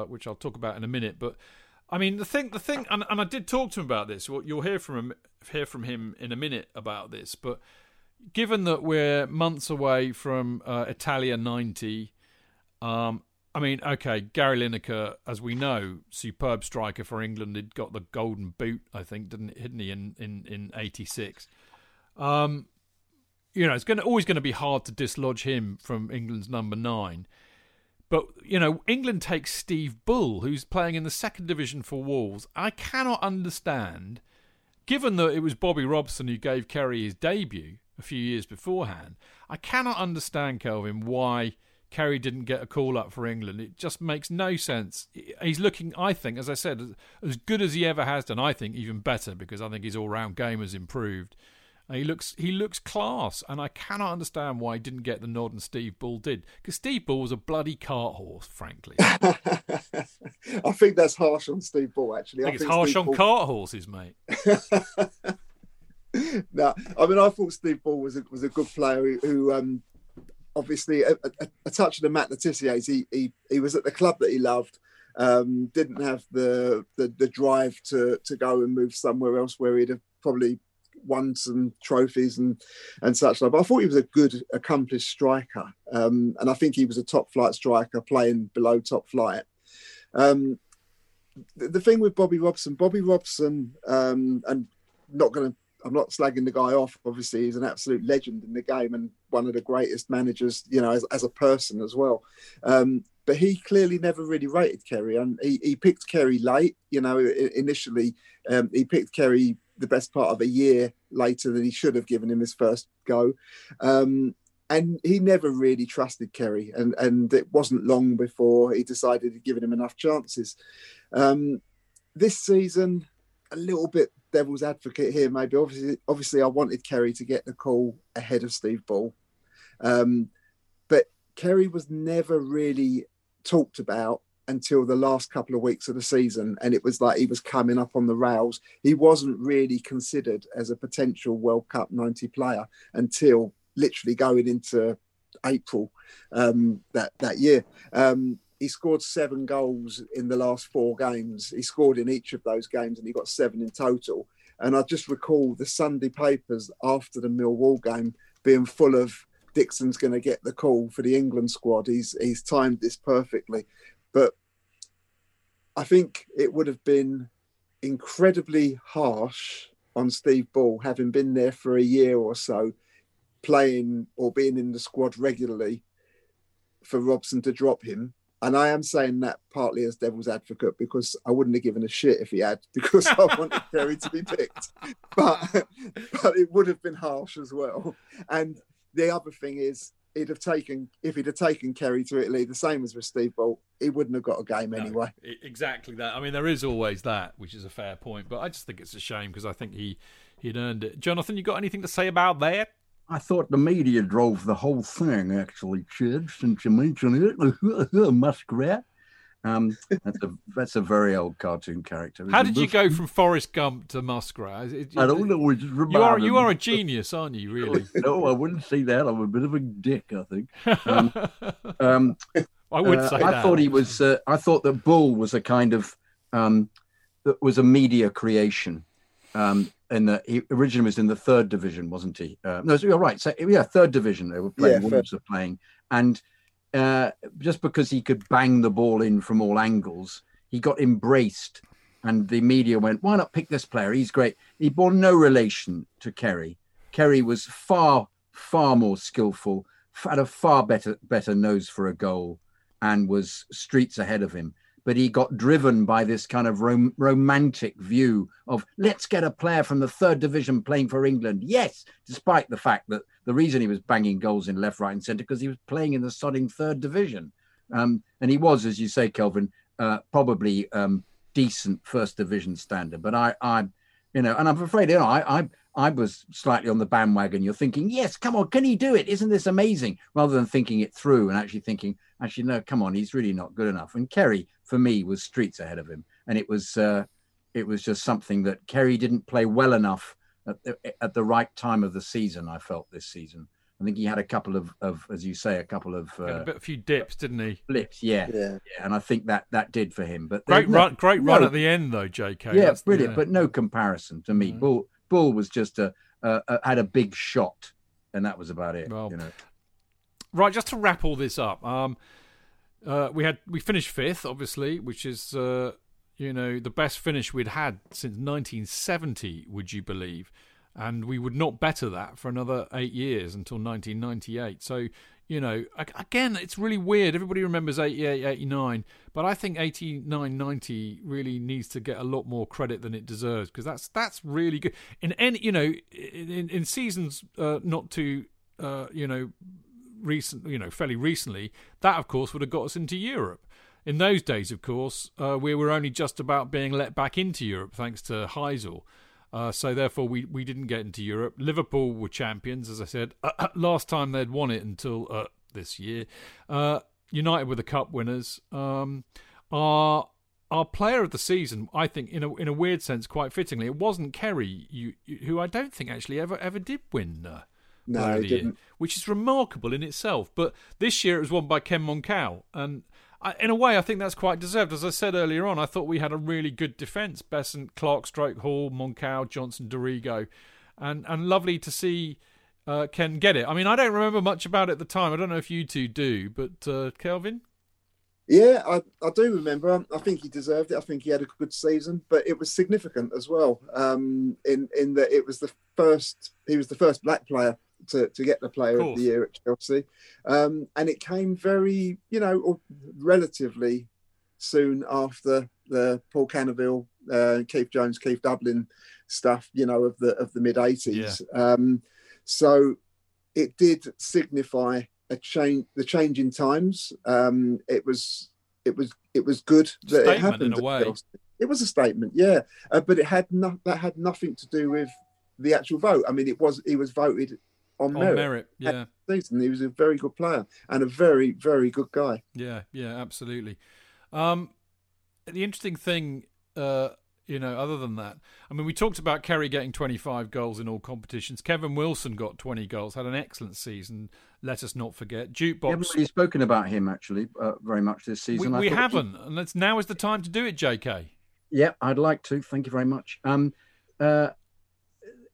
which I'll talk about in a minute, but I mean, the thing, the thing, and, and I did talk to him about this. Well, you'll hear from him, hear from him in a minute about this. But given that we're months away from uh, Italia '90, um, I mean, okay, Gary Lineker, as we know, superb striker for England, had got the golden boot, I think, didn't didn't he in in in '86? Um, you know, it's going to, always going to be hard to dislodge him from England's number nine. But, you know, England takes Steve Bull, who's playing in the second division for Wolves. I cannot understand, given that it was Bobby Robson who gave Kerry his debut a few years beforehand, I cannot understand, Kelvin, why Kerry didn't get a call up for England. It just makes no sense. He's looking, I think, as I said, as good as he ever has done. I think even better because I think his all round game has improved. He looks he looks class, and I cannot understand why he didn't get the nod and Steve Bull did. Because Steve Bull was a bloody cart horse, frankly. I think that's harsh on Steve Bull. Actually, I think, I think it's harsh Steve on cart horses, mate. no, I mean I thought Steve Bull was a, was a good player who, who um, obviously a, a, a, touch of the Matt He, he he was at the club that he loved. Um, didn't have the, the the drive to to go and move somewhere else where he'd have probably won some trophies and and such like. But I thought he was a good, accomplished striker, um, and I think he was a top flight striker playing below top flight. Um, the, the, thing with Bobby Robson, Bobby Robson, um, and not going to. I'm not slagging the guy off. Obviously, he's an absolute legend in the game and one of the greatest managers, you know, as, as a person as well. Um, but he clearly never really rated Kerry, and he, he picked Kerry late. You know, initially um, he picked Kerry the best part of a year later than he should have given him his first go. Um, and he never really trusted Kerry, and and it wasn't long before he decided he'd given him enough chances. Um, this season, a little bit devil's advocate here, maybe. Obviously, obviously, I wanted Kerry to get the call ahead of Steve Bull, um, but Kerry was never really talked about until the last couple of weeks of the season, and it was like he was coming up on the rails. He wasn't really considered as a potential World Cup 90 player until literally going into April um, that that year. Um, he scored seven goals in the last four games. He scored in each of those games, and he got seven in total. And I just recall the Sunday papers after the Millwall game being full of Dixon's going to get the call for the England squad. He's he's timed this perfectly, but I think it would have been incredibly harsh on Steve Bull, having been there for a year or so, playing or being in the squad regularly, for Robson to drop him. And I am saying that partly as devil's advocate because I wouldn't have given a shit if he had, because I wanted Kerry to be picked. But but it would have been harsh as well. And the other thing is he'd have taken if he'd have taken Kerry to Italy, the same as with Steve Bolt, he wouldn't have got a game no, anyway. Exactly that. I mean, there is always that, which is a fair point, but I just think it's a shame because I think he he'd earned it. Jonathan, you got anything to say about that? I thought the media drove the whole thing, actually, Chid, since you mentioned it. Muskrat. Um, that's a that's a very old cartoon character. How did you go from Forrest Gump to Muskrat? It, I don't know. you are you are a genius, aren't you? Really? no, I wouldn't say that. I'm a bit of a dick. I think. Um, um, I would uh, say I that. thought he was. Uh, I thought that Bull was a kind of um, that was a media creation. Um, and the, he originally was in the third division, wasn't he? Uh, no, you're right. So yeah, third division. They were playing. Yeah, Wolves were playing, and uh, just because he could bang the ball in from all angles, he got embraced. And the media went, why not pick this player? He's great. He bore no relation to Kerry. Kerry was far, far more skillful, had a far better, better nose for a goal, and was streets ahead of him but he got driven by this kind of rom- romantic view of let's get a player from the third division playing for England. Yes, despite the fact that the reason he was banging goals in left, right, and centre because he was playing in the sodding third division, um, and he was, as you say, Kelvin, uh, probably um, decent first division standard. But I, I, you know, and I'm afraid, you know, I, I, I was slightly on the bandwagon. You're thinking, yes, come on, can he do it? Isn't this amazing? Rather than thinking it through and actually thinking, actually, no, come on, he's really not good enough. And Kerry, for me, was streets ahead of him, and it was uh, it was just something that Kerry didn't play well enough at the, at the right time of the season. I felt this season. I think he had a couple of, of as you say, a couple of uh, a, bit, a few dips, didn't he? Blips, yeah. yeah, yeah. And I think that that did for him. But great no, run, great no, run at the end though, J.K. Yeah, That's, brilliant. Yeah. But no comparison to me. Mm. Bull Bull was just a, a, a, had a big shot, and that was about it. Well, you know. Right, just to wrap all this up. Um, uh, we had we finished fifth, obviously, which is uh, you know the best finish we'd had since 1970. Would you believe? And we would not better that for another eight years until 1998. So you know, again, it's really weird. Everybody remembers 88, 89, but I think 89, 90 really needs to get a lot more credit than it deserves because that's that's really good. In any, you know, in, in seasons uh, not too, uh, you know, recent, you know, fairly recently, that of course would have got us into Europe. In those days, of course, uh, we were only just about being let back into Europe thanks to Heysel. Uh, so therefore, we, we didn't get into Europe. Liverpool were champions, as I said. last time they'd won it until uh, this year. Uh, United were the cup winners. Um, our our player of the season, I think, in a in a weird sense, quite fittingly, it wasn't Kerry, you, you, who I don't think actually ever ever did win uh, no, he didn't. Year, which is remarkable in itself. But this year it was won by Ken Monkou, and I, in a way, I think that's quite deserved. As I said earlier on, I thought we had a really good defence: Beasant, Clarke, Stroke, Hall, Monkou, Johnsen, Dorigo, and and lovely to see. Uh, Ken get it. I mean, I don't remember much about it at the time. I don't know if you two do, but uh, Kelvin. Yeah, I, I do remember. I think he deserved it. I think he had a good season, but it was significant as well. Um, in in that it was the first he was the first black player to, to get the player of, of the year at Chelsea, um, and it came very you know relatively soon after the Paul Canoville, uh, Keith Jones, Keith Dublin stuff. You know of the of the mid eighties. Yeah. Um, so it did signify a change, the change in times. Um, it was, it was, it was good that statement it happened. In a way. It was a statement, yeah, uh, but it had no, that had nothing to do with the actual vote. I mean, it was he was voted on, on merit. merit. Yeah, season. He was a very good player and a very, very good guy. Yeah, yeah, absolutely. Um, the interesting thing uh, you know, other than that, I mean, we talked about Kerry getting 25 goals in all competitions. Kevin Wilson got 20 goals, had an excellent season. Let us not forget. Jukebox. We haven't really spoken about him actually uh, very much this season. We, we haven't, he... and it's, now is the time to do it, J.K. Yeah, I'd like to. Thank you very much. Um, uh,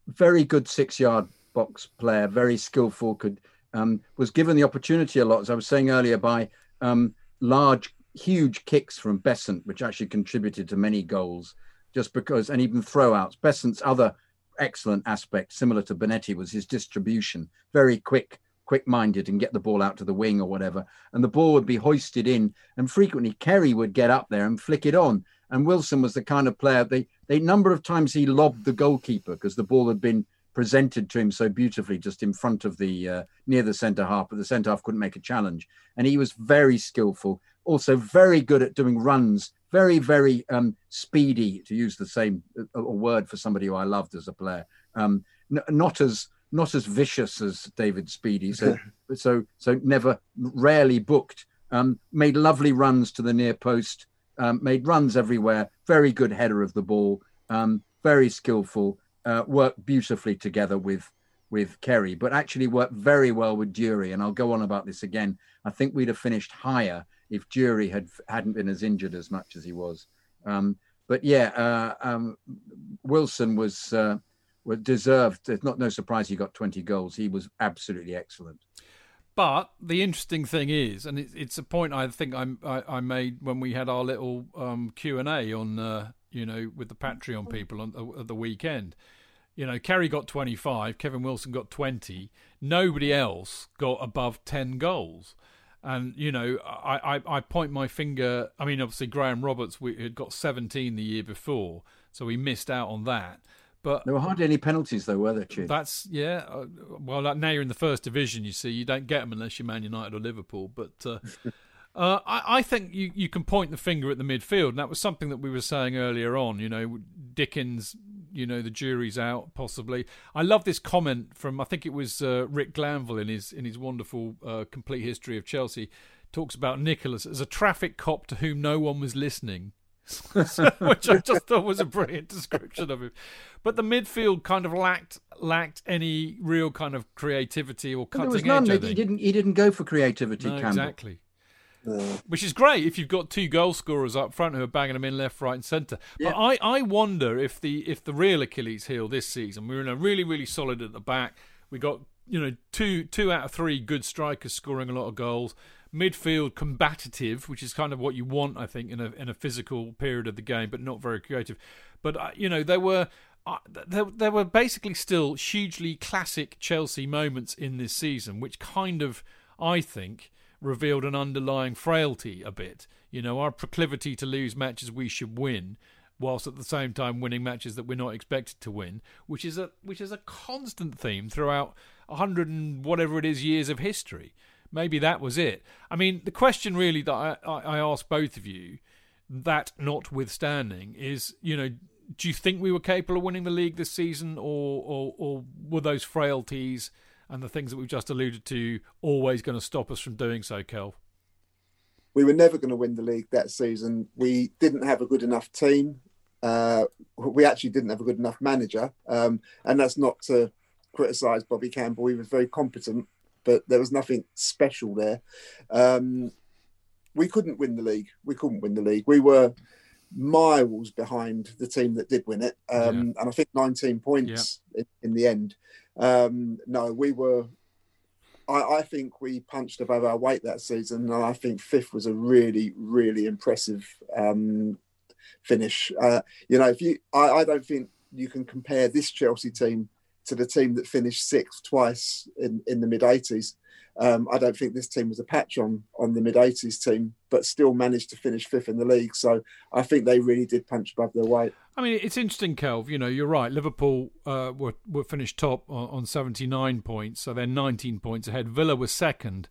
very good six-yard box player, very skillful. Could um, was given the opportunity a lot, as I was saying earlier, by um, large, huge kicks from Beasant, which actually contributed to many goals just because, and even throwouts. Beasant's other excellent aspect, similar to Bonetti, was his distribution. Very quick, quick-minded, and get the ball out to the wing or whatever. And the ball would be hoisted in, and frequently Kerry would get up there and flick it on. And Wilson was the kind of player. They, they number of times he lobbed the goalkeeper because the ball had been presented to him so beautifully just in front of the uh, near the centre half, but the centre half couldn't make a challenge. And he was very skillful, also very good at doing runs very, very um, speedy, to use the same a, a word for somebody who I loved as a player. Um, n- not as not as vicious as David Speedie, so so so never, rarely booked. Um, made lovely runs to the near post. Um, made runs everywhere. Very good header of the ball. Um, very skillful. Uh, worked beautifully together with with Kerry, but actually worked very well with Durie. And I'll go on about this again. I think we'd have finished higher if Durie had hadn't been as injured as much as he was. Um, but yeah, uh, um, Wilson was uh, was deserved. It's not no surprise he got 20 goals. He was absolutely excellent. But the interesting thing is, and it, it's a point I think I, I, made when we had our little um, Q and A on, uh, you know, with the Patreon people on uh, the weekend. You know, Kerry got 25, Kevin Wilson got 20. Nobody else got above 10 goals. And you know, I, I, I, point my finger. I mean, obviously Graham Roberts we had got 17 the year before, so we missed out on that. But there were hardly any penalties, though, were there? Chief? That's yeah. Uh, well, now you're in the first division. You see, you don't get them unless you're Man United or Liverpool. But uh, uh, I, I, think you, you can point the finger at the midfield, and that was something that we were saying earlier on. You know, Dickens you know the jury's out possibly. I love this comment from I think it was uh, Rick Glanvill in his in his wonderful uh, complete history of Chelsea talks about Nicholas as a traffic cop to whom no one was listening. which I just thought was a brilliant description of him. But the midfield kind of lacked lacked any real kind of creativity or cutting there was edge. None. He didn't he didn't go for creativity. No, exactly. Which is great if you've got two goal scorers up front who are banging them in left, right, and centre. Yeah. But I, I wonder if the if the real Achilles heel this season, we're in a really really solid at the back. We got you know two two out of three good strikers scoring a lot of goals. Midfield combative, which is kind of what you want, I think, in a in a physical period of the game, but not very creative. But uh, you know there were uh, there, there were basically still hugely classic Chelsea moments in this season, which kind of I think revealed an underlying frailty a bit. You know, our proclivity to lose matches we should win, whilst at the same time winning matches that we're not expected to win, which is a which is a constant theme throughout a hundred and whatever it is years of history. Maybe that was it. I mean, the question really that I, I, I both of you, that notwithstanding, is you know, do you think we were capable of winning the league this season, or or, or were those frailties? And the things that we've just alluded to always going to stop us from doing so, Kel? We were never going to win the league that season. We didn't have a good enough team. Uh, we actually didn't have a good enough manager, um, and that's not to criticise Bobby Campbell. He was very competent, but there was nothing special there. Um, we couldn't win the league. We couldn't win the league. We were miles behind the team that did win it, um, yeah. and I think 19 points yeah. in, in, the end. Um, no, we were I, I, think we punched above our weight that season, and I think fifth was a really, really impressive um, finish. Uh, you know, if you, I, I, don't think you can compare this Chelsea team to the team that finished sixth twice in, in the mid '80s. Um, I don't think this team was a patch on on the mid '80s team, but still managed to finish fifth in the league. So I think they really did punch above their weight. I mean, it's interesting, Kelv. You know, you're right. Liverpool uh, were were finished top on, on 79 points, so they're 19 points ahead. Villa was second,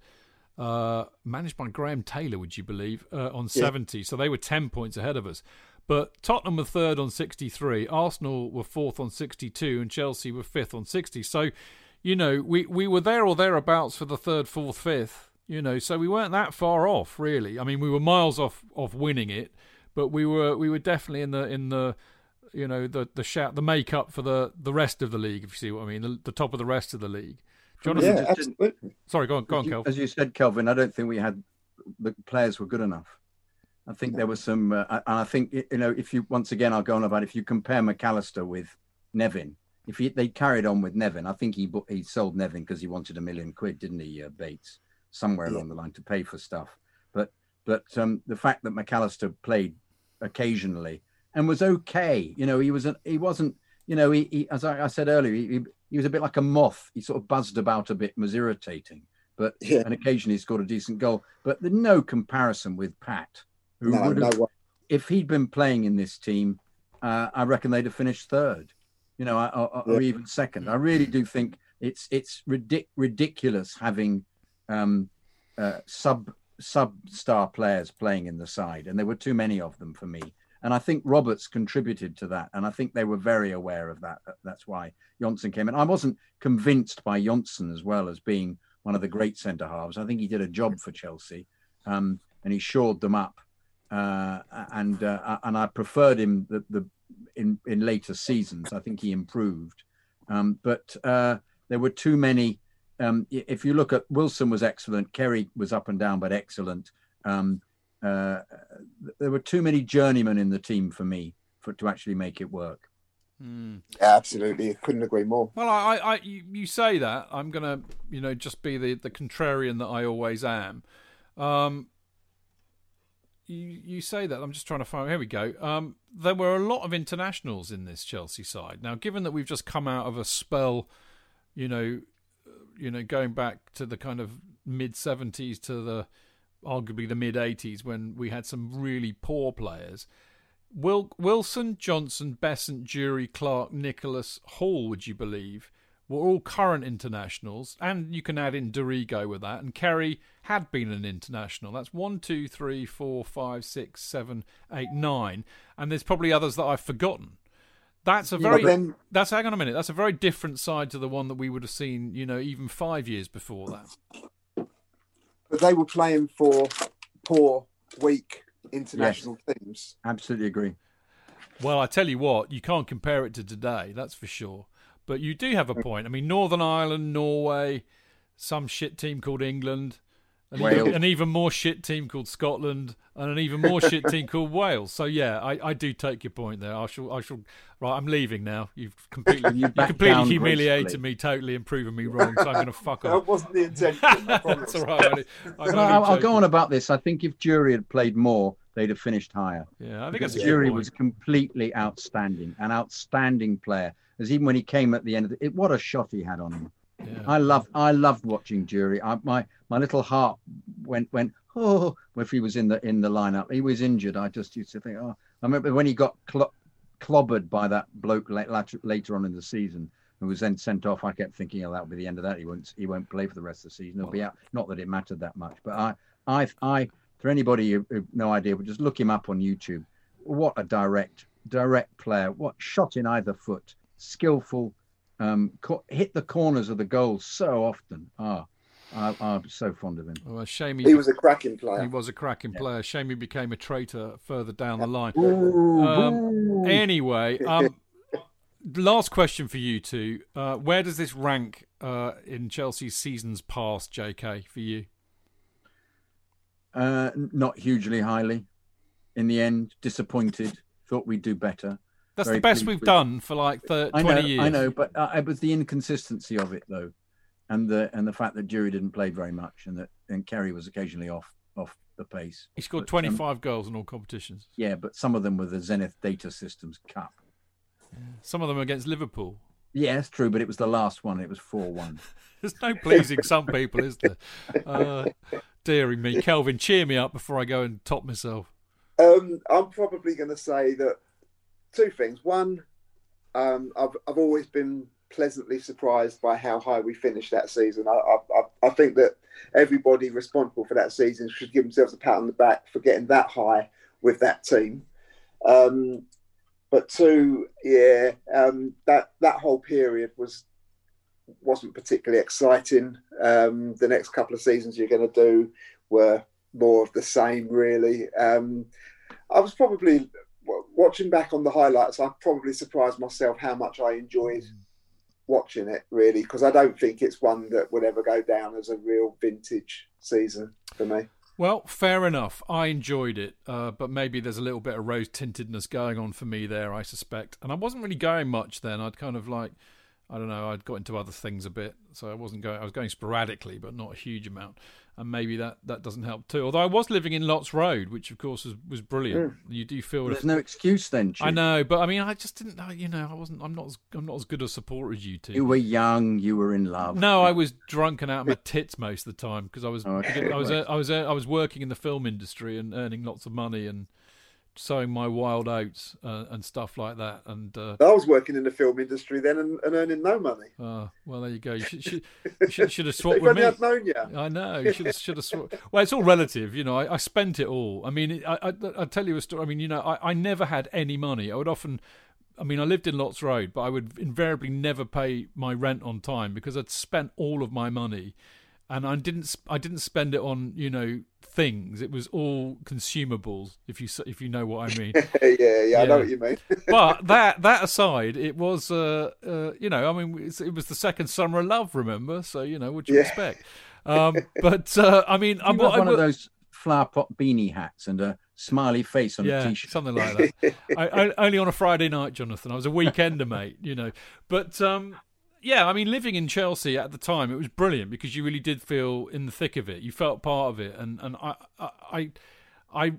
uh, managed by Graham Taylor. Would you believe uh, on 70? Yeah. So they were 10 points ahead of us. But Tottenham were third on 63, Arsenal were fourth on 62, and Chelsea were fifth on 60. So, you know, we, we were there or thereabouts for the third, fourth, fifth. You know, so we weren't that far off, really. I mean, we were miles off of winning it, but we were we were definitely in the in the you know the the shout the make up for the the rest of the league if you see what I mean the, the top of the rest of the league. Jonathan, yeah, absolutely. Sorry, go on, go on, Kelvin. As you said, Kelvin, I don't think we had the players were good enough. I think there was some, uh, and I think you know, if you once again, I'll go on about if you compare McAllister with Nevin, if he, they carried on with Nevin, I think he he sold Nevin because he wanted a million quid, didn't he, uh, Bates, somewhere yeah. along the line to pay for stuff. But but um, the fact that McAllister played occasionally and was okay, you know, he was he wasn't, you know, he, he as I, I, said earlier, he, he was a bit like a moth. He sort of buzzed about a bit, was irritating, but yeah. and occasionally he scored a decent goal. But there's no comparison with Pat who no, would have, no if he'd been playing in this team, uh, I reckon they'd have finished third, you know, or, or, even second. I really do think it's it's ridic- ridiculous having um, uh, sub sub star players playing in the side, and there were too many of them for me. And I think Roberts contributed to that, and I think they were very aware of that. That's why Johnsen came in. I wasn't convinced by Johnsen as well as being one of the great centre halves. I think he did a job for Chelsea, um, and he shored them up uh, and uh, and I preferred him the, the in in later seasons. I think he improved, um, but uh, there were too many. Um, if you look at Wilson was excellent, Kerry was up and down but excellent. Um, uh, there were too many journeymen in the team for me for to actually make it work. Mm. Absolutely, couldn't agree more. Well, I, I, you, you say that I'm gonna, you know, just be the the contrarian that I always am. Um, you, you say that. I'm just trying to find. Here we go. Um, there were a lot of internationals in this Chelsea side. Now, given that we've just come out of a spell, you know, uh, you know, going back to the kind of mid '70s to the arguably the mid '80s when we had some really poor players. Wil- Wilson, Johnsen, Beasant, Durie, Clarke, Nicholas, Hall. Would you believe? Were all current internationals, and you can add in Dorigo with that. And Kerry had been an international. That's one, two, three, four, five, six, seven, eight, nine, and there's probably others that I've forgotten. That's a very. Yeah, then, that's hang on a minute. That's a very different side to the one that we would have seen, you know, even five years before that. But they were playing for poor, weak international yes, teams. Absolutely agree. Well, I tell you what, you can't compare it to today. That's for sure. But you do have a mm. point. I mean, Northern Ireland, Norway, some shit team called England, an, even, an even more shit team called Scotland, and an even more shit team called Wales. So yeah, I, I do take your point there. I shall I shall right. I'm leaving now. You've completely you, you completely humiliated gracefully. me, totally, and proven me wrong. So I'm going to fuck off. That wasn't the intention. That's all right. I, I'll, I'll go on about this. I think if Durie had played more, they'd have finished higher. Yeah, I think because Durie was completely outstanding, an outstanding player as even when he came at the end of it, what a shot he had on him. Yeah. I loved I loved watching Durie. I, my my little heart went went oh if he was in the in the lineup. He was injured. I just used to think oh I remember when he got cl- clobbered by that bloke later, later on in the season who was then sent off. I kept thinking oh that'll be the end of that. He won't he won't play for the rest of the season. He'll be out. Not that it mattered that much, but I I I for anybody who, who no idea, but just look him up on YouTube. What a direct direct player. What shot in either foot skillful, um, co- hit the corners of the goals so often. Ah, I, am so fond of him. Well, shame he, he, was a cracking player. He was a cracking yeah. player. Shame he became a traitor further down yeah. the line. Ooh, um, anyway, um, last question for you two: uh, Where does this rank uh, in Chelsea's seasons past, J.K. For you? Uh, not hugely highly. In the end, disappointed. Thought we'd do better. That's the best we've done for like 30, I 20 know, years. I know, but uh, it was the inconsistency of it, though. and the and the fact that Durie didn't play very much, and that and Kerry was occasionally off off the pace. He scored But, um, 25 goals in all competitions. Yeah, but some of them were the Zenith Data Systems Cup. Some of them against Liverpool. Yeah, it's true, but it was the last one. It was four one. There's no pleasing some people, is there? Uh, dearie me, Kelvin, cheer me up before I go and top myself. Um, I'm probably going to say that two things. One, um, I've I've always been pleasantly surprised by how high we finished that season. I I, I- think that everybody responsible for that season should give themselves a pat on the back for getting that high with that team. Um, but two, yeah, um, that that whole period was wasn't particularly exciting. Um, the next couple of seasons you're going to do were more of the same, really. Um, I was probably watching back on the highlights. I probably surprised myself how much I enjoyed watching it, really, because I don't think it's one that would ever go down as a real vintage season for me. Well, fair enough. I enjoyed it, uh, but maybe there's a little bit of rose tintedness going on for me there, I suspect. And I wasn't really going much then. I'd kind of like, I don't know, I'd got into other things a bit, so I wasn't going. I was going sporadically, but not a huge amount. And maybe that that doesn't help too. Although I was living in Lots Road, which of course was, was brilliant. Hmm. You do feel There's no excuse then. I know, but I mean, I just didn't. know, You know, I wasn't. I'm not. As, I'm not as good a supporter as you two. You were young. You were in love. No, I was drunk and out of my tits most of the time because I was Oh, okay. I was I was I was working in the film industry and earning lots of money and sowing my wild oats uh, and stuff like that. And uh, I was working in the film industry then and, and earning no money. uh, well, there you go. You should should, should, should have swapped with me. I'd known you. I know. You should have, should have swapped. Well, it's all relative, you know. I, I spent it all. I mean, I, I I tell you a story. I mean, you know, I, I never had any money. I would often. I mean, I lived in Lots Road, but I would invariably never pay my rent on time because I'd spent all of my money, and I didn't. I didn't spend it on you know things. It was all consumables. If you if you know what I mean. yeah, yeah, I know what you mean. but that that aside, it was uh, uh you know I mean it's, it was the second summer of love, remember? So you know what you Yeah. expect. Um, but uh, I mean, You I'm have one of those flower pot beanie hats and a smiley face on yeah, a t-shirt. something like that. I, I, only on a Friday night, Jonathan. I was a weekender, mate. You know, but um, yeah, I mean, living in Chelsea at the time, it was brilliant because you really did feel in the thick of it. You felt part of it, and and I I I.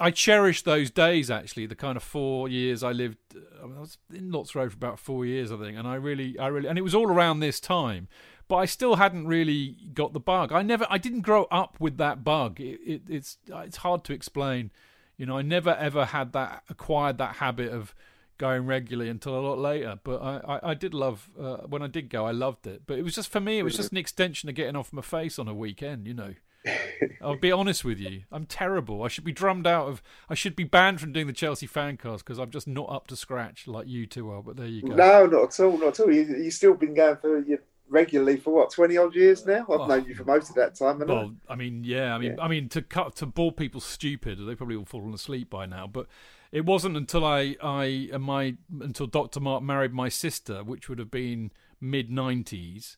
I cherish those days actually. The kind of four years I lived, uh, I, mean, I was in Lots Road for about four years, I think, and I really, I really, and it was all around this time. But I still hadn't really got the bug. I never, I didn't grow up with that bug. It, it, it's, it's hard to explain. You know, I never ever had that acquired that habit of going regularly until a lot later. But I, I, I did love uh, when I did go. I loved it. But it was just for me. It was just an extension of getting off my face on a weekend. You know. I'll be honest with you. I'm terrible. I should be drummed out of. I should be banned from doing the Chelsea fan cast because I'm just not up to scratch like you two are. But there you go. No, not at all, not at all. You, you've still been going for you regularly for what twenty odd years now. I've Oh. known you for most of that time. haven't I? Well, I mean, yeah, I mean, Yeah. I mean, to cut to bore people stupid, they probably all fallen asleep by now. But it wasn't until I, I, my, until Doctor Mark married my sister, which would have been mid '90s,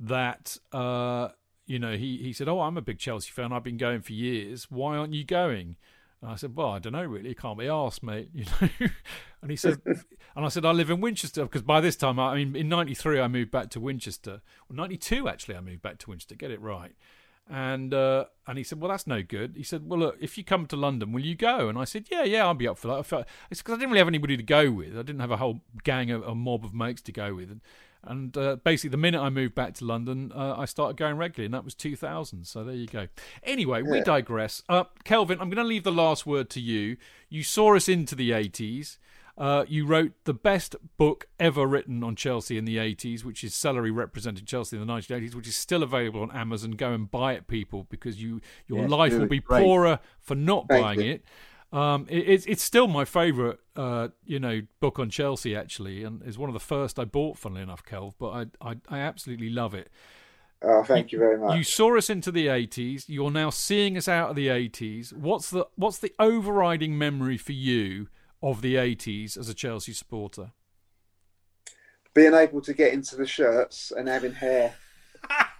that, uh, you know, he he said, "Oh, I'm a big Chelsea fan. I've been going for years. Why aren't you going?" And I said, "Well, I don't know really. Can't be asked, mate." You know. and he said, and I said, "I live in Winchester because by this time, I, I mean, in '93, I moved back to Winchester. Well, '92 actually, I moved back to Winchester. Get it right." And uh, and he said, "Well, that's no good." He said, "Well, look, if you come to London, will you go?" And I said, "Yeah, yeah, I'll be up for that." I felt it's because I didn't really have anybody to go with. I didn't have a whole gang, a, a mob of mates to go with. And, and uh, basically, the minute I moved back to London, uh, I started going regularly, and that was 2000. So there you go. Anyway, we digress. Uh, Kelvin, I'm going to leave the last word to you. You saw us into the 80s. Uh, you wrote the best book ever written on Chelsea in the 80s, which is Celery Represented Chelsea in the 1980s, which is still available on Amazon. Go and buy it, people, because you your Yes, life will be Great. poorer for not Thank buying you. it. Um, it, it's it's still my favourite, uh, you know, book on Chelsea actually, and is one of the first I bought. Funnily enough, Kelv, but I I, I absolutely love it. Oh, thank you very much. You saw us into the 80s. You're now seeing us out of the 80s. What's the what's the overriding memory for you of the 80s as a Chelsea supporter? being able to get into the shirts and having hair.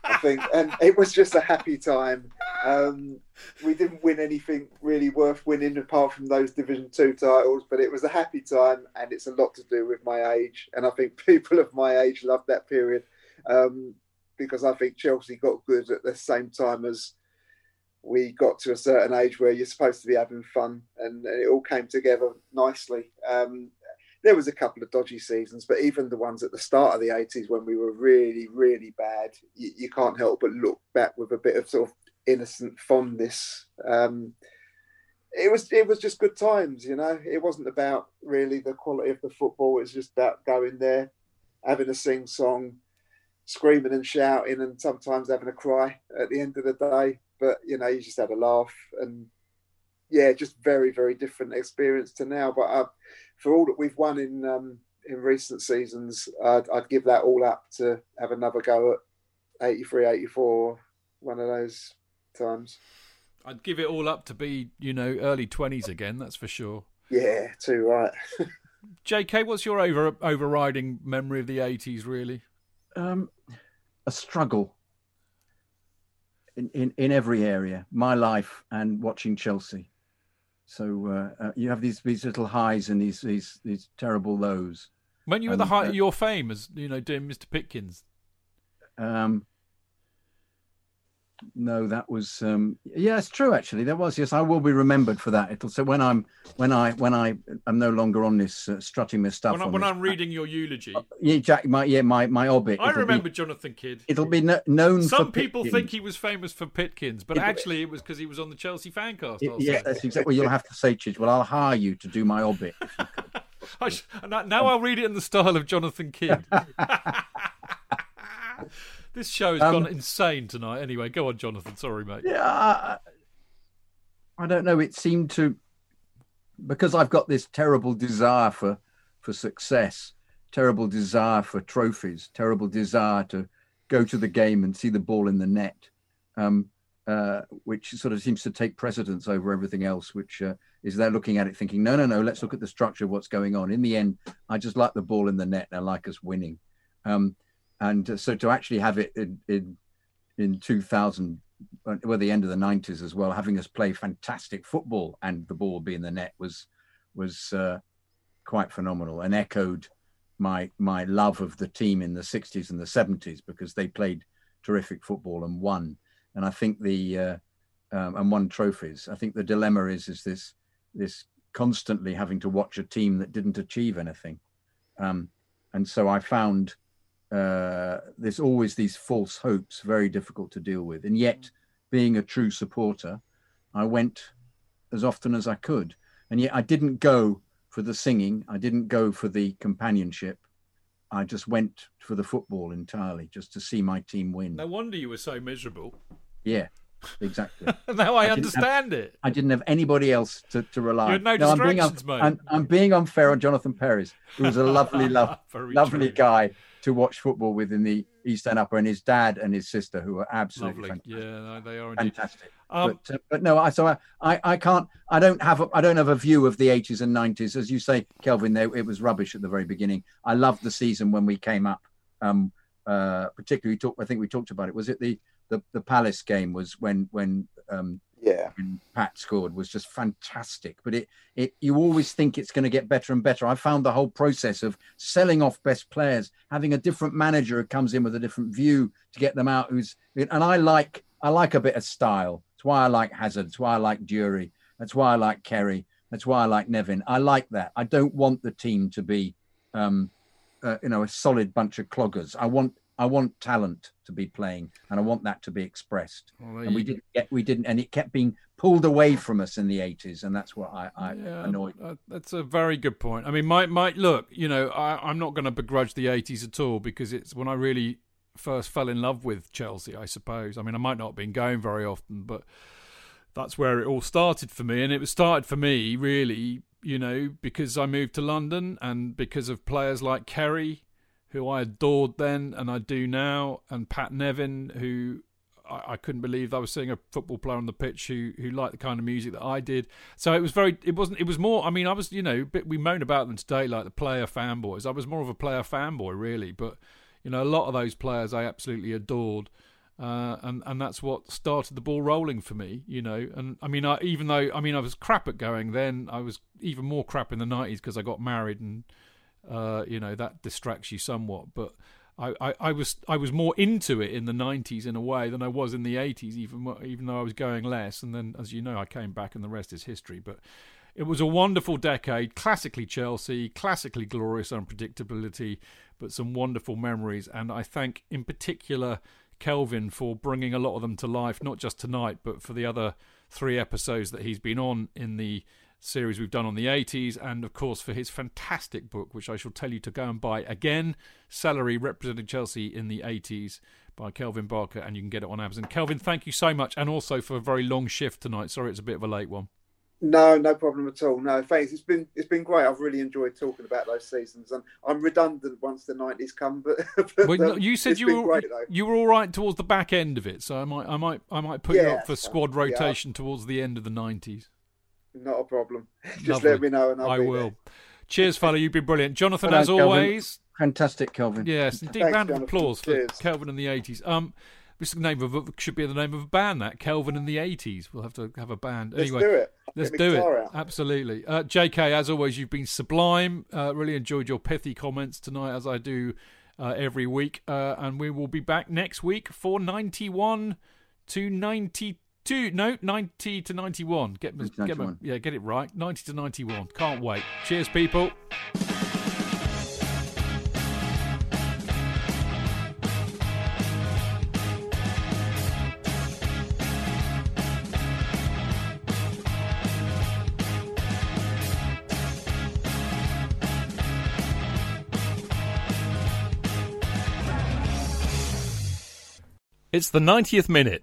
I think, and it was just a happy time. Um, we didn't win anything really worth winning apart from those Division Two titles, but it was a happy time, and it's a lot to do with my age. And I think people of my age love that period. Um, because I think Chelsea got good at the same time as we got to a certain age where you're supposed to be having fun, and, it all came together nicely. Um, there was a couple of dodgy seasons, but even the ones at the start of the 80s when we were really, really bad, you, you can't help but look back with a bit of sort of innocent fondness. Um, it was it was just good times, you know. It wasn't about really the quality of the football. It was just about going there, having a sing song, screaming and shouting, and sometimes having a cry at the end of the day. But you know, you just had a laugh, and yeah, just very very different experience to now. But uh, for all that we've won in um, in recent seasons, I'd, I'd give that all up to have another go at 83, 84, one of those times. I'd give it all up to be, you know, early twenties again. That's for sure. Yeah, too right. J.K., what's your over overriding memory of the eighties? Really, um, a struggle in, in in every area, my life and watching Chelsea. So uh, uh, you have these these little highs and these these these terrible lows. When you were and, the height uh, of your fame, as you know, doing Mr. Pitkins. Um, no, that was um, yeah, it's true. Actually, there was. Yes, I will be remembered for that. It'll so when I'm when I when I am no longer on this uh, strutting my stuff. When, I, when this, I'm reading your eulogy, yeah, Jack, my yeah, my my obit. I it'll be- remember Jonathan Kydd. It'll be kno- known. Some people Pitkins. think he was famous for Pitkins, but It'll- actually it was because he was on the Chelsea fancast. It- yeah, that's exactly. Well, you'll have to say, Chidge. Well, I'll hire you to do my obit. I sh- now now I'll read it in the style of Jonathan Kydd. this show has Um, gone insane tonight. Anyway, go on, Jonathan. Sorry, mate. Yeah, I, I don't know. It seemed to because I've got this terrible desire for for success, terrible desire for trophies, terrible desire to go to the game and see the ball in the net, um, uh, which sort of seems to take precedence over everything else. Which uh, is they're looking at it thinking, no, no, no, let's look at the structure of what's going on. In the end, I just like the ball in the net and I like us winning. Um, and uh, so to actually have it in in, in 2000 well the end of the 90s as well having us play fantastic football and the ball be in the net was was uh, quite phenomenal and echoed my my love of the team in the 60s and the 70s because they played terrific football and won. And i think the uh, um, and won trophies. I think the dilemma is is this this constantly having to watch a team that didn't achieve anything. Um, and so i found uh, there's always these false hopes, very difficult to deal with. And yet, being a true supporter, I went as often as I could. And yet, I didn't go for the singing, I didn't go for the companionship. I just went for the football entirely, just to see my team win. No wonder you were so miserable. Yeah, exactly. now I, I didn't have- understand it. I didn't have anybody else to, to rely You on. had no I'm being, mate. I'm, I'm being unfair on Jonathan Perez, who was a lovely, love, Very lovely true. guy to watch football with in the East End Upper, and his dad and his sister, who are absolutely Lovely. fantastic. Yeah, no, they are indeed. fantastic. Um, but, uh, but no, I so I, I can't I don't have a, I don't have a view of the 80s and 90s as you say, Kelvin. There it was rubbish at the very beginning. I loved the season when we came up. Um, uh, particularly, we talked. I think we talked about it. Was it the the, the Palace game? Was when when um, Yeah. when Pat scored was just fantastic. But it, it you always think it's going to get better and better. I found the whole process of selling off best players, having a different manager who comes in with a different view to get them out. Who's and I like I like a bit of style. That's why I like Hazard. That's why I like Durie. That's why I like Kerry. That's why I like Nevin. I like that. I don't want the team to be, um, uh, you know, a solid bunch of cloggers. I want I want talent to be playing, and I want that to be expressed Well, and we didn't get we didn't and it kept being pulled away from us in the 80s and that's what i i Yeah, annoyed that's a very good point. I mean, my my look, you know, I, I'm not going to begrudge the '80s at all because it's when I really first fell in love with Chelsea. I suppose. I mean, I might not have been going very often, but that's where it all started for me, and it was started for me really, you know, because I moved to London and because of players like Kerry, who I adored then and I do now, and Pat Nevin, who I, I couldn't believe I was seeing a football player on the pitch who who liked the kind of music that I did. So it was very. It wasn't. It was more. I mean, I was. You know, bit, we moan about them today, like the player fanboys. I was more of a player fanboy, really. But you know, a lot of those players I absolutely adored. Uh, and and that's what started the ball rolling for me, you know. And I mean, I, even though I mean I was crap at going then, I was even more crap in the nineties because I got married, and uh, you know that distracts you somewhat. But I, I, I, was I was more into it in the '90s in a way than I was in the '80s, even even though I was going less. And then, as you know, I came back, and the rest is history. But it was a wonderful decade, classically Chelsea, classically glorious unpredictability, but some wonderful memories. And I thank, in particular, Kelvin for bringing a lot of them to life, not just tonight, but for the other three episodes that he's been on in the series we've done on the 80s, and of course for his fantastic book, which I shall tell you to go and buy again Celery Representing Chelsea in the 80s by Kelvin Barker, and you can get it on Amazon. Kelvin, thank you so much, and also for a very long shift tonight. Sorry it's a bit of a late one. No, no problem at all. No, thanks. It's been it's been great. I've really enjoyed talking about those seasons, and I'm redundant once the nineties come. But, but well, um, you said you were great, you were all right towards the back end of it, so I might I might I might put yeah, you up for squad rotation yeah. towards the end of the nineties. Not a problem. Just Lovely. let me know, and I'll I will. There. Cheers, fella. You've been brilliant, Jonathan. as always, fantastic, Kelvin. Yes, indeed. Thanks, round of applause for Kelvin in the eighties. Um. This name of a, should be the name of a band. That Kelvin in the eighties. We'll have to have a band. Let's anyway, do it. Let's do it. Out. Absolutely. Uh, J.K. As always, you've been sublime. Uh, really enjoyed your pithy comments tonight, as I do uh, every week. Uh, and we will be back next week for ninety-one to ninety-two. No, ninety to ninety-one. Get, get my, yeah, get it right. Ninety to ninety-one. Can't wait. Cheers, people. It's the 90th minute.